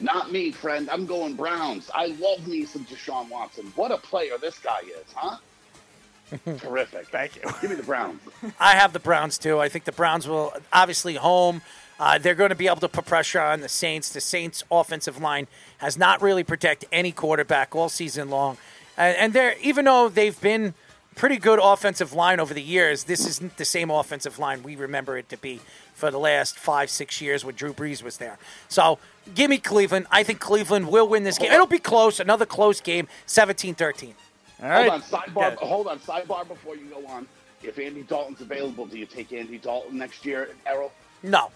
D: Not me, friend. I'm going Browns. I love me some Deshaun Watson. What a player this guy is, huh? [laughs] Terrific.
C: Thank you.
D: Give me the Browns. [laughs]
B: I have the Browns too. I think the Browns will obviously home. Uh, they're going to be able to put pressure on the Saints. The Saints' offensive line has not really protected any quarterback all season long, and, and they're even though they've been pretty good offensive line over the years, this isn't the same offensive line we remember it to be for the last five, six years when Drew Brees was there. So give me Cleveland. I think Cleveland will win this game. It'll be close. Another close game, 17-13.
C: All right.
D: Hold on, sidebar. Hold on, sidebar before you go on. If Andy Dalton's available, do you take Andy Dalton next year, Errol?
B: No.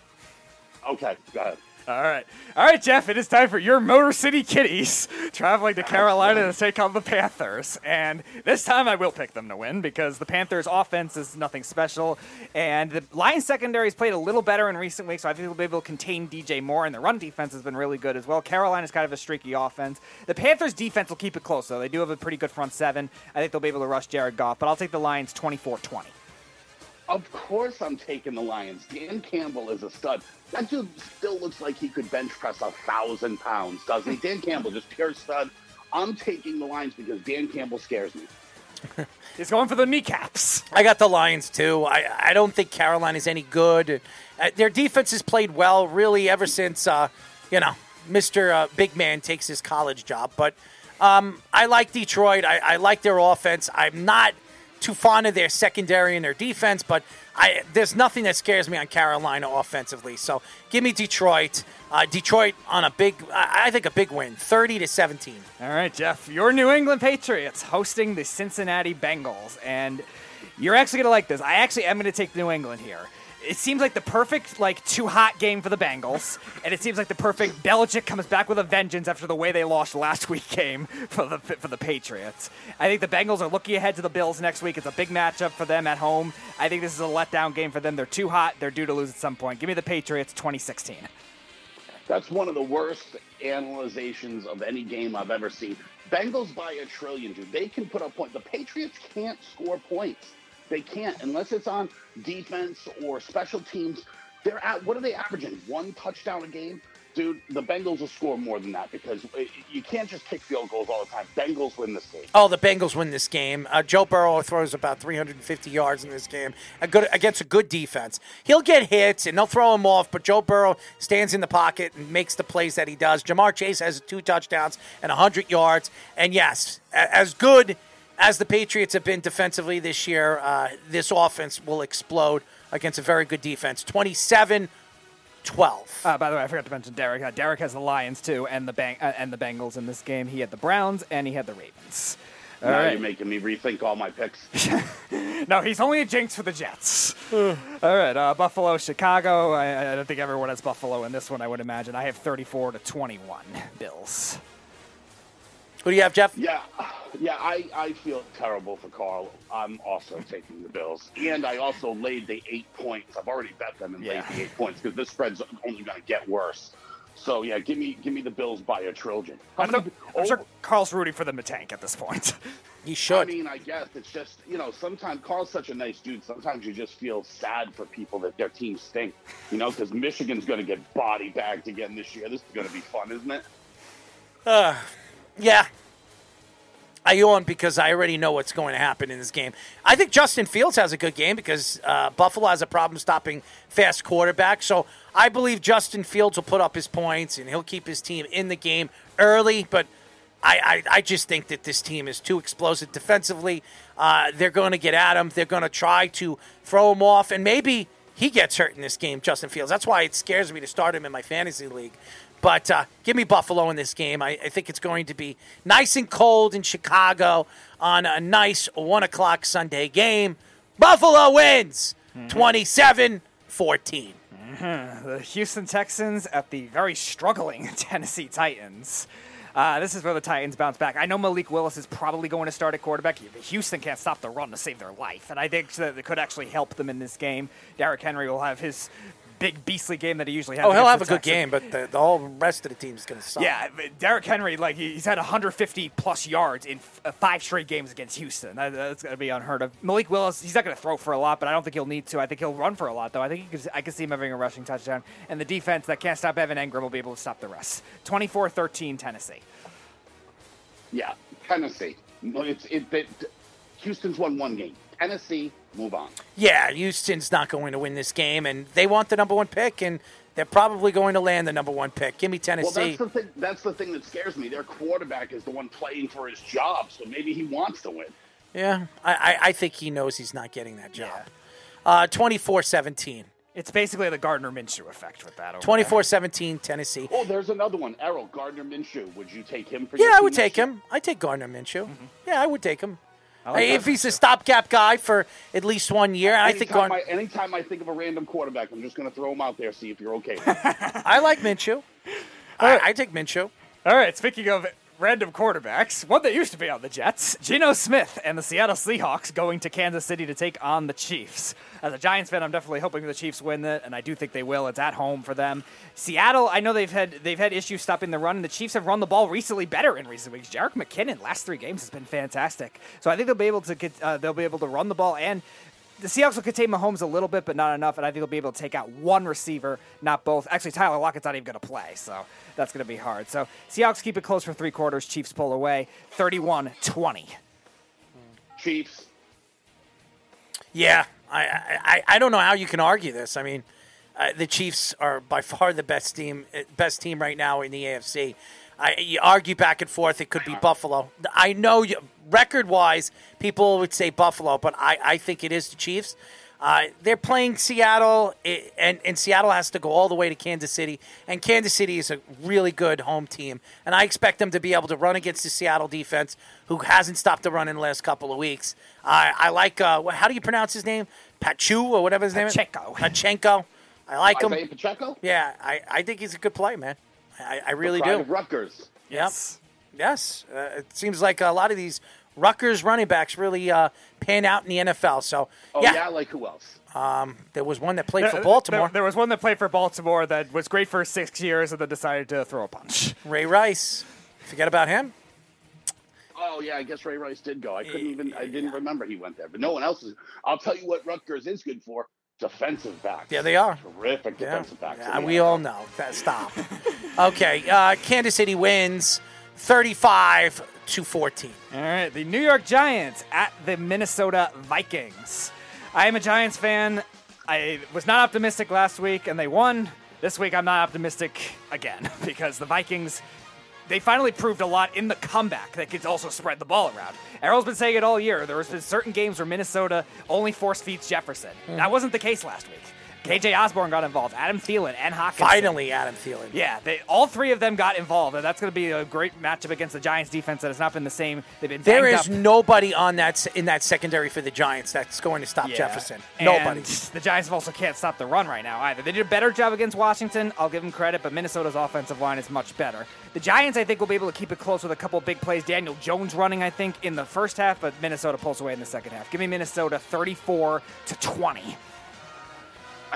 D: Okay, go ahead.
C: All right. All right, Jeff, it is time for your Motor City Kitties traveling to Carolina to take on the Panthers. And this time I will pick them to win because the Panthers' offense is nothing special. And the Lions secondary has played a little better in recent weeks, so I think they'll be able to contain DJ Moore. And the run defense has been really good as well. Carolina's kind of a streaky offense. The Panthers' defense will keep it close, though. They do have a pretty good front seven. I think they'll be able to rush Jared Goff, but I'll take the Lions 24 20.
D: Of course, I'm taking the Lions. Dan Campbell is a stud. That dude still looks like he could bench press a thousand pounds, doesn't he? Dan Campbell, just pure stud. I'm taking the Lions because Dan Campbell scares me. [laughs]
C: He's going for the kneecaps.
B: I got the Lions too. I, I don't think Carolina is any good. Uh, their defense has played well really ever since uh, you know Mister uh, Big Man takes his college job. But um, I like Detroit. I, I like their offense. I'm not too fond of their secondary and their defense, but I there's nothing that scares me on Carolina offensively. So give me Detroit. Uh, Detroit on a big, I think a big win, thirty to seventeen.
C: All right, Jeff, your New England Patriots hosting the Cincinnati Bengals. And you're actually going to like this. I actually am going to take New England here. It seems like the perfect, like, too hot game for the Bengals. And it seems like the perfect Belichick comes back with a vengeance after the way they lost last [laughs] week game for the, for the Patriots. I think the Bengals are looking ahead to the Bills next week. It's a big matchup for them at home. I think this is a letdown game for them. They're too hot. They're due to lose at some point. Give me the Patriots 2016.
D: That's one of the worst analyzations of any game I've ever seen. Bengals by a trillion, dude. They can put up points. The Patriots can't score points. They can't unless it's on defense or special teams. They're at what are they averaging? One touchdown a game, dude. The Bengals will score more than that because it- you can't just kick field goals all the time. Bengals win this game.
B: Oh, the Bengals win this game. Uh, Joe Burrow throws about 350 yards in this game a good, against a good defense. He'll get hits and they'll throw him off, but Joe Burrow stands in the pocket and makes the plays that he does. Ja'Marr Chase has two touchdowns and 100 yards. And yes, as good as the Patriots have been defensively this year, uh, this offense will explode against a very good defense. 27 12.
C: Uh, by the way, I forgot to mention Derek. Uh, Derek has the Lions too, and the bang- uh, and the Bengals in this game. He had the Browns and he had the Ravens. All
D: now
C: right.
D: you're making me rethink all my picks. [laughs]
C: No, he's only a jinx for the Jets. [sighs] All right, uh, Buffalo, Chicago. I, I don't think everyone has Buffalo in this one. I would imagine. I have 34 to 21 Bills.
B: Who do you have, Jeff?
D: Yeah, yeah, I, I feel terrible for Carl. I'm also taking the Bills. And I also laid the eight points. I've already bet them and
C: Yeah.
D: laid the eight points because this spread's only going to get worse. So yeah, give me give me the Bills by a trillion.
C: I'm, sure, I'm sure Carl's rooting for them to tank at this point. [laughs]
B: He should.
D: I mean, I guess it's just you know sometimes Carl's such a nice dude. Sometimes you just feel sad for people that their teams stink. You know, because Michigan's going to get body bagged again this year. This is going to be fun, isn't it? [sighs] Ah.
B: Yeah. I yawn because I already know what's going to happen in this game. I think Justin Fields has a good game because uh, Buffalo has a problem stopping fast quarterbacks. So I believe Justin Fields will put up his points and he'll keep his team in the game early. But I, I, I just think that this team is too explosive defensively. Uh, they're going to get at him. They're going to try to throw him off. And maybe he gets hurt in this game, Justin Fields. That's why it scares me to start him in my fantasy league. But uh, give me Buffalo in this game. I, I think it's going to be nice and cold in Chicago on a nice 1 o'clock Sunday game. Buffalo wins 27 14.
C: the Houston Texans at the very struggling [laughs] Tennessee Titans. Uh, this is where the Titans bounce back. I know Malik Willis is probably going to start at quarterback. Houston can't stop the run to save their life, and I think that it could actually help them in this game. Derrick Henry will have his big beastly game that he usually has.
B: Oh, he'll have a
C: the
B: good game, but the, the whole rest of the team's going to suck.
C: Yeah, but Derrick Henry, like he's had 150 plus yards in f- uh, five straight games against Houston. That, that's going to be unheard of. Malik Willis, he's not going to throw for a lot, but I don't think he'll need to. I think he'll run for a lot, though. I think he could, I can see him having a rushing touchdown. And the defense that can't stop Evan Engram will be able to stop the rest. 24-13 Tennessee.
D: Yeah, Tennessee. No, It's it, it. Houston's won one game. Tennessee, move on.
B: Yeah, Houston's not going to win this game, and they want the number one pick, and they're probably going to land the number one pick. Give me
D: Well,
B: Tennessee.
D: that's the thing. That's the thing that scares me. Their quarterback is the one playing for his job, so maybe he wants to win.
B: yeah, I, I, I think he knows he's not getting that job. Uh, 24-17.
C: It's basically the Gardner Minshew effect with that. over
B: 24-17 Tennessee.
D: Oh, there's another one. Errol Gardner Minshew. Would you take him for?
B: Yeah,
D: your
B: I would take
D: year?
B: him. I take Gardner Minshew. Yeah, I would take him.
C: I like
B: if
C: that.
B: he's a stopgap guy for at least one year, and I think
D: Anytime I, anytime I think of a random quarterback, I'm just going to throw him out there, see if you're okay. With. [laughs]
B: I like Minshew. I, I take Minshew.
C: All right, speaking of random quarterbacks, one that used to be on the Jets, Geno Smith and the Seattle Seahawks going to Kansas City to take on the Chiefs. As a Giants fan, I'm definitely hoping the Chiefs win it, and I do think they will. It's at home for them. Seattle, I know they've had they've had issues stopping the run, and the Chiefs have run the ball recently better in recent weeks. Jerick McKinnon last three games has been fantastic, so I think they'll be able to get uh, they'll be able to run the ball and. The Seahawks will contain Mahomes a little bit, but not enough, and I think they'll be able to take out one receiver, not both. Actually, Tyler Lockett's not even going to play, so that's going to be hard. So Seahawks keep it close for three quarters. Chiefs pull away, 31-20.
D: Chiefs.
B: Yeah, I, I, I- I don't know how you can argue this. I mean, uh, the Chiefs are by far the best team, uh, best team right now in the AFC. I, you argue back and forth. It could be Buffalo. I know you, record-wise, people would say Buffalo, but I, I think it is the Chiefs. Uh, they're playing Seattle, and, and Seattle has to go all the way to Kansas City. And Kansas City is a really good home team. And I expect them to be able to run against the Seattle defense, who hasn't stopped the run in the last couple of weeks. I I like, uh, how do you pronounce his name? Pachu or whatever his name is?
C: Pacheco.
B: Pachenko. I like him.
D: Pacheco.
B: Yeah, I, I think he's a good player, man. I, I really
D: Pride
B: do.
D: of Rutgers.
B: Yep. Yes. Uh, it seems like a lot of these Rutgers running backs really uh, pan out in the NFL. So,
D: Oh
B: yeah,
D: yeah. like who else?
B: there was one that played for Baltimore,
C: There, there was one that played for Baltimore that was great for six years and then decided to throw a punch.
B: Ray Rice. Forget about him.
D: Oh yeah, I guess Ray Rice did go. I couldn't even. I didn't remember he went there, but no one else is. I'll tell you what Rutgers is good for: defensive backs.
B: Yeah, they are.
D: terrific
B: Yeah,
D: defensive backs.
B: Yeah, we all know. That, stop. [laughs] okay, uh, Kansas City wins 35 to 14.
C: All right, the New York Giants at the Minnesota Vikings. I am a Giants fan. I was not optimistic last week, and they won. This week, I'm not optimistic again [laughs] because the Vikings, they finally proved a lot in the comeback that could also spread the ball around. Errol's been saying it all year. There has been certain games where Minnesota only force feeds Jefferson. Hmm. That wasn't the case last week. KJ Osborn got involved, Adam Thielen, and Hawkins.
B: Finally, Adam Thielen.
C: Yeah, they, all three of them got involved, and that's going to be a great matchup against the Giants defense that has not been the same. They've been
B: there is
C: up.
B: nobody on that in that secondary for the Giants that's going to stop
C: Yeah.
B: Jefferson.
C: And
B: Nobody.
C: The Giants also can't stop the run right now either. They did a better job against Washington. I'll give them credit, but Minnesota's offensive line is much better. The Giants, I think, will be able to keep it close with a couple big plays. Daniel Jones running, I think, in the first half, but Minnesota pulls away in the second half. Give me Minnesota 34 to 20.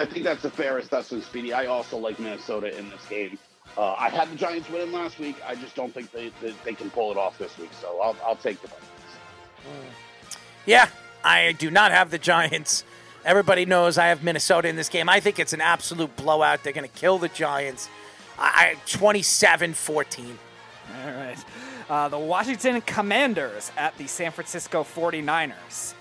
D: I think that's the fair assessment, Speedy. I also like Minnesota in this game. Uh, I had the Giants winning last week. I just don't think they, they, they can pull it off this week. So I'll, I'll take the Vikings.
B: Yeah, I do not have the Giants. Everybody knows I have Minnesota in this game. I think it's an absolute blowout. They're going to kill the Giants. I 27 14.
C: All right. Uh, the Washington Commanders at the San Francisco 49ers.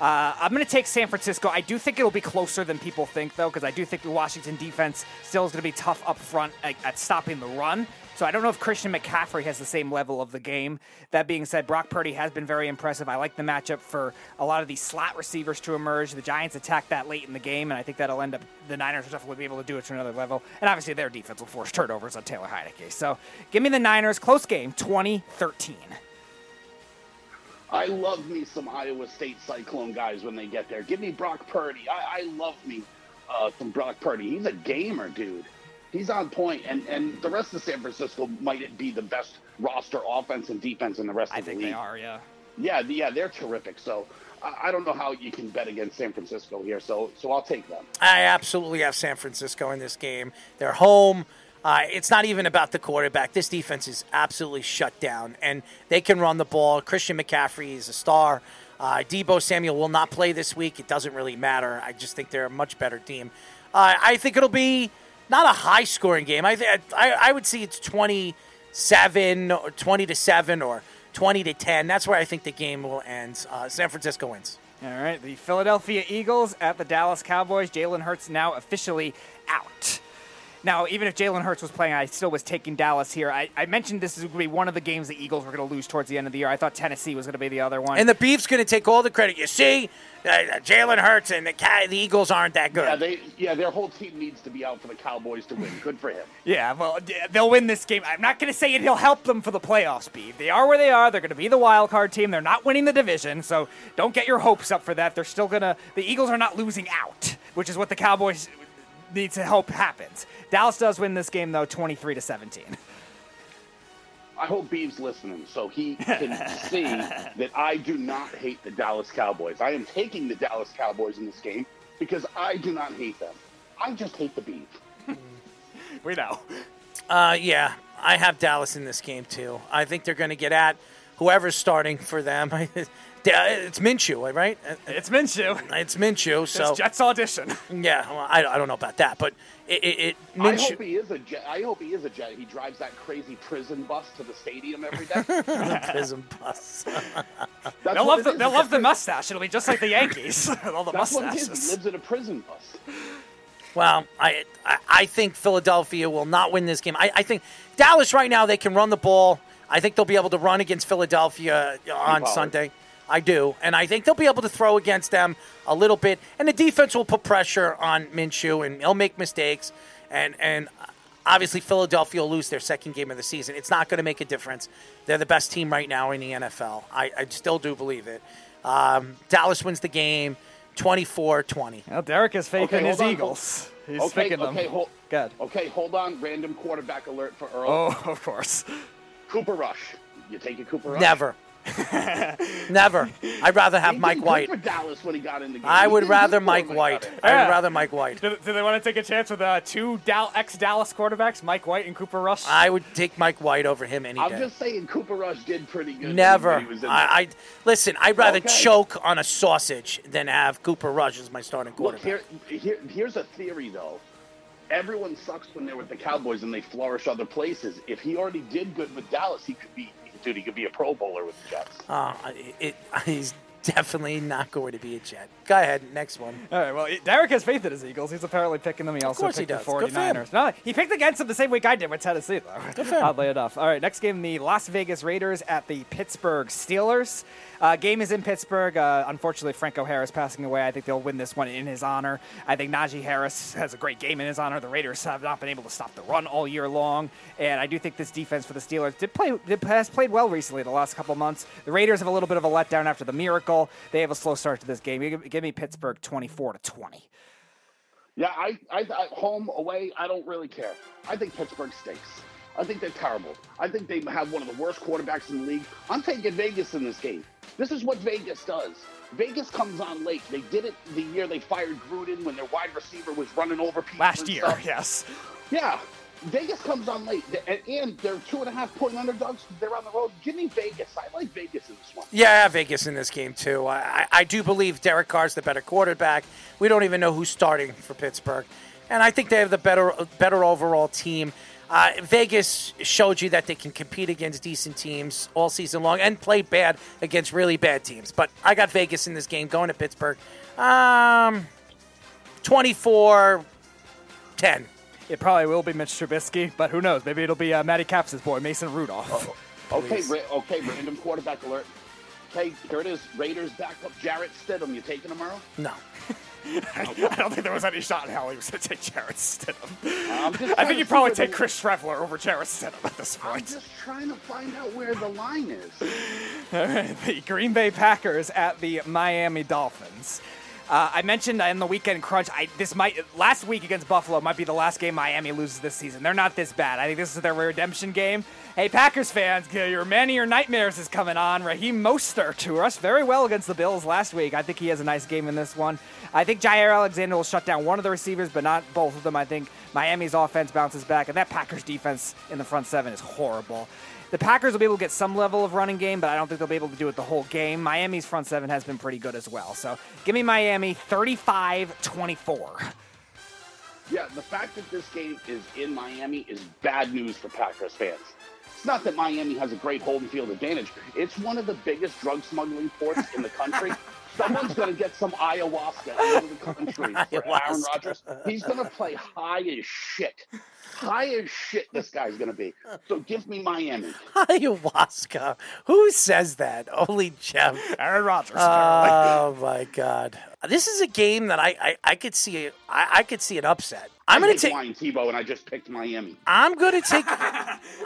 C: Uh, I'm going to take San Francisco. I do think it'll be closer than people think, though, because I do think the Washington defense still is going to be tough up front at, at stopping the run. So I don't know if Christian McCaffrey has the same level of the game. That being said, Brock Purdy has been very impressive. I like the matchup for a lot of these slot receivers to emerge. The Giants attack that late in the game, and I think that'll end up the Niners will definitely be able to do it to another level. And obviously, their defense will force turnovers on Taylor Heinicke. So give me the Niners. Close game, 2013.
D: I love me some Iowa State Cyclone guys when they get there. Give me Brock Purdy. I, I love me uh, some Brock Purdy. He's a gamer, dude. He's on point, and and the rest of San Francisco might be the best roster offense and defense in the rest
C: I
D: of the
C: think
D: league.
C: they are. Yeah.
D: Yeah, yeah, they're terrific. So I, I don't know how you can bet against San Francisco here. So so I'll take them.
B: I absolutely have San Francisco in this game. They're home. Uh, it's not even about the quarterback. This defense is absolutely shut down, and they can run the ball. Christian McCaffrey is a star. Uh, Deebo Samuel will not play this week. It doesn't really matter. I just think they're a much better team. Uh, I think it'll be not a high scoring game. I, th- I I would see it's 27 or 20 to 7 or 20 to 10. That's where I think the game will end. Uh, San Francisco wins.
C: All right, the Philadelphia Eagles at the Dallas Cowboys. Jalen Hurts now officially out. Now, even if Jalen Hurts was playing, I still was taking Dallas here. I, I mentioned this is going to be one of the games the Eagles were going to lose towards the end of the year. I thought Tennessee was going to be the other one.
B: And the Beef's going to take all the credit. You see, uh, Jalen Hurts and the, the Eagles aren't that good.
D: Yeah, they yeah their whole team needs to be out for the Cowboys to win. Good for him. [laughs]
C: Yeah, well, they'll win this game. I'm not going to say it. He'll help them for the playoffs, Beef. They are where they are. They're going to be the wild card team. They're not winning the division, so don't get your hopes up for that. They're still going to. The Eagles are not losing out, which is what the Cowboys need to hope happens. Dallas does win this game though, 23 to 17.
D: I hope Beeves listening so he can [laughs] see that I do not hate the Dallas Cowboys. I am taking the Dallas Cowboys in this game because I do not hate them. I just hate the Beef. [laughs]
C: we know.
B: Uh, yeah, I have Dallas in this game too. I think they're going to get at whoever's starting for them. [laughs] Uh, it's Minshew, right?
C: Uh, uh, it's Minshew.
B: It's Minshew. So
C: it's Jets audition. [laughs]
B: Yeah, well, I, I don't know about that, but it, it, it
D: I hope he is a jet. I hope he is a jet. He drives that crazy prison bus to the stadium every day. [laughs]
B: prison bus. [laughs]
D: That's
C: they'll love the, they'll love the mustache. It'll be just like the Yankees. All the
D: That's what it is.
C: mustaches.
D: He lives in a prison bus.
B: Well, I, I I think Philadelphia will not win this game. I, I think Dallas right now they can run the ball. I think they'll be able to run against Philadelphia on
D: Pollard.
B: Sunday. I do, and I think they'll be able to throw against them a little bit. And the defense will put pressure on Minshew, and he'll make mistakes. And and obviously Philadelphia will lose their second game of the season. It's not going to make a difference. They're the best team right now in the NFL. I, I still do believe it. Um, Dallas wins the game, 24-20.
C: Well, Derek is faking
D: Okay,
C: his
D: on,
C: Eagles. He's
D: okay,
C: picking them.
D: okay, hold,
C: Good.
D: okay, hold on. Random quarterback alert for Earl.
C: Oh, [laughs] of course.
D: Cooper Rush. You taking Cooper Rush?
B: Never. [laughs] Never. I'd rather have
D: He
B: Mike
D: did good
B: White.
D: for Dallas when he got in the game.
B: I would rather Mike
D: him when he
B: White.
D: got in.
B: I
C: Yeah.
B: would rather Mike White.
C: Do, do they want to take a chance with uh, two Dal- ex-Dallas quarterbacks, Mike White and Cooper Rush?
B: I would take Mike White over him any
D: I'm
B: day.
D: just saying Cooper Rush did pretty good.
B: Never.
D: When he was in
B: I, I listen. I'd rather
D: Okay.
B: choke on a sausage than have Cooper Rush as my starting
D: Look,
B: quarterback.
D: here, here, here's a theory though. Everyone sucks when they're with the Cowboys and they flourish other places. If he already did good with Dallas, he could be, dude, he could be a Pro Bowler with the Jets.
B: Uh, it, [laughs] he's definitely not going to be a Jet. Go ahead, next one.
C: All right, well, Derek has faith in his Eagles. He's apparently picking them. He also
B: course he
C: picked the
B: does. Good
C: 49ers. No, he picked against them the same week I did with Tennessee, though.
B: Good for him. [laughs]
C: Oddly enough. All right, next game, the Las Vegas Raiders at the Pittsburgh Steelers. Uh, game is in Pittsburgh. Uh, unfortunately, Franco Harris passing away. I think they'll win this one in his honor. I think Najee Harris has a great game in his honor. The Raiders have not been able to stop the run all year long, and I do think this defense for the Steelers did play did, has played well recently the last couple months. The Raiders have a little bit of a letdown after the miracle. They have a slow start to this game. Give, me Pittsburgh twenty-four to twenty.
D: Yeah, I, I, I, home, away, I don't really care. I think Pittsburgh stinks. I think they're terrible. I think they have one of the worst quarterbacks in the league. I'm taking Vegas in this game. This is what Vegas does. Vegas comes on late. They did it the year they fired Gruden when their wide receiver was running over people.
C: Last year,
D: stuff.
C: yes.
D: Yeah. Vegas comes on late, and, they're two and a half point underdogs. They're on the road. Give me Vegas. I like Vegas in this one.
B: Yeah, Vegas in this game too. I, I, I do believe Derek Carr's the better quarterback. We don't even know who's starting for Pittsburgh, and I think they have the better better overall team. Uh, Vegas showed you that they can compete against decent teams all season long and play bad against really bad teams. But I got Vegas in this game going to Pittsburgh. Um, 24 10.
C: It probably will be Mitch Trubisky, but who knows? Maybe it'll be uh, Matty Capps' boy, Mason Rudolph.
D: Okay, ra- okay, random quarterback alert. Okay, here it is. Raiders backup Jarrett Stidham. You taking him, Earl?
B: No. [laughs] [laughs]
C: I don't think there was any shot in hell he was going to take Jarrett Stidham. I think he'd probably take Chris Streveler over Jarrett Stidham at this point.
D: I'm just trying to find out where the line is. [laughs]
C: All right, the Green Bay Packers at the Miami Dolphins. Uh, I mentioned in the weekend crunch. I this might last week against Buffalo might be the last game Miami loses this season. They're not this bad. I think this is their redemption game. Hey, Packers fans, your man of your nightmares is coming on. Raheem Mostert to us very well against the Bills last week. I think he has a nice game in this one. I think Jaire Alexander will shut down one of the receivers, but not both of them. I think Miami's offense bounces back, and that Packers defense in the front seven is horrible. The Packers will be able to get some level of running game, but I don't think they'll be able to do it the whole game. Miami's front seven has been pretty good as well. So give me Miami 35 24.
D: Yeah, the fact that this game is in Miami is bad news for Packers fans. It's not that Miami has a great home field advantage. It's one of the biggest drug smuggling ports in the country. [laughs] Someone's going to get some ayahuasca into the country [laughs] for Aaron Rodgers. He's going to play high as shit. High as shit, this guy's going to be. [laughs] So give me Miami.
B: Ayahuasca. Who says that? [laughs] Only Jeff.
C: Aaron Rodgers.
B: Oh [laughs] my God! This is a game that I I, I could see I, I could see an upset. I'm
D: I
B: gonna take.
D: Ryan Tebow, and I just picked Miami.
B: I'm going to take.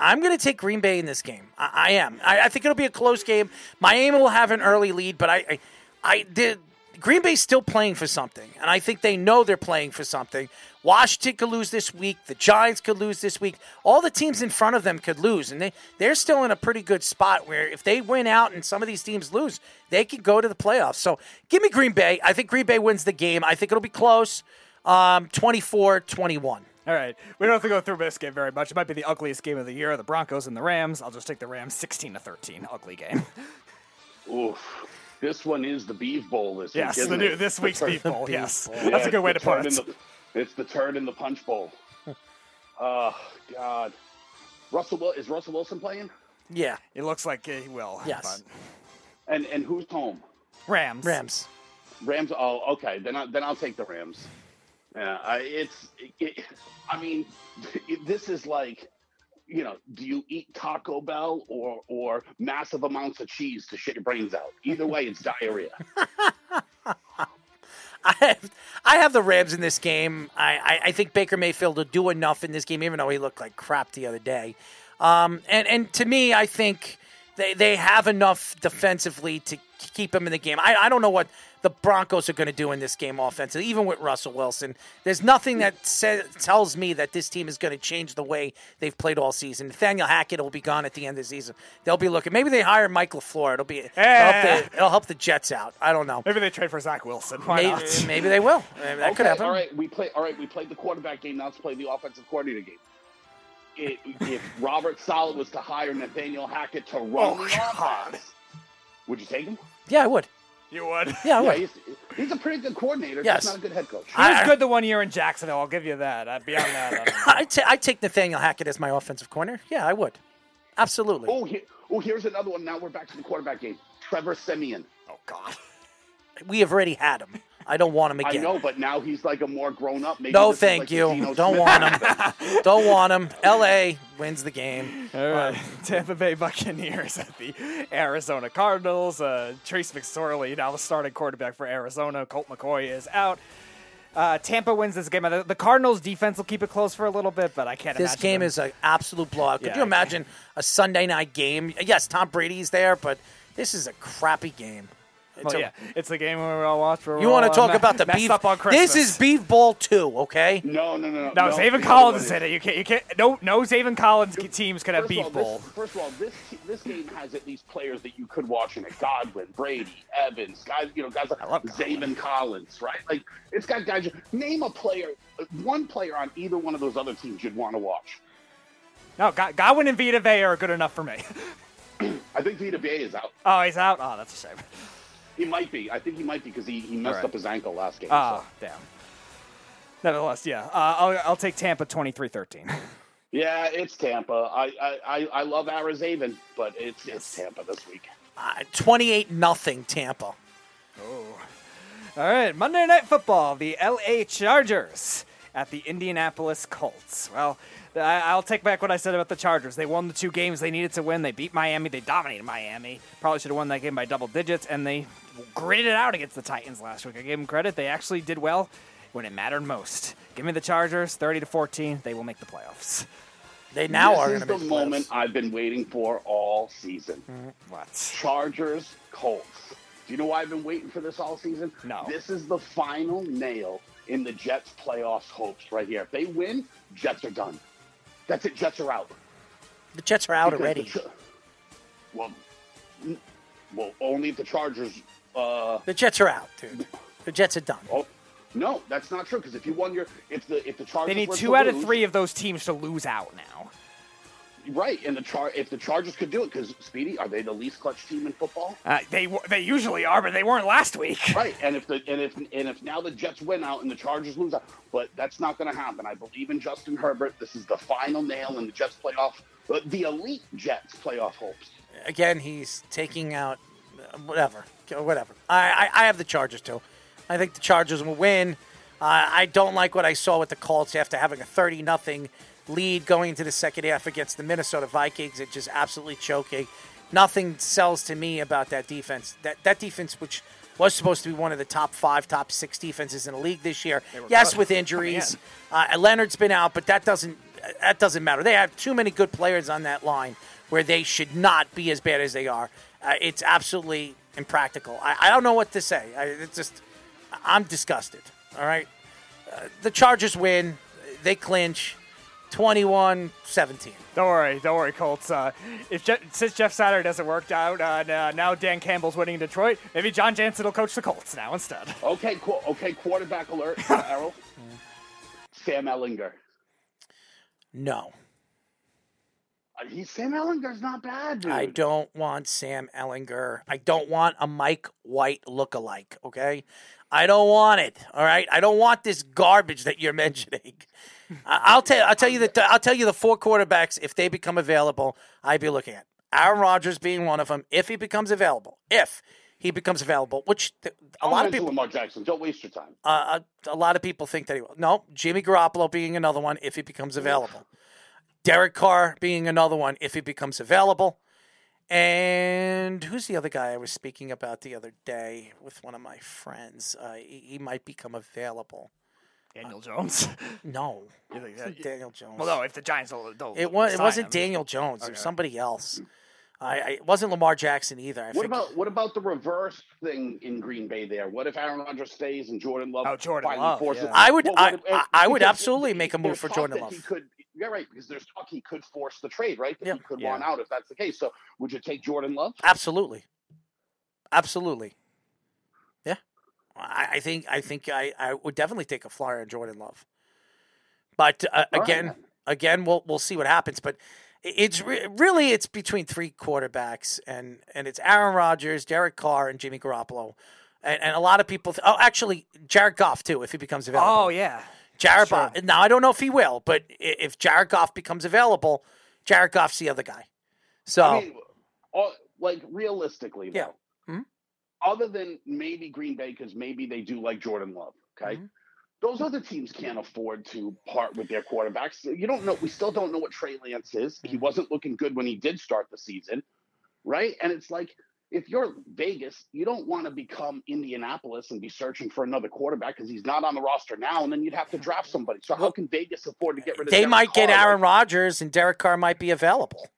B: I'm going to take Green Bay in this game. I, I am. I, I think it'll be a close game. Miami will have an early lead, but I, I, I did. Green Bay's still playing for something, and I think they know they're playing for something. Washington could lose this week. The Giants could lose this week. All the teams in front of them could lose, and they they're still in a pretty good spot where if they win out and some of these teams lose, they could go to the playoffs. So give me Green Bay. I think Green Bay wins the game. I think it'll be close, um, 24-21.
C: All right. We don't have to go through this game very much. It might be the ugliest game of the year the Broncos and the Rams. I'll just take the Rams 16 to 13. Ugly game. [laughs]
D: Oof. This one is the Beef Bowl this
C: yes,
D: week.
C: the new,
D: it?
C: this week's
D: The [laughs]
C: Beef
D: turd-
C: Bowl. Yes.
D: Yeah,
C: That's a good way to put it.
D: in the- it's the turd in the punch bowl. Oh [laughs] God. Russell Wil- is Russell Wilson playing?
B: Yeah.
C: It looks like uh, he will.
B: Yes.
D: And and who's home?
C: Rams.
B: Rams.
D: Rams. Oh, okay. Then I, then I'll take the Rams. Yeah, I, it's. It, I mean, it, [laughs] this is like, you know, do you eat Taco Bell or or massive amounts of cheese to shit your brains out? Either way, it's diarrhea. [laughs]
B: I have, I have the Rams in this game. I, I, I think Baker Mayfield will do enough in this game, even though he looked like crap the other day. Um, and, and to me, I think they, they have enough defensively to keep him in the game. I, I don't know what the Broncos are going to do in this game offensively, even with Russell Wilson. There's nothing that sa- tells me that this team is going to change the way they've played all season. Nathaniel Hackett will be gone at the end of the season. They'll be looking. Maybe they hire Mike LaFleur. It'll be it'll help, eh. the, it'll help the Jets out. I don't know.
C: Maybe they trade for Zach Wilson. Why
B: Maybe,
C: not? [laughs]
B: maybe they will. Maybe that
D: okay,
B: could happen.
D: All right, we play. All right, we played the quarterback game. Now let's play the offensive coordinator game. It, if Robert Saleh was to hire Nathaniel Hackett to run
C: Oh,
D: the
C: God.
D: offense, would you take him?
B: Yeah, I would.
C: You would. [laughs]
B: Yeah, I
D: Yeah, he's, he's a pretty good coordinator.
B: Yes.
D: Just not a good head coach.
C: He was
B: I-
C: good the one year in Jacksonville. I'll give you that. Uh, beyond that, I don't [laughs] know.
B: I ta- take Nathaniel Hackett as my offensive corner. Yeah, I would. Absolutely.
D: Oh, here, oh, here's another one. Now we're back to the quarterback game. Trevor Siemian.
C: oh God.
B: We have already had him. I don't want him again.
D: I
B: again.
D: know, but now he's like a more grown up. Maybe
B: No, thank
D: like
B: you.
D: Geno
B: Don't
D: Smith
B: want him. [laughs] don't want him. L.A. wins the game.
C: All right. [laughs] Tampa Bay Buccaneers at the Arizona Cardinals. Uh, Trace McSorley, now the starting quarterback for Arizona. Colt McCoy is out. Uh, Tampa wins this game. The, the Cardinals defense will keep it close for a little bit, but I can't
B: This
C: imagine
B: game
C: them-
B: is an absolute blowout. Could
C: Yeah,
B: you imagine a Sunday night game? Yes, Tom Brady's there, but this is a crappy game. It's
C: Well,
B: a-
C: yeah, it's the game where we all watch. Where
B: You
C: want
B: want to talk about the beef?
C: Up on
B: this is beef bowl two. Okay.
D: No, no, no, no.
C: No,
D: no, Zaven
C: Collins
D: what
C: is
D: it
C: in it. You can't. You can't. No, no. Zaven Collins teams can have
D: First of,
C: beef
D: all,
C: bowl.
D: this, first of all, this this game has at least players that you could watch in it: Godwin, Brady, Evans, guys. You know, guys like
C: love
D: Zaven Collins, right? Like it's got guys. Name a player, one player on either one of those other teams you'd want to watch.
C: No, Go- Godwin and Vita Vea are good enough for me. [clears throat]
D: I think Vita Vea is out.
C: Oh, he's out. Oh, that's a shame.
D: He might be. I think he might be because he, he messed
C: Right.
D: up his ankle last game.
C: Oh,
D: so.
C: damn. Nevertheless, yeah. Uh, I'll, I'll take Tampa 23-13.
D: Yeah, it's Tampa. I I, I, I love Arizona, but it's it's Tampa this week.
B: Uh, Twenty-eight nothing Tampa. Oh.
C: All right, Monday Night Football, the LA Chargers at the Indianapolis Colts. Well, I, I'll take back what I said about the Chargers. They won the two games they needed to win. They beat Miami. They dominated Miami. Probably should have won that game by double digits, and they gritted it out against the Titans last week. I gave them credit. They actually did well when it mattered most. Give me the Chargers, 30 to 14. They will make the playoffs.
B: They now
D: this
B: are
D: is
B: going to
D: the
B: make
D: moment
B: playoffs.
D: I've been waiting for all season. Mm-hmm.
C: What?
D: Chargers, Colts. Do you know why I've been waiting for this all season?
C: No.
D: This is the final nail in the Jets playoffs hopes right here. If they win, Jets are done. That's it. Jets are out.
B: The Jets are out
D: Because
B: already.
D: Ch- well, well, only if the Chargers. Uh,
B: The Jets are out, dude. The Jets are done.
D: oh, no, that's not true. Because if you won your, if the if the Chargers
C: They need two
D: to
C: out of three of those teams to lose out now.
D: Right? And the char if the Chargers could do it, because Speedy, are they the least clutch team in football?
C: Uh, they they usually are, but they weren't last week. [laughs]
D: Right, and if the and if and if now the Jets win out and the Chargers lose out, but that's not going to happen. I believe in Justin Herbert. This is the final nail in the Jets playoff, uh, the elite Jets playoff hopes.
B: Again, he's taking out uh, whatever, whatever. I, I, I have the Chargers too. I think the Chargers will win. Uh, I don't like what I saw with the Colts after having a thirty nothing lead going into the second half against the Minnesota Vikings. It just absolutely choking. Nothing sells to me about that defense. That that defense, which was supposed to be one of the top five, top six defenses in the league this year. Yes,
C: good
B: with injuries. Uh, Leonard's been out, but that doesn't that doesn't matter. They have too many good players on that line where they should not be as bad as they are. Uh, it's absolutely impractical. I, I don't know what to say. I, it's just I'm disgusted. All right, uh, the Chargers win. They clinch. 21-17.
C: Don't worry, don't worry, Colts. Uh, if Je- since Jeff Saturday doesn't work out, uh, n- now Dan Campbell's winning in Detroit, maybe John Jansen will coach the Colts now instead.
D: Okay, cool. Okay, quarterback alert, [laughs] uh, Errol. Sam Ehlinger.
B: No,
D: Uh, He's Sam Ehlinger's not bad, dude.
B: I don't want Sam Ehlinger. I don't want a Mike White lookalike. Okay, I don't want it. All right, I don't want this garbage that you're [laughs] mentioning. I- I'll tell. I'll tell you that. I'll tell you the four quarterbacks if they become available. I'd be looking at Aaron Rodgers being one of them if he becomes available. If he becomes available, which th- a
D: Don't
B: lot of people.
D: Lamar Jackson. Don't waste your time.
B: Uh, a, a lot of people think that he will. No, Jimmy Garoppolo being another one if he becomes available. Derek Carr being another one if he becomes available. And who's the other guy I was speaking about the other day with one of my friends? Uh, he, he might become available.
C: Daniel Jones. [laughs]
B: No,
C: You think that-
B: Daniel Jones.
C: well, no, if the Giants don't, don't
B: it was it wasn't
C: him.
B: Daniel Jones. It was somebody else. I, I it wasn't Lamar Jackson either. I
D: What
B: think-
D: about what about the reverse thing in Green Bay there? What if Aaron Rodgers stays and Jordan Love
C: Oh, Jordan
D: finally
C: Love,
D: forces?
C: yeah.
B: I would-
D: Well,
B: I-
D: if-
B: I- I would absolutely make a move for Jordan Love.
D: He could, yeah, right. Because there's talk he could force the trade, right? That
B: Yeah.
D: he could
C: Yeah.
D: want out if that's the case. So would you take Jordan Love?
B: Absolutely, absolutely. Yeah, I, I think I think I, I would definitely take a flyer on Jordan Love. But uh, again,
D: then.
B: again, we'll we'll see what happens. But it's re- really it's between three quarterbacks, and and it's Aaron Rodgers, Derek Carr, and Jimmy Garoppolo. And, and a lot of people, th- oh, actually, Jared Goff too, if he becomes available.
C: Oh yeah.
B: Jared
C: Sure.
B: Goff. Now I don't know if he will, but if Jared Goff becomes available, Jared Goff's the other guy. So
D: I mean, all, like realistically,
B: Yeah.
D: though,
B: Mhm.
D: Other than maybe Green Bay, because maybe they do like Jordan Love. Okay,
B: Mhm.
D: those other teams can't afford to part with their quarterbacks. You don't know. We still don't know what Trey Lance is. He
B: Mhm.
D: wasn't looking good when he did start the season, right? And it's like. If you're Vegas, you don't want to become Indianapolis and be searching for another quarterback because he's not on the roster now, and then you'd have to draft somebody. So how can Vegas afford to get rid of?
B: they
D: Derek
B: might get
D: Carr?
B: Aaron Rodgers and Derek Carr might be available.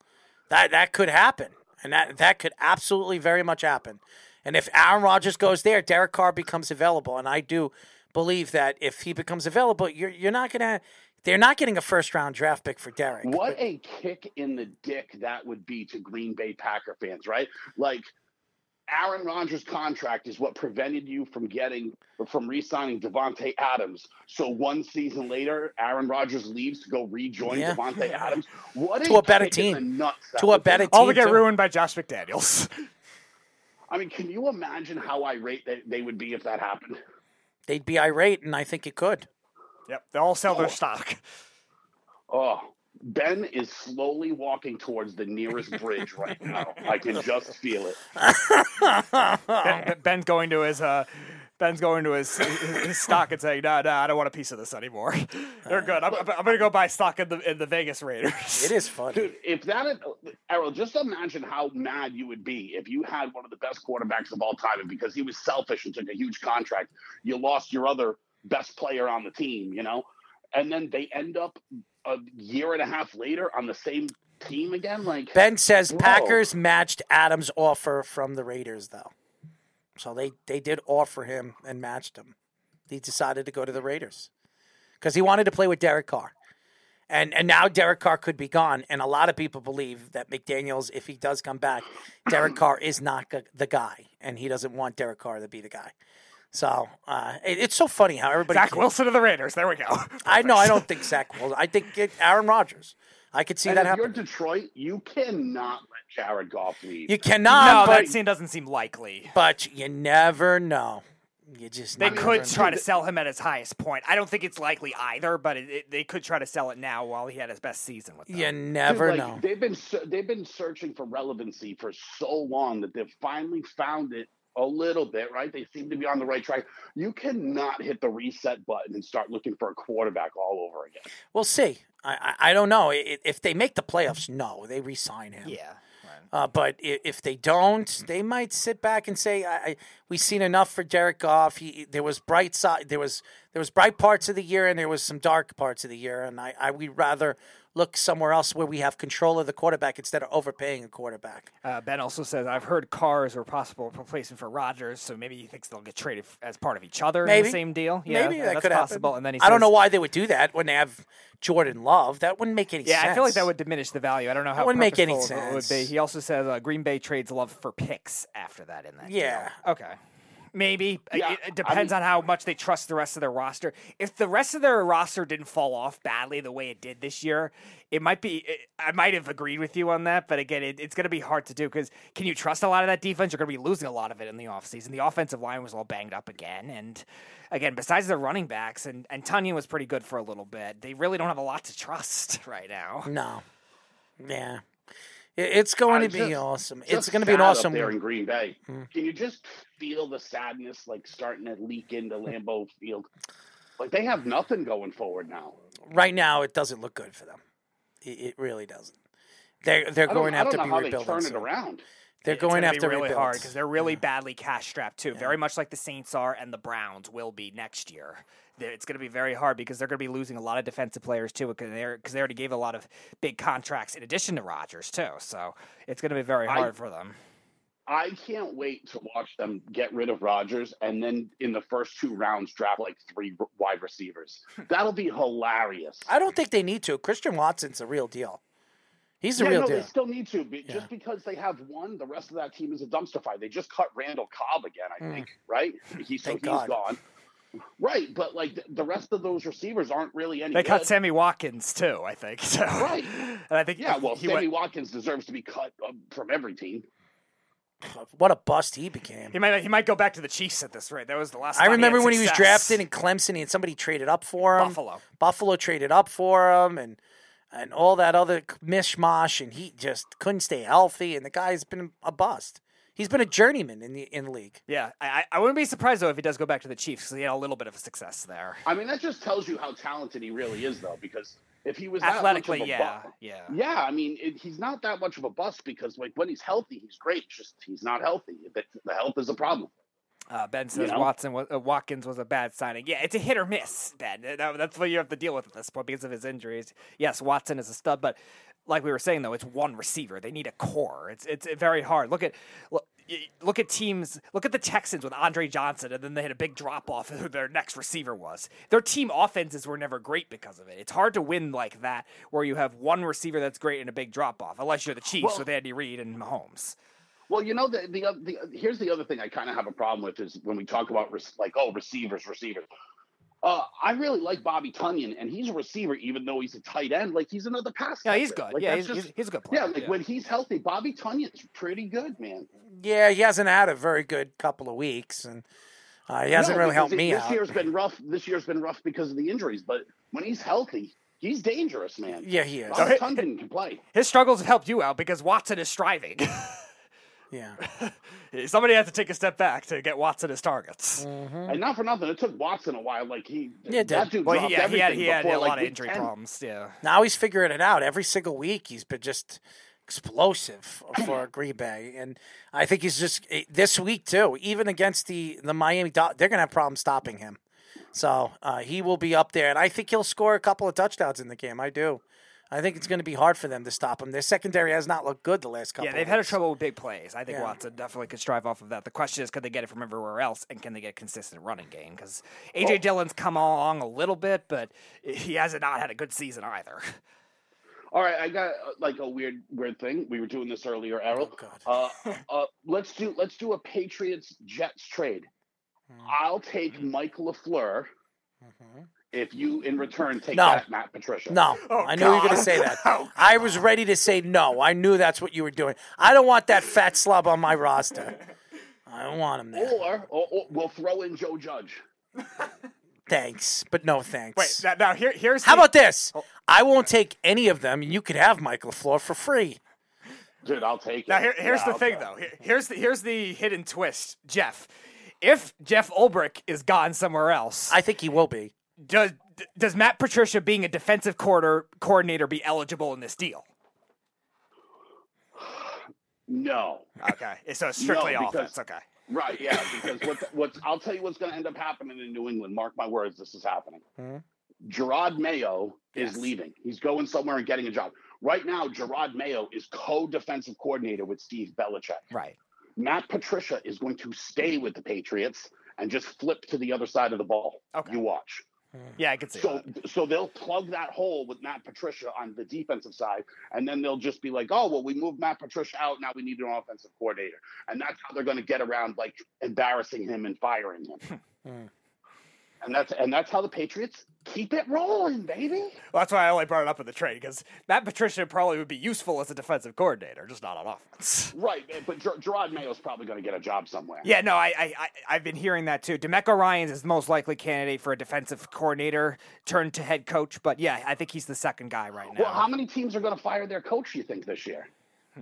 B: That that could happen, and that that could absolutely very much happen. And if Aaron Rodgers goes there, Derek Carr becomes available, and I do believe that if he becomes available, you're you're not gonna. They're not getting a first round draft pick for Derek.
D: What a kick in the dick that would be to Green Bay Packer fans, right? Like Aaron Rodgers' contract is what prevented you from getting or from re-signing Davante Adams. So one season later, Aaron Rodgers leaves to go rejoin
B: Yeah.
D: Davante Adams. What
B: To a better team.
D: nuts
B: To a
D: would be.
B: better
C: All
B: team
C: to get ruined by Josh McDaniels. [laughs]
D: I mean, can you imagine how irate they, they would be if that happened?
B: They'd be irate, and I think it could.
C: yep, they all sell their
D: Oh.
C: stock.
D: Oh, Ben is slowly walking towards the nearest bridge right now. I can just feel it. [laughs]
C: Ben, Ben's going to his uh, Ben's going to his, his, his stock and saying, "No, no, I don't want a piece of this anymore. [laughs] They're good. I'm, I'm going to go buy stock in the in the Vegas Raiders."
B: It is fun.
D: Dude, if that, had, Errol, just imagine how mad you would be if you had one of the best quarterbacks of all time, and because he was selfish and took a huge contract, you lost your other best player on the team, you know, and then they end up a year and a half later on the same team again. Like
B: Ben says
D: Whoa.
B: Packers matched Adams' offer from the Raiders, though. So they they did offer him and matched him. He decided to go to the Raiders because he wanted to play with Derek Carr. And and now Derek Carr could be gone, and a lot of people believe that McDaniel's, if he does come back, Derek Carr is not the guy, and he doesn't want Derek Carr to be the guy. So uh, it- it's so funny how everybody.
C: Zach Wilson of the Raiders. There we go. [laughs]
B: I know. I don't think Zach Wilson. I think it, Aaron Rodgers. I could see
D: and
B: that
D: if you're
B: happen.
D: Detroit, you cannot let Jared Goff leave.
B: You cannot,
C: no,
B: but
C: that scene doesn't seem likely.
B: but you never know. You just
C: They
B: never
C: could
B: know.
C: try to sell him at his highest point. I don't think it's likely either, but it, it, they could try to sell it now while he had his best season with them.
B: You
D: Dude,
B: never
D: like,
B: know.
D: They've been they've been searching for relevancy for so long that they've finally found it a little bit. Right? They seem to be on the right track. You cannot hit the reset button and start looking for a quarterback all over again.
B: We'll see. I, I I don't know if they make the playoffs. No, they re-sign him.
C: Yeah.
B: Uh, but if they don't, they might sit back and say, I, I, "We've seen enough for Derek Goff. He, there was bright side, there was there was bright parts of the year, and there was some dark parts of the year, and I, I we'd rather look somewhere else where we have control of the quarterback instead of overpaying a quarterback."
C: Uh, ben also says, I've heard cars are possible replacement for Rodgers, so maybe he thinks they'll get traded as part of each other in the same deal. Yeah,
B: Maybe that
C: that's
B: could
C: possible.
B: happen.
C: And then he
B: I don't know why they would do that when they have Jordan Love. That wouldn't make any
C: Yeah,
B: sense.
C: Yeah, I feel like that would diminish the value. I don't know how
B: wouldn't make any
C: sense. it would be. He also says uh, Green Bay trades Love for picks after that in that. deal.
B: Yeah.
C: Okay. Maybe
D: Yeah,
C: it, it
D: I
C: depends
D: mean-
C: on how much they trust the rest of their roster. If the rest of their roster didn't fall off badly the way it did this year, it might be. It, I might have agreed with you on that, but again, it, it's going to be hard to do because can you trust a lot of that defense? You're going to be losing a lot of it in the offseason. The offensive line was all banged up again, and again, besides the running backs and and Tonyan was pretty good for a little bit. They really don't have a lot to trust [laughs] right now.
B: no. Yeah, it's going
D: I
B: to be
D: just-
B: awesome. It's going to be an
D: sad up
B: awesome.
D: there in Green Bay.
B: Hmm.
D: Can you just feel the sadness like starting to leak into Lambeau Field? Like they have nothing going forward now.
B: right now it doesn't look good for them. It, it really doesn't. They're they're going to have to
D: know
B: be rebuilding.
D: turn it
B: soon.
D: around.
B: They're
C: It's
B: going
C: gonna
B: have to
C: really
B: rebuild
C: hard because they're really badly cash strapped too. Very much like the Saints are and the Browns will be next year. It's going to be very hard because they're going to be losing a lot of defensive players too because they because they already gave a lot of big contracts in addition to Rodgers too. So it's going to be very
D: I-
C: hard for them.
D: I can't wait to watch them get rid of Rodgers and then in the first two rounds draft like three wide receivers. [laughs] That'll be hilarious.
B: I don't think they need to. Christian Watson's a real deal. He's a
D: yeah,
B: real
D: no,
B: deal.
D: they still need to. But
B: Yeah.
D: Just because they have one, the rest of that team is a dumpster fire. They just cut Randall Cobb again, I think, right? [laughs] He's so.
B: Thank
D: he's
B: God.
D: gone. Right, but like the, the rest of those receivers aren't really any
C: They
D: good.
C: cut Sammy Watkins too, I think. [laughs] So.
D: Right.
C: and I think
D: Yeah, well,
C: he
D: Sammy
C: went,
D: Watkins deserves to be cut um, from every team.
B: What a bust he became.
C: he might he might go back to the Chiefs at this rate. That was the last.
B: I
C: time
B: remember
C: had
B: when he was drafted in Clemson and somebody traded up for him.
C: Buffalo.
B: Buffalo traded up for him and and all that other mishmash and he just couldn't stay healthy and the guy's been a bust. He's been a journeyman in the in the league.
C: Yeah, I, I I wouldn't be surprised though if he does go back to the Chiefs because he had a little bit of a success there.
D: I mean, that just tells you how talented he really is, though, because if he was
C: Athletically, yeah,
D: bu-
C: yeah.
D: yeah. I mean, it, he's not that much of a bust because, like, when he's healthy, he's great. Just he's not healthy. The, the health is a problem.
C: Uh, ben says
D: know?
C: Watson was, uh, Watkins was a bad signing. Yeah, it's a hit or miss, Ben. That- that's what you have to deal with at this point because of his injuries. Yes, Watson is a stud, but like we were saying though, it's one receiver. They need a core. It's it's very hard. Look at look, look at teams. Look at the Texans with Andre Johnson, and then they had a big drop off of who their next receiver was. Their team offenses were never great because of it. It's hard to win like that where you have one receiver that's great and a big drop off, unless you're the Chiefs
D: Well-
C: with Andy Reid and Mahomes.
D: Well, you know, the the, uh, the uh, here's the other thing I kind of have a problem with is when we talk about rec- like oh receivers, receivers. Uh, I really like Bobby Tonyan, and he's a receiver, even though he's a tight end. Like he's another pass.
C: Yeah, he's good.
D: Like,
C: yeah, he's,
D: just-
C: he's, he's a good player.
D: yeah. Like when he's healthy, Bobby Tonyan's pretty good, man.
B: Yeah, he hasn't had a very good couple of weeks and uh, he hasn't
D: No,
B: really helped
D: it-
B: me
D: This
B: out.
D: year's been rough. This year's been rough because of the injuries, but when he's healthy, he's dangerous, man.
B: Yeah, he is.
D: Bobby Tonyan can play.
C: His struggles have helped you out because Watson is striving. [laughs]
B: Yeah. [laughs]
C: Somebody had to take a step back to get Watson his targets.
D: And not for nothing, it took Watson a while. Like he,
B: Yeah,
D: that dude
C: Well,
D: dropped
C: he, yeah, he had
D: everything
C: he had
D: before,
C: a
D: like,
C: lot of injury
D: 10.
C: problems. Yeah.
B: Now he's figuring it out. Every single week he's been just explosive [clears throat] for Green Bay, and I think he's just eh, this week too. Even against the the Miami, Dol- they're gonna have problems stopping him. So uh, he will be up there, and I think he'll score a couple of touchdowns in the game. I do. I think it's going to be hard for them to stop him. Their secondary has not looked good the last couple.
C: Yeah, they've
B: of
C: had
B: a
C: trouble with big plays. I think
B: Yeah.
C: Watson definitely could strive off of that. The question is, could they get it from everywhere else, and can they get a consistent running game? Because AJ Dillon's come along a little bit, but he hasn't not had a good season either. [laughs]
D: All right, I got uh, like a weird, weird thing. We were doing this earlier, Errol.
B: Oh,
D: uh, [laughs] uh, let's do let's do a Patriots Jets trade.
B: Hmm.
D: I'll take Mike LaFleur if you, in return, take
B: No.
D: back Matt Patricia.
B: No, oh, I knew you were going to say that. [laughs] Oh, I was ready to say no. I knew that's what you were doing. I don't want that fat slub on my roster. [laughs] I don't want him there.
D: Or, or, or we'll throw in Joe Judge. [laughs]
B: Thanks, but no thanks.
C: Wait, now, now here, here's
B: How
C: the-
B: about this? Oh. I won't take any of them, and you could have Mike LaFleur for free.
D: Dude, I'll take it.
C: Now here, here's
D: Yeah,
C: the
D: I'll
C: thing,
D: take
C: though. Here- Here's the here's the hidden twist, Jeff. If Jeff Ulbrich is gone somewhere else,
B: I think he will be.
C: Does does Matt Patricia being a defensive quarter coordinator be eligible in this deal?
D: No.
C: Okay, so it's strictly
D: No, because-
C: offense. Okay.
D: Right, yeah, because what what's I'll tell you what's going to end up happening in New England. Mark my words, this is happening. Hmm? Jerod Mayo is leaving. He's going somewhere and getting a job. Right now, Jerod Mayo is co-defensive coordinator with Steve Belichick.
C: Right.
D: Matt Patricia is going to stay with the Patriots and just flip to the other side of the ball.
C: Okay.
D: You watch. Hmm.
C: Yeah, I can see
D: So,
C: that.
D: so they'll plug that hole with Matt Patricia on the defensive side, and then they'll just be like, "Oh, well, we moved Matt Patricia out. Now we need an offensive coordinator," and that's how they're going to get around like embarrassing him and firing him. Hmm. Hmm. And that's and that's how the Patriots keep it rolling, baby.
C: Well, that's why I only brought it up in the trade because Matt Patricia probably would be useful as a defensive coordinator, just not on offense. [laughs]
D: Right, but Ger- Jerod Mayo's probably going to get a job somewhere.
C: Yeah, no, I, I, I, I've been hearing that too. DeMeco Ryans is the most likely candidate for a defensive coordinator turned to head coach, but yeah, I think he's the second guy right now.
D: Well, how many teams are going to fire their coach? You think this year?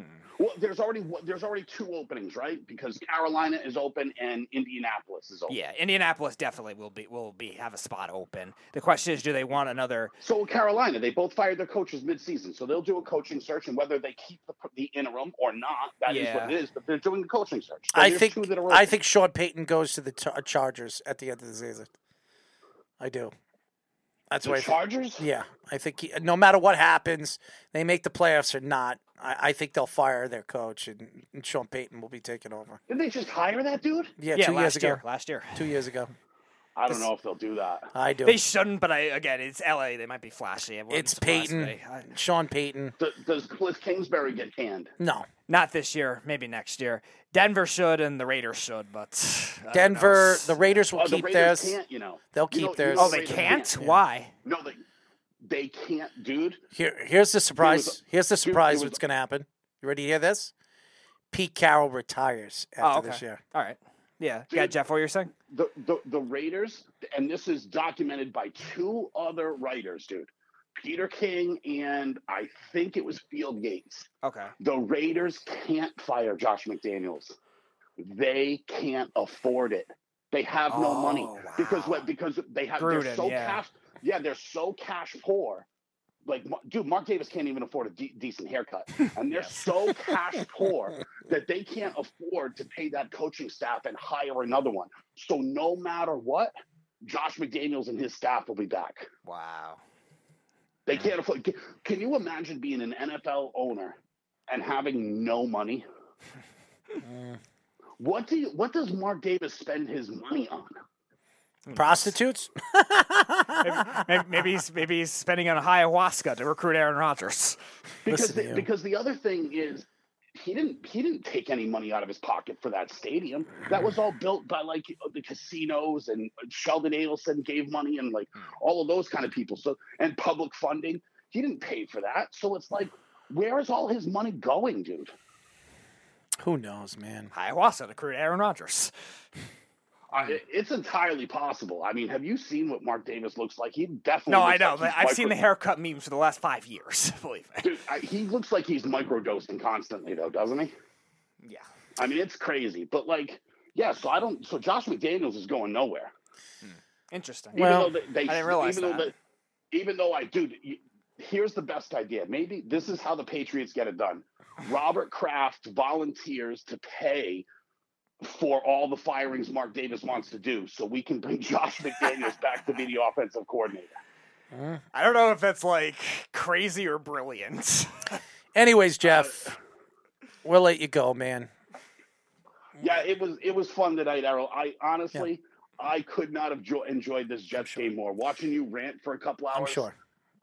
D: Hmm. Well, there's already there's already two openings, right? Because Carolina is open and Indianapolis is open.
C: yeah, Indianapolis definitely will be will be have a spot open. The question is, do they want another?
D: So Carolina, they both fired their coaches mid-season, so they'll do a coaching search, and whether they keep the, the interim or not, that is what it is. But they're doing the coaching search. So
B: I think
D: two that are
B: I think Sean Payton goes to the Char- Chargers at the end of the season. I do. That's
D: the
B: what I think.
D: Chargers.
B: Yeah, I think he, no matter what happens, they make the playoffs or not. I, I think they'll fire their coach, and, and Sean Payton will be taking over.
D: Did they just hire that dude?
B: Yeah,
C: yeah,
B: two years ago.
C: year. Last year.
B: Two years ago.
D: I don't know if they'll do that.
B: I do.
C: They shouldn't, but I again, it's L.A. They might be flashy.
B: It's
C: surprise Payton. I-
B: Sean Payton.
D: Does, does Cliff Kingsbury get canned?
B: No,
C: Not this year, maybe next year. Denver should and the Raiders should, but I don't
B: Denver.
C: know.
B: The Raiders will
D: Oh, the
B: keep
D: Raiders
B: theirs.
D: can't, you know.
B: They'll
D: You
B: keep
D: know-
B: theirs.
C: Oh, they
D: Raiders
C: can't.
D: Yeah.
C: Why?
D: No, they they can't, dude.
B: Here, here's the surprise. Here's the surprise.
D: was-
B: What's going to happen? You ready to hear this? Pete Carroll retires after
C: Oh, okay.
B: this year.
C: All right. Yeah. Yeah,
D: Dude.
C: Jeff, what you're saying?
D: The, the the Raiders, and this is documented by two other writers, dude. Peter King and I think it was Field Gates.
C: Okay.
D: The Raiders can't fire Josh McDaniels. They can't afford it. They have no money
C: Oh,
D: because what? Because they have
C: Gruden,
D: they're so
C: yeah.
D: cash. Yeah, they're so cash poor. Like, dude, Mark Davis can't even afford a de- decent haircut, and they're [laughs] so cash poor that they can't afford to pay that coaching staff and hire another one. So no matter what, Josh McDaniels and his staff will be back.
C: Wow.
D: They can't afford. Can, can you imagine being an NFL owner and having no money? [laughs] what do you, what does Mark Davis spend his money on?
B: Prostitutes? [laughs]
C: maybe, maybe he's maybe he's spending on ayahuasca to recruit Aaron Rodgers. [laughs]
D: Because the, because the other thing is he didn't he didn't take any money out of his pocket for that stadium. That was all built by like the casinos and Sheldon Adelson gave money and like hmm. all of those kind of people. So and public funding. He didn't pay for that. So it's like where is all his money going, dude?
B: Who knows, man?
C: Ayahuasca to recruit Aaron Rodgers. [laughs]
D: Uh, it's entirely possible. I mean, have you seen what Mark Davis looks like? He definitely.
C: No, I know,
D: like
C: but I've seen the haircut memes for the last five years. [laughs] Believe me.
D: Dude, I, he looks like he's microdosing constantly, though, doesn't he?
C: Yeah.
D: I mean, it's crazy. But like, yeah. So I don't. So Josh McDaniels is going nowhere.
C: Interesting.
D: Even
B: Well,
D: though they, they
C: I didn't realize
D: even though
C: that.
D: they, even though I do, here's the best idea. Maybe this is how the Patriots get it done. Robert Kraft volunteers to pay for all the firings Mark Davis wants to do, so we can bring [laughs] Josh McDaniels back to be the offensive coordinator.
C: Uh, I don't know if that's like crazy or brilliant. [laughs]
B: Anyways, uh, Jeff, we'll let you go, man.
D: Yeah, it was it was fun tonight, Errol. I honestly, I could not have jo- enjoyed this Jets game more. Watching you rant for a couple hours,
B: I'm sure.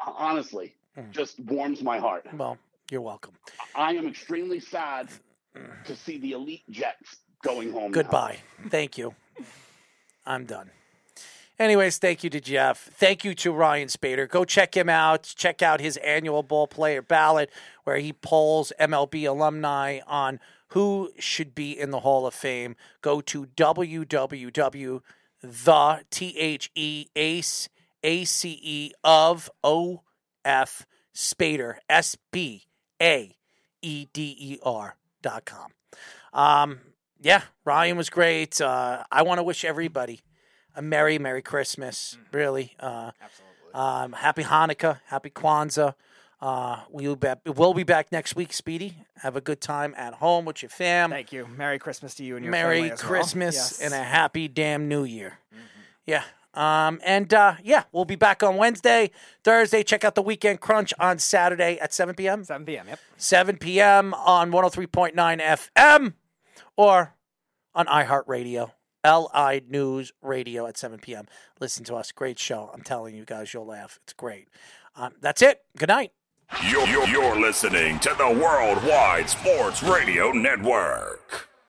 D: honestly,
B: Mm.
D: just warms my heart.
B: Well, you're welcome.
D: I am extremely sad mm. to see the elite Jets going home. now.
B: Goodbye. Thank you. I'm done. Anyways, thank you to Jeff. Thank you to Ryan Spaeder. Go check him out. Check out his annual ball player ballot where he polls MLB alumni on who should be in the Hall of Fame. Go to www the T H E Ace A C E of O F Spaeder S B A E D E R dot com. Um, yeah, Ryan was great. Uh, I want to wish everybody a merry, merry Christmas. Really, uh, absolutely. Um, happy Hanukkah, happy Kwanzaa. Uh, we'll be, we'll be back next week, Speedy. Have a good time at home with your fam.
C: Thank you. Merry Christmas to you and your
B: Merry
C: family as well.
B: Christmas
C: Yes.
B: and a happy damn New Year. Yeah. Um, and uh, yeah, we'll be back on Wednesday, Thursday. Check out the Weekend Crunch on Saturday at 7 p.m.
C: 7 p.m. Yep.
B: 7 p.m. on 103.9 FM or on iHeartRadio, LI News Radio at 7 p.m. Listen to us. Great show. I'm telling you guys, you'll laugh. It's great. Um, that's it. Good night.
E: You're, you're, you're listening to the Worldwide Sports Radio Network.